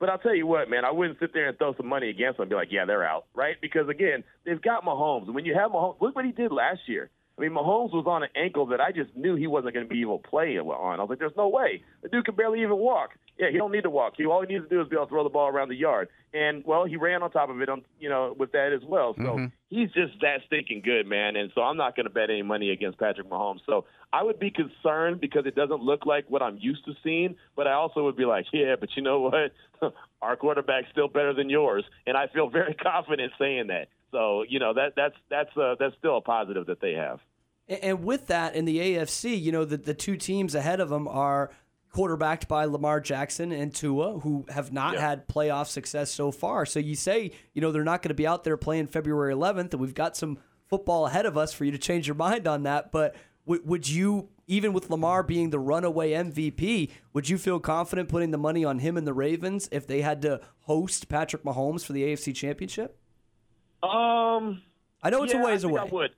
Speaker 40: But I'll tell you what, man, I wouldn't sit there and throw some money against them and be like, yeah, they're out, right? Because, again, they've got Mahomes. And when you have Mahomes, look what he did last year. I mean, Mahomes was on an ankle that I just knew he wasn't going to be able to play on. I was like, there's no way. The dude can barely even walk. Yeah, he don't need to walk. He all he needs to do is be able to throw the ball around the yard. And well, he ran on top of it, on you know, with that as well. So
Speaker 4: Mhm.
Speaker 40: he's just that stinking good, man. And so I'm not going to bet any money against Patrick Mahomes. So I would be concerned because it doesn't look like what I'm used to seeing. But I also would be like, [LAUGHS] yeah, but you know what? [LAUGHS] Our quarterback's still better than yours, and I feel [LAUGHS] very confident saying that. So you know that that's that's uh, that's still a positive that they have.
Speaker 6: And with that, in the AFC, you know, the, the two teams ahead of them are quarterbacked by Lamar Jackson and Tua, who have not had playoff success so far. So you say, you know, they're not going to be out there playing February 11th, and we've got some football ahead of us for you to change your mind on that. But would, would you, even with Lamar being the runaway MVP, would you feel confident putting the money on him and the Ravens if they had to host Patrick Mahomes for the AFC Championship?
Speaker 40: Um,
Speaker 6: I know it's
Speaker 40: yeah,
Speaker 6: a ways away.
Speaker 40: I would.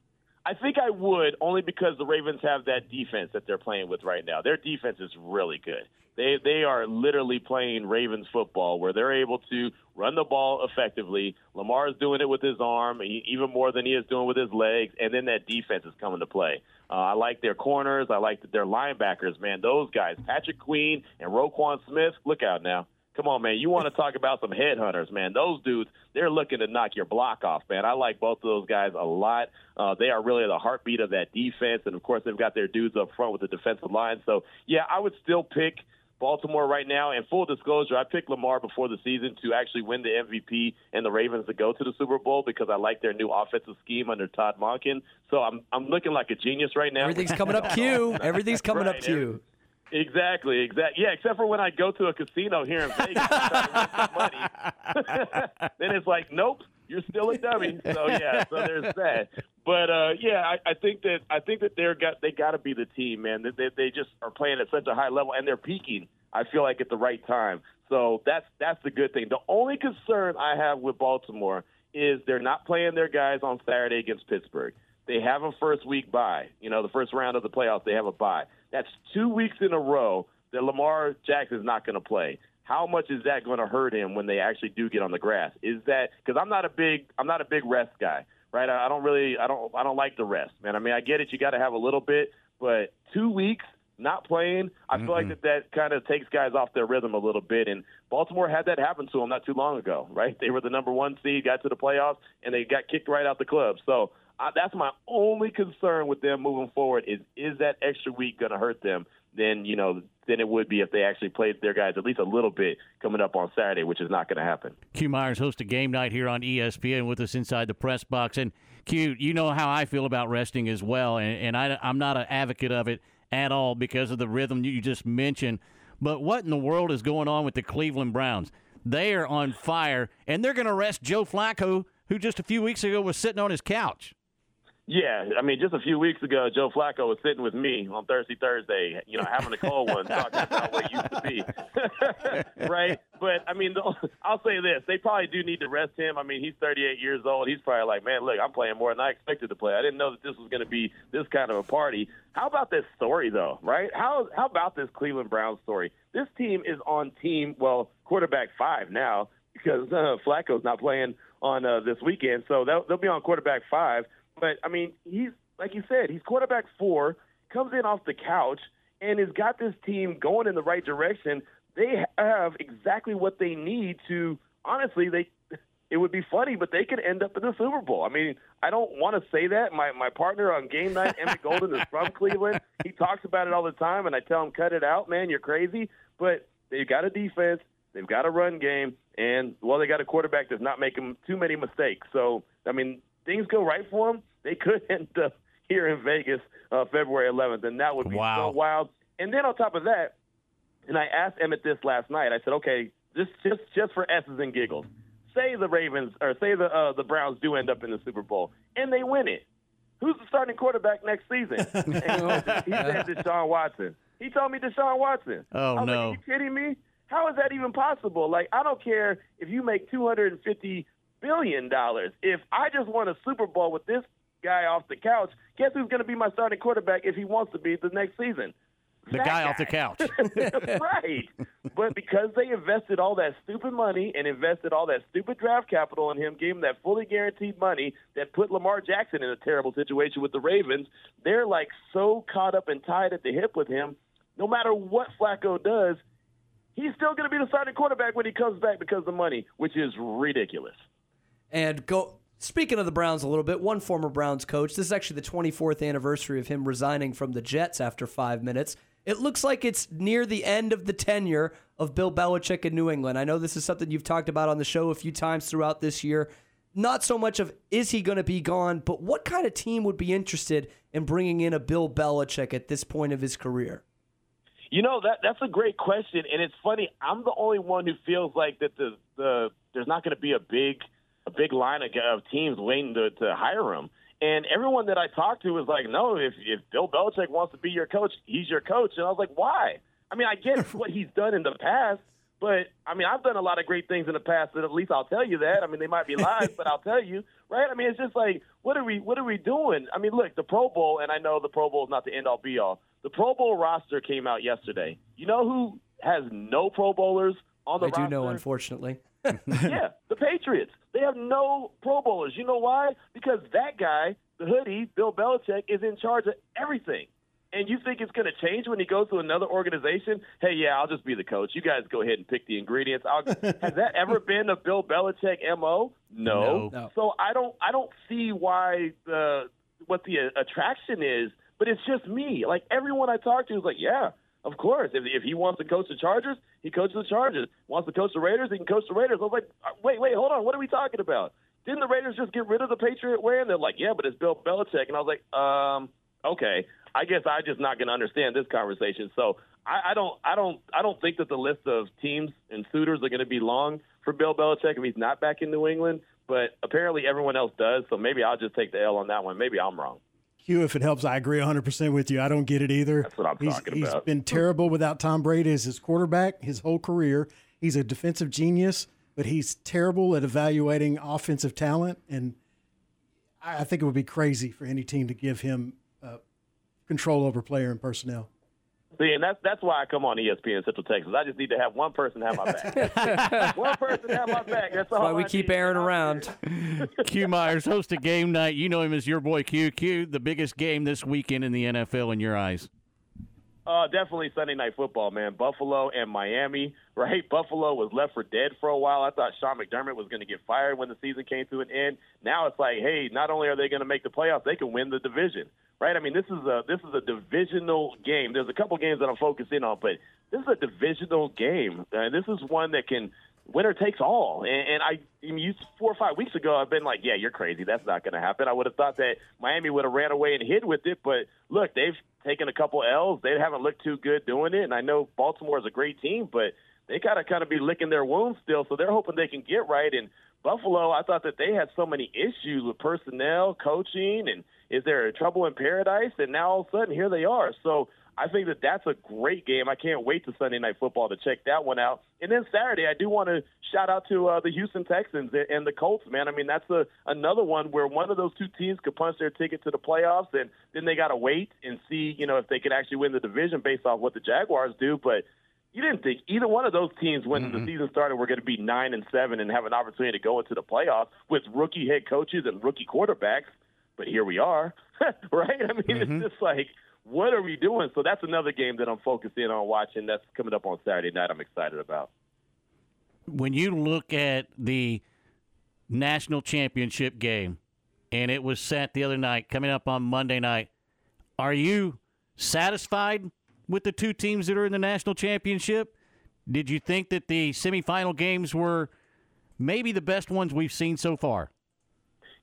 Speaker 40: I think I would only because the Ravens have that defense that they're playing with right now. Their defense is really good. They they are literally playing Ravens football where they're able to run the ball effectively. Lamar is doing it with his arm even more than he is doing with his legs, and then that defense is coming to play. Uh, I like their corners. I like their linebackers. Man, those guys, Patrick Queen and Roquan Smith. Look out now. Come on, man. You want to talk about some headhunters, man. Those dudes, they're looking to knock your block off, man. I like both of those guys a lot. Uh, they are really the heartbeat of that defense. And, of course, they've got their dudes up front with the defensive line. So, yeah, I would still pick Baltimore right now. And full disclosure, I picked Lamar before the season to actually win the MVP and the Ravens to go to the Super Bowl because I like their new offensive scheme under Todd Monken. So I'm I'm looking like a genius right now.
Speaker 6: Everything's coming up [LAUGHS] Q. Everything's coming up
Speaker 40: Right,
Speaker 6: Q.
Speaker 40: Exactly, exactly. Yeah, except for when I go to a casino here in Vegas [LAUGHS] then it's like, nope, you're still a dummy. So yeah, so there's that. But uh, yeah, I, I think that I think that they're got they got to be the team, man. They, they they just are playing at such a high level and they're peaking. I feel like at the right time. So that's that's the good thing. The only concern I have with Baltimore is they're not playing their guys on Saturday against Pittsburgh. They have a first week bye. You know, the first round of the playoffs, they have a bye. That's two weeks in a row that Lamar Jackson is not going to play. How much is that going to hurt him when they actually do get on the grass? Is that because I'm not a big I'm not a big rest guy, right? I, I don't really I don't I don't like the rest, man. I mean, I get it, you got to have a little bit, but two weeks not playing, I feel like that that kind of takes guys off their rhythm a little bit. And Baltimore had that happen to them not too long ago, right? They were the number one seed, got to the playoffs, and they got kicked right out the club. So uh, that's my only concern with them moving forward is is that extra week going to hurt them? Then you know, than it would be if they actually played their guys at least a little bit coming up on Saturday, which is not going to happen.
Speaker 4: Q Myers hosts a game night here on ESPN with us inside the press box. And Q, you know how I feel about resting as well, and, and I, I'm not an advocate of it at all because of the rhythm you just mentioned. But what in the world is going on with the Cleveland Browns? They are on fire, and they're going to rest Joe Flacco, who just a few weeks ago was sitting on his couch.
Speaker 40: Yeah, I mean, just a few weeks ago, Joe Flacco was sitting with me on Thursday, Thursday, you know, having a cold one, talking about what used to be, [LAUGHS] right? But I mean, I'll say this: they probably do need to rest him. I mean, he's 38 years old. He's probably like, man, look, I'm playing more than I expected to play. I didn't know that this was going to be this kind of a party. How about this story, though? Right? How how about this Cleveland Browns story? This team is on team well quarterback five now because uh, Flacco's not playing on uh, this weekend, so they'll, they'll be on quarterback five. But I mean, he's like you said, he's quarterback four, comes in off the couch, and has got this team going in the right direction. They have exactly what they need to. Honestly, they. It would be funny, but they could end up in the Super Bowl. I mean, I don't want to say that. My my partner on game night, Emmett Golden, is from [LAUGHS] Cleveland. He talks about it all the time, and I tell him, "Cut it out, man. You're crazy." But they've got a defense, they've got a run game, and well, they got a quarterback that's not making too many mistakes. So, I mean, things go right for them, they could [LAUGHS] end up here in Vegas uh, February 11th, and that would be
Speaker 4: Wow.
Speaker 40: so wild. And then on top of that, and I asked Emmett this last night. I said, okay, just just just for s's and giggles, say the Ravens or say the uh, the Browns do end up in the Super Bowl and they win it. Who's the starting quarterback next season? [LAUGHS] He said Deshaun Watson. He told me Deshaun Watson.
Speaker 4: Oh,
Speaker 40: I was
Speaker 4: no.
Speaker 40: Like, Are you kidding me? How is that even possible? Like, I don't care if you make two hundred and fifty billion dollars. If I just won a Super Bowl with this guy off the couch, guess who's going to be my starting quarterback if he wants to be the next season?
Speaker 4: The
Speaker 40: That
Speaker 4: guy off the couch. [LAUGHS] [LAUGHS]
Speaker 40: right. But because they invested all that stupid money and invested all that stupid draft capital in him, gave him that fully guaranteed money that put Lamar Jackson in a terrible situation with the Ravens, they're like so caught up and tied at the hip with him. No matter what Flacco does, he's still going to be the starting quarterback when he comes back because of the money, which is ridiculous.
Speaker 6: And go. Speaking of the Browns a little bit, one former Browns coach. This is actually the 24th anniversary of him resigning from the Jets after five minutes. It looks like it's near the end of the tenure of Bill Belichick in New England. I know this is something you've talked about on the show a few times throughout this year. Not so much of is he going to be gone, but what kind of team would be interested in bringing in a Bill Belichick at this point of his career?
Speaker 40: You know that that's a great question, and it's funny. I'm the only one who feels like that the the there's not going to be a big a big line of, of teams waiting to, to hire him. And everyone that I talked to was like, no, if if Bill Belichick wants to be your coach, he's your coach. And I was like, why? I mean, I get [LAUGHS] what he's done in the past, but I mean, I've done a lot of great things in the past. That at least I'll tell you that. I mean, they might be [LAUGHS] lies, but I'll tell you, right? I mean, it's just like, what are we, what are we doing? I mean, look, the Pro Bowl, and I know the Pro Bowl is not the end all be all. The Pro Bowl roster came out yesterday. You know who has no Pro Bowlers on the
Speaker 6: I
Speaker 40: roster?
Speaker 6: do know, unfortunately. Mm-hmm.
Speaker 40: yeah, the Patriots. They have no Pro Bowlers. You know why? Because that guy, the hoodie, Bill Belichick, is in charge of everything. And you think it's going to change when he goes to another organization? Hey, yeah, I'll just be the coach. You guys go ahead and pick the ingredients. I'll, [LAUGHS] has that ever been a Bill Belichick mo? No.
Speaker 4: No.
Speaker 6: No.
Speaker 40: So I don't I don't see why the what the attraction is. But it's just me. Like everyone I talk to is like, yeah, of course. If if he wants to coach the Chargers, he coaches the Chargers. Wants to coach the Raiders, he can coach the Raiders. I was like, uh, wait, wait, hold on. What are we talking about? Didn't the Raiders just get rid of the Patriot way? And they're like, yeah, but it's Bill Belichick. And I was like, um, okay. I guess I'm just not going to understand this conversation. So I, I don't, I don't, I don't think that the list of teams and suitors are going to be long for Bill Belichick if he's not back in New England. But apparently everyone else does. So maybe I'll just take the L on that one. Maybe I'm wrong.
Speaker 7: Hugh, if it helps, I agree 100% with you. I don't get it either.
Speaker 40: That's what I'm
Speaker 7: he's,
Speaker 40: talking
Speaker 7: He's
Speaker 40: about.
Speaker 7: been terrible without Tom Brady as his quarterback his whole career. He's a defensive genius, but he's terrible at evaluating offensive talent. And I I think it would be crazy for any team to give him uh, control over player and personnel.
Speaker 40: See, and that's that's why I come on ESPN Central Texas. I just need to have one person have my back. [LAUGHS] one person have my back. That's all.
Speaker 6: Why we
Speaker 40: I
Speaker 6: keep
Speaker 40: need.
Speaker 6: Aaron around. [LAUGHS]
Speaker 4: Q Myers host a game night. You know him as your boy Q. Q, the biggest game this weekend in the NFL in your eyes.
Speaker 40: Uh, definitely Sunday night football, man. Buffalo and Miami, [LAUGHS] right? Buffalo was left for dead for a while. I thought Sean McDermott was going to get fired when the season came to an end. Now it's like, hey, not only are they going to make the playoffs, they can win the division, right? I mean, this is a this is a divisional game. There's a couple games that I'm focusing on, but this is a divisional game. Uh, this is one that can winner takes all. And, and I, I mean, you, four or five weeks ago, I've been like, yeah, you're crazy. That's not going to happen. I would have thought that Miami would have ran away and hid with it. But look, they've taken a couple L's. They haven't looked too good doing it. And I know Baltimore is a great team, but they got to kind of be licking their wounds still. So they're hoping they can get right. And Buffalo, I thought that they had so many issues with personnel, coaching, and is there trouble in paradise? And now all of a sudden, here they are. So I think that that's a great game. I can't wait to Sunday Night Football to check that one out. And then Saturday, I do want to shout out to uh, the Houston Texans and the Colts, man. I mean, that's a, another one where one of those two teams could punch their ticket to the playoffs, and then they got to wait and see, you know, if they can actually win the division based off what the Jaguars do. But you didn't think either one of those teams when the season started were going to be nine and seven and have an opportunity to go into the playoffs with rookie head coaches and rookie quarterbacks. But here we are, [LAUGHS] right? I mean, it's just like, what are we doing? So that's another game that I'm focusing on watching. That's coming up on Saturday night. I'm excited about.
Speaker 4: When you look at the national championship game, and it was set the other night, coming up on Monday night, are you satisfied with the two teams that are in the national championship? Did you think that the semifinal games were maybe the best ones we've seen so far?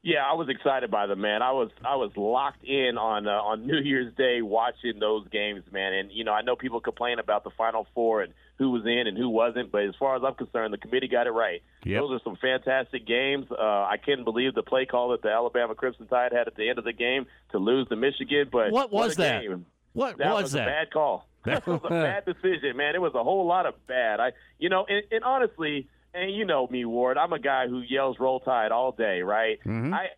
Speaker 40: Yeah, I was excited by them, man. I was I was locked in on uh, on [LAUGHS] New Year's Day watching those games, man. And you know, I know people complain about the Final Four and who was in and who wasn't, but as far as I'm concerned, the committee got it right.
Speaker 4: Yep.
Speaker 40: Those are some fantastic games. Uh, I can't believe the play call that the Alabama Crimson Tide had at the end of the game to lose to Michigan. But
Speaker 4: What was
Speaker 40: a
Speaker 4: that?
Speaker 40: game.
Speaker 4: What
Speaker 40: that
Speaker 4: was
Speaker 40: was
Speaker 4: that?
Speaker 40: a bad call. [LAUGHS] That was a [LAUGHS] bad decision, man. It was a whole lot of bad. I, you know, and, and honestly, and you know me, Ward. I'm a guy who yells "Roll Tide" all day, right?
Speaker 4: Mhm.
Speaker 40: I,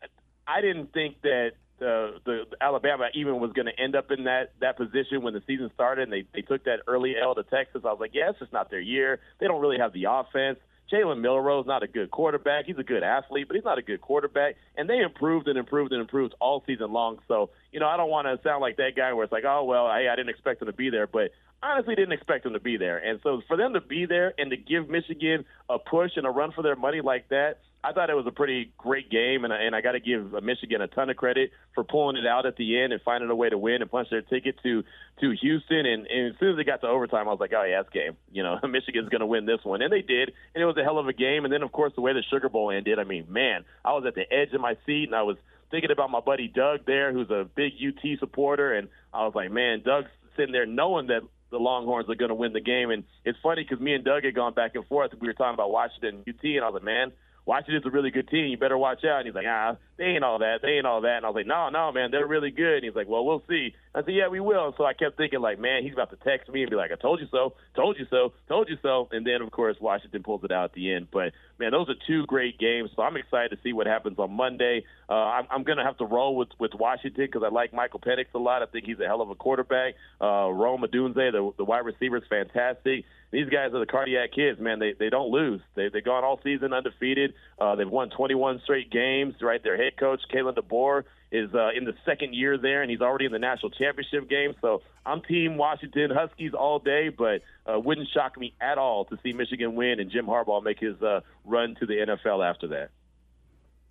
Speaker 40: I didn't think that the the Alabama even was going to end up in that that position when the season started, and they they took that early L to Texas. I was like, yeah, it's just not their year. They don't really have the offense. Jalen Milroe's not a good quarterback. He's a good athlete, but he's not a good quarterback. And they improved and improved and improved all season long. So, you know, I don't want to sound like that guy where it's like, oh, well, hey, I didn't expect him to be there. But honestly didn't expect him to be there. And so for them to be there and to give Michigan a push and a run for their money like that, I thought it was a pretty great game, and, I- and I got to give Michigan a ton of credit for pulling it out at the end and finding a way to win and punch their ticket to to Houston. And, and as soon as they got to overtime, I was like, oh yeah, it's game. You know, [LAUGHS] Michigan's going to win this one, and they did. And it was a hell of a game. And then of course the way the Sugar Bowl ended, I mean, man, I was at the edge of my seat, and I was thinking about my buddy Doug there, who's a big UT supporter, and I was like, man, Doug's sitting there knowing that the Longhorns are going to win the game. And it's funny because me and Doug had gone back and forth. We were talking about Washington UT, and I was like, man, Washington's a really good team. You better watch out. And he's like, ah, they ain't all that. They ain't all that. And I was like, no, no, man, they're really good. And he's like, well, we'll see. I said, yeah, we will. And so I kept thinking, like, man, he's about to text me and be like, I told you so, told you so, told you so. And then, of course, Washington pulls it out at the end. But, man, those are two great games. So I'm excited to see what happens on Monday. Uh, I'm, I'm going to have to roll with, with Washington because I like Michael Penix a lot. I think he's a hell of a quarterback. Uh, Rome Odunze, the, the wide receiver, is fantastic. These guys are the cardiac kids, man. They they don't lose. They they've gone all season undefeated. Uh, they've won 21 straight games. Right, their head coach Kalen DeBoer is uh, in the second year there, and he's already in the national championship game. So I'm Team Washington Huskies all day, but uh, wouldn't shock me at all to see Michigan win and Jim Harbaugh make his uh, run to the NFL after that.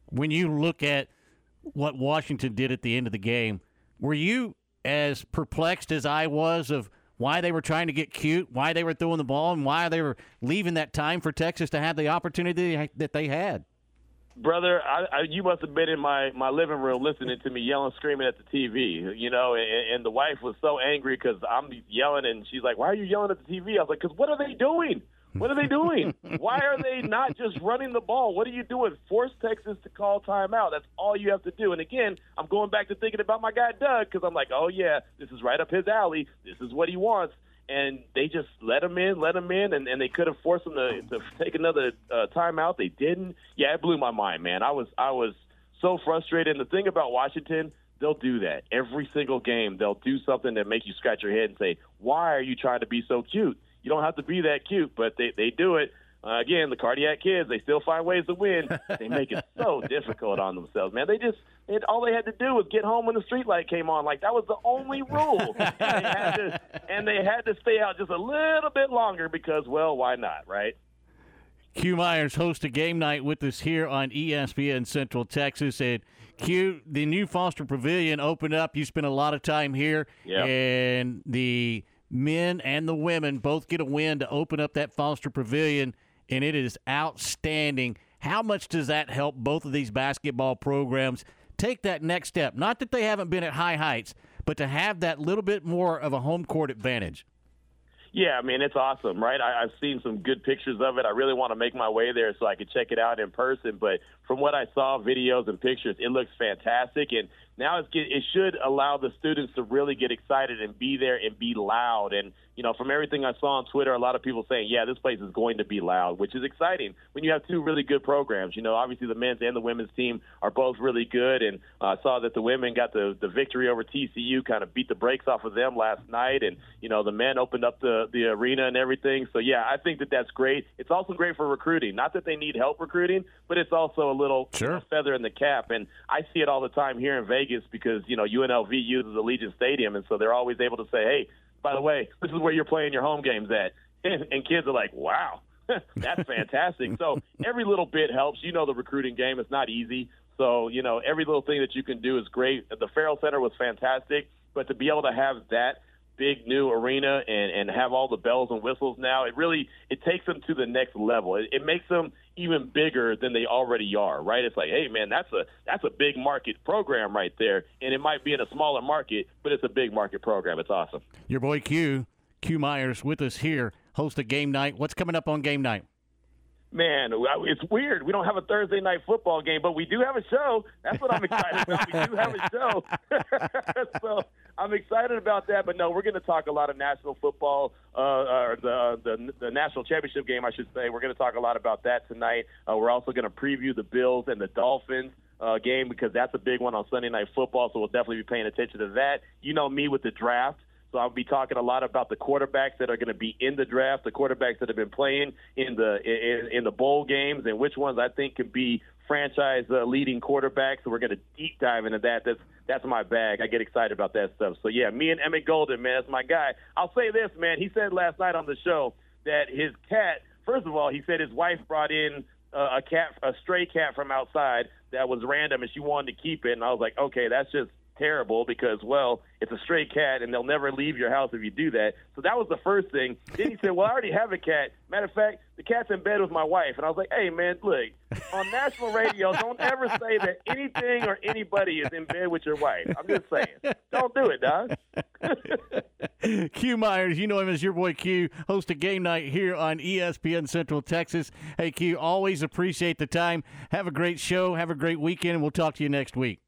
Speaker 4: When you look at what Washington did at the end of the game, were you as perplexed as I was of why they were trying to get cute, why they were throwing the ball, and why they were leaving that time for Texas to have the opportunity that they had?
Speaker 40: brother, I, I, you must have been in my my living room listening to me yelling, screaming at the TV. You know, and, and the wife was so angry because I'm yelling, and she's like, "Why are you yelling at the TV?" I was like, "Because what are they doing? What are they doing? Why are they not just running the ball? What are you doing? Force Texas to call timeout. That's all you have to do. And again, I'm going back to thinking about my guy Doug because I'm like, oh yeah, this is right up his alley. This is what he wants and they just let him in, let him in, and, and they could have forced him to, to take another uh, timeout. They didn't. Yeah, it blew my mind, man. I was I was so frustrated. And the thing about Washington, they'll do that every single game. They'll do something that make you scratch your head and say, "Why are you trying to be so cute?" You don't have to be that cute, but they they do it. Uh, again, the cardiac kids, they still find ways to win. They make it so [LAUGHS] difficult on themselves, man. They just, it, all they had to do was get home when the street light came on. Like that was the only rule, and [LAUGHS] they, had to, and they had to stay out just a little bit longer because, well, why not, right?
Speaker 4: Q Myers hosts a game night with us here on ESPN Central Texas. And Q, the new Foster Pavilion opened up. You spent a lot of time here,
Speaker 40: yep.
Speaker 4: and the men and the women both get a win to open up that Foster Pavilion and it is outstanding. How much does that help both of these basketball programs take that next step? Not that they haven't been at high heights, but to have that little bit more of a home court advantage.
Speaker 40: Yeah, I mean it's awesome, right? I, I've seen some good pictures of it. I really want to make my way there so I could check it out in person. But from what I saw, videos and pictures, it looks fantastic. And now it's get, it should allow the students to really get excited and be there and be loud. And you know, from everything I saw on Twitter, a lot of people saying, yeah, this place is going to be loud, which is exciting when you have two really good programs. You know, obviously the men's and the women's team are both really good, and uh, I uh, saw that the women got the the victory over TCU, kind of beat the brakes off of them last night, and you know the men opened up the the arena and everything. So yeah, I think that that's great. It's also great for recruiting. Not that they need help recruiting, but it's also a little
Speaker 4: sure.
Speaker 40: feather in the cap. And I see it all the time here in Vegas because you know UNLV uses Allegiant Stadium, and so they're always able to say, hey by the way, this is where you're playing your home games at. [LAUGHS] And, and kids are like, wow, [LAUGHS] that's fantastic. so [LAUGHS] every little bit helps. You know, the recruiting game is not easy. So, you know, every little thing that you can do is great. The Ferrell Center was fantastic, but to be able to have that big new arena and, and have all the bells and whistles now, it really it takes them to the next level. It, it makes them even bigger than they already are, right? It's like, hey man, that's a that's a big market program right there. And it might be in a smaller market, but it's a big market program. It's awesome.
Speaker 4: Your boy Q, Q Myers with us here, host a game night. What's coming up on game night?
Speaker 40: Man, it's weird. We don't have a Thursday night football game, but we do have a show. That's what I'm excited about. We do have a show. [LAUGHS] so I'm excited about that. But no, we're going to talk a lot of national football, uh, or the, the the national championship game, I should say. We're going to talk a lot about that tonight. Uh, we're also going to preview the Bills and the Dolphins. Uh, game because that's a big one on Sunday Night Football, so we'll definitely be paying attention to that. You know me with the draft. So I'll be talking a lot about the quarterbacks that are going to be in the draft, the quarterbacks that have been playing in the in, in the bowl games, and which ones I think can be franchise uh, leading quarterbacks. So we're going to deep dive into that. That's that's my bag. I get excited about that stuff. So yeah, me and Emmett Golden, man, that's my guy. I'll say this, man. He said last night on the show that his cat. First of all, he said his wife brought in uh, a cat, a stray cat from outside that was random, and she wanted to keep it. And I was like, okay, that's just terrible because, well, it's a stray cat and they'll never leave your house if you do that. So that was the first thing. Then he said, well, I already have a cat. Matter of fact, the cat's in bed with my wife. And I was like, hey, man, look, on national radio, don't ever say that anything or anybody is in bed with your wife. I'm just saying. Don't do it, dog. [LAUGHS]
Speaker 4: Q Myers, you know him as your boy Q, host of game night here on ESPN Central Texas. Hey, Q, always appreciate the time. Have a great show. Have a great weekend, we'll talk to you next week.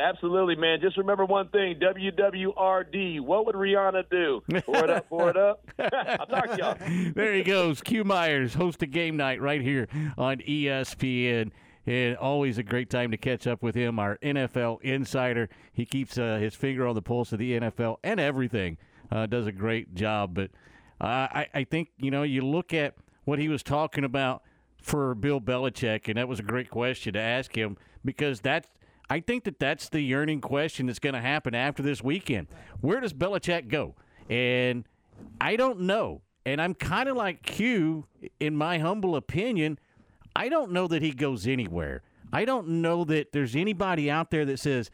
Speaker 40: Absolutely, man. Just remember one thing: WWRD. What would Rihanna do? Pour it up, pour it up. [LAUGHS] I'll talk to y'all. [LAUGHS]
Speaker 4: there he goes. Q Myers, host of game night right here on ESPN. And always a great time to catch up with him, our NFL insider. He keeps uh, his finger on the pulse of the NFL and everything. Uh, does a great job. But uh, I, I think, you know, you look at what he was talking about for Bill Belichick, and that was a great question to ask him because that's I think that that's the yearning question that's going to happen after this weekend. Where does Belichick go? And I don't know. And I'm kind of like Q, in my humble opinion. I don't know that he goes anywhere. I don't know that there's anybody out there that says,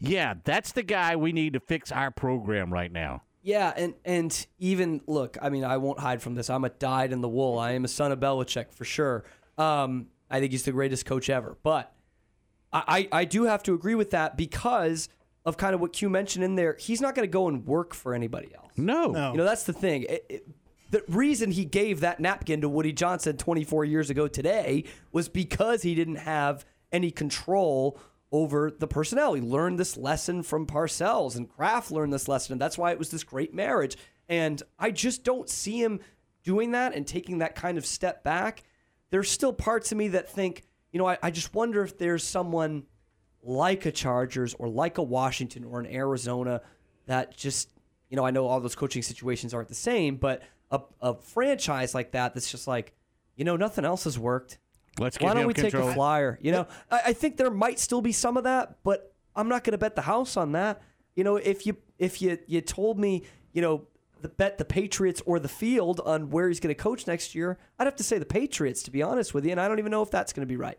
Speaker 4: yeah, that's the guy we need to fix our program right now.
Speaker 6: Yeah, and and even look, I mean, I won't hide from this. I'm a dyed in the wool. I am a son of Belichick for sure. Um, I think he's the greatest coach ever. But I, I, I do have to agree with that because of kind of what Q mentioned in there. He's not going to go and work for anybody else.
Speaker 4: No.
Speaker 6: You know, that's the thing. It- it- the reason he gave that napkin to Woody Johnson 24 years ago today was because he didn't have any control over the personnel. He learned this lesson from Parcells, and Kraft learned this lesson, and that's why it was this great marriage. And I just don't see him doing that and taking that kind of step back. There's still parts of me that think, you know, I, I just wonder if there's someone like a Chargers or like a Washington or an Arizona that just, you know, I know all those coaching situations aren't the same, but a, a franchise like that that's just like, you know, nothing else has worked.
Speaker 4: Let's
Speaker 6: Why don't we take a flyer? You know, I, I think there might still be some of that, but I'm not going to bet the house on that. You know, if you if you you told me, you know, the bet the Patriots or the field on where he's going to coach next year, I'd have to say the Patriots to be honest with you, and I don't even know if that's going to be right.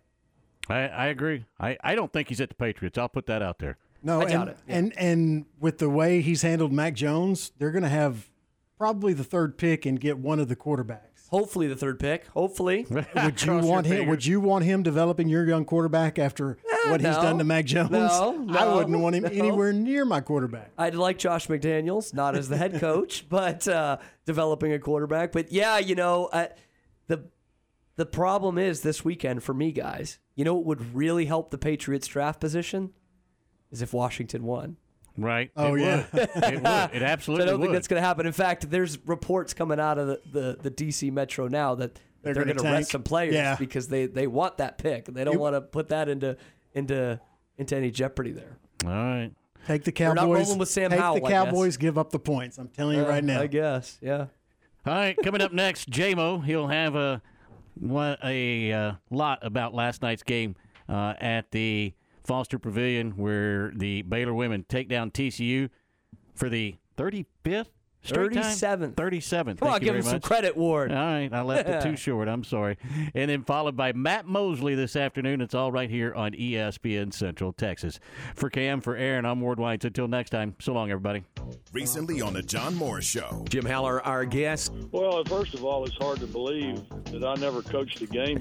Speaker 4: I, I agree. I, I don't think he's at the Patriots. I'll put that out there.
Speaker 7: No,
Speaker 6: I
Speaker 7: and,
Speaker 6: doubt it, yeah.
Speaker 7: and and with the way he's handled Mac Jones, they're going to have probably the third pick and get one of the quarterbacks.
Speaker 6: Hopefully the third pick. Hopefully. [LAUGHS]
Speaker 7: Would you
Speaker 6: Cross your
Speaker 7: want him?
Speaker 6: fingers.
Speaker 7: Would you want him developing your young quarterback after what he's
Speaker 6: no.
Speaker 7: done to Mac Jones?
Speaker 6: No, [LAUGHS]
Speaker 7: I
Speaker 6: no,
Speaker 7: wouldn't want him
Speaker 6: no.
Speaker 7: anywhere near my quarterback.
Speaker 6: I'd like Josh McDaniels, not as the head coach, [LAUGHS] but uh, developing a quarterback. But yeah, you know, uh, the the problem is this weekend for me, guys. You know what would really help the Patriots draft position is if Washington won.
Speaker 4: Right.
Speaker 7: Oh,
Speaker 4: It
Speaker 7: yeah.
Speaker 4: would. it would. It [LAUGHS] absolutely
Speaker 6: I don't
Speaker 4: would.
Speaker 6: think that's going to happen. In fact, there's reports coming out of the, the, the DC Metro now that
Speaker 7: They're
Speaker 6: they're,
Speaker 7: gonna
Speaker 6: going to rest some players
Speaker 7: Yeah.
Speaker 6: because they, they want that pick. They don't want to put that into into into any jeopardy there.
Speaker 4: All right.
Speaker 7: Take the
Speaker 6: They're
Speaker 7: Cowboys.
Speaker 6: not rolling with Sam
Speaker 7: take
Speaker 6: Howell,
Speaker 7: the
Speaker 6: I guess.
Speaker 7: Cowboys. Give up the points. I'm telling you
Speaker 6: Uh,
Speaker 7: right now.
Speaker 6: I guess, yeah.
Speaker 4: All right, coming up next, JMO. He'll have a one, a uh, lot about last night's game uh, at the Foster Pavilion, where the Baylor women take down TCU for the 35th straight time?
Speaker 6: 37th.
Speaker 4: 37th.
Speaker 6: Come on,
Speaker 4: Thank you
Speaker 6: give
Speaker 4: very
Speaker 6: him some
Speaker 4: much.
Speaker 6: credit, Ward.
Speaker 4: All right, I left it too [LAUGHS] short. I'm sorry. And then followed by Matt Mosley this afternoon. It's all right here on ESPN Central Texas. For Cam, for Aaron, I'm Ward White. Until next time, so long, everybody.
Speaker 1: Recently on the John Morris Show.
Speaker 31: Jim Haller, our guest.
Speaker 41: Well, first of all, it's hard to believe that I never coached a game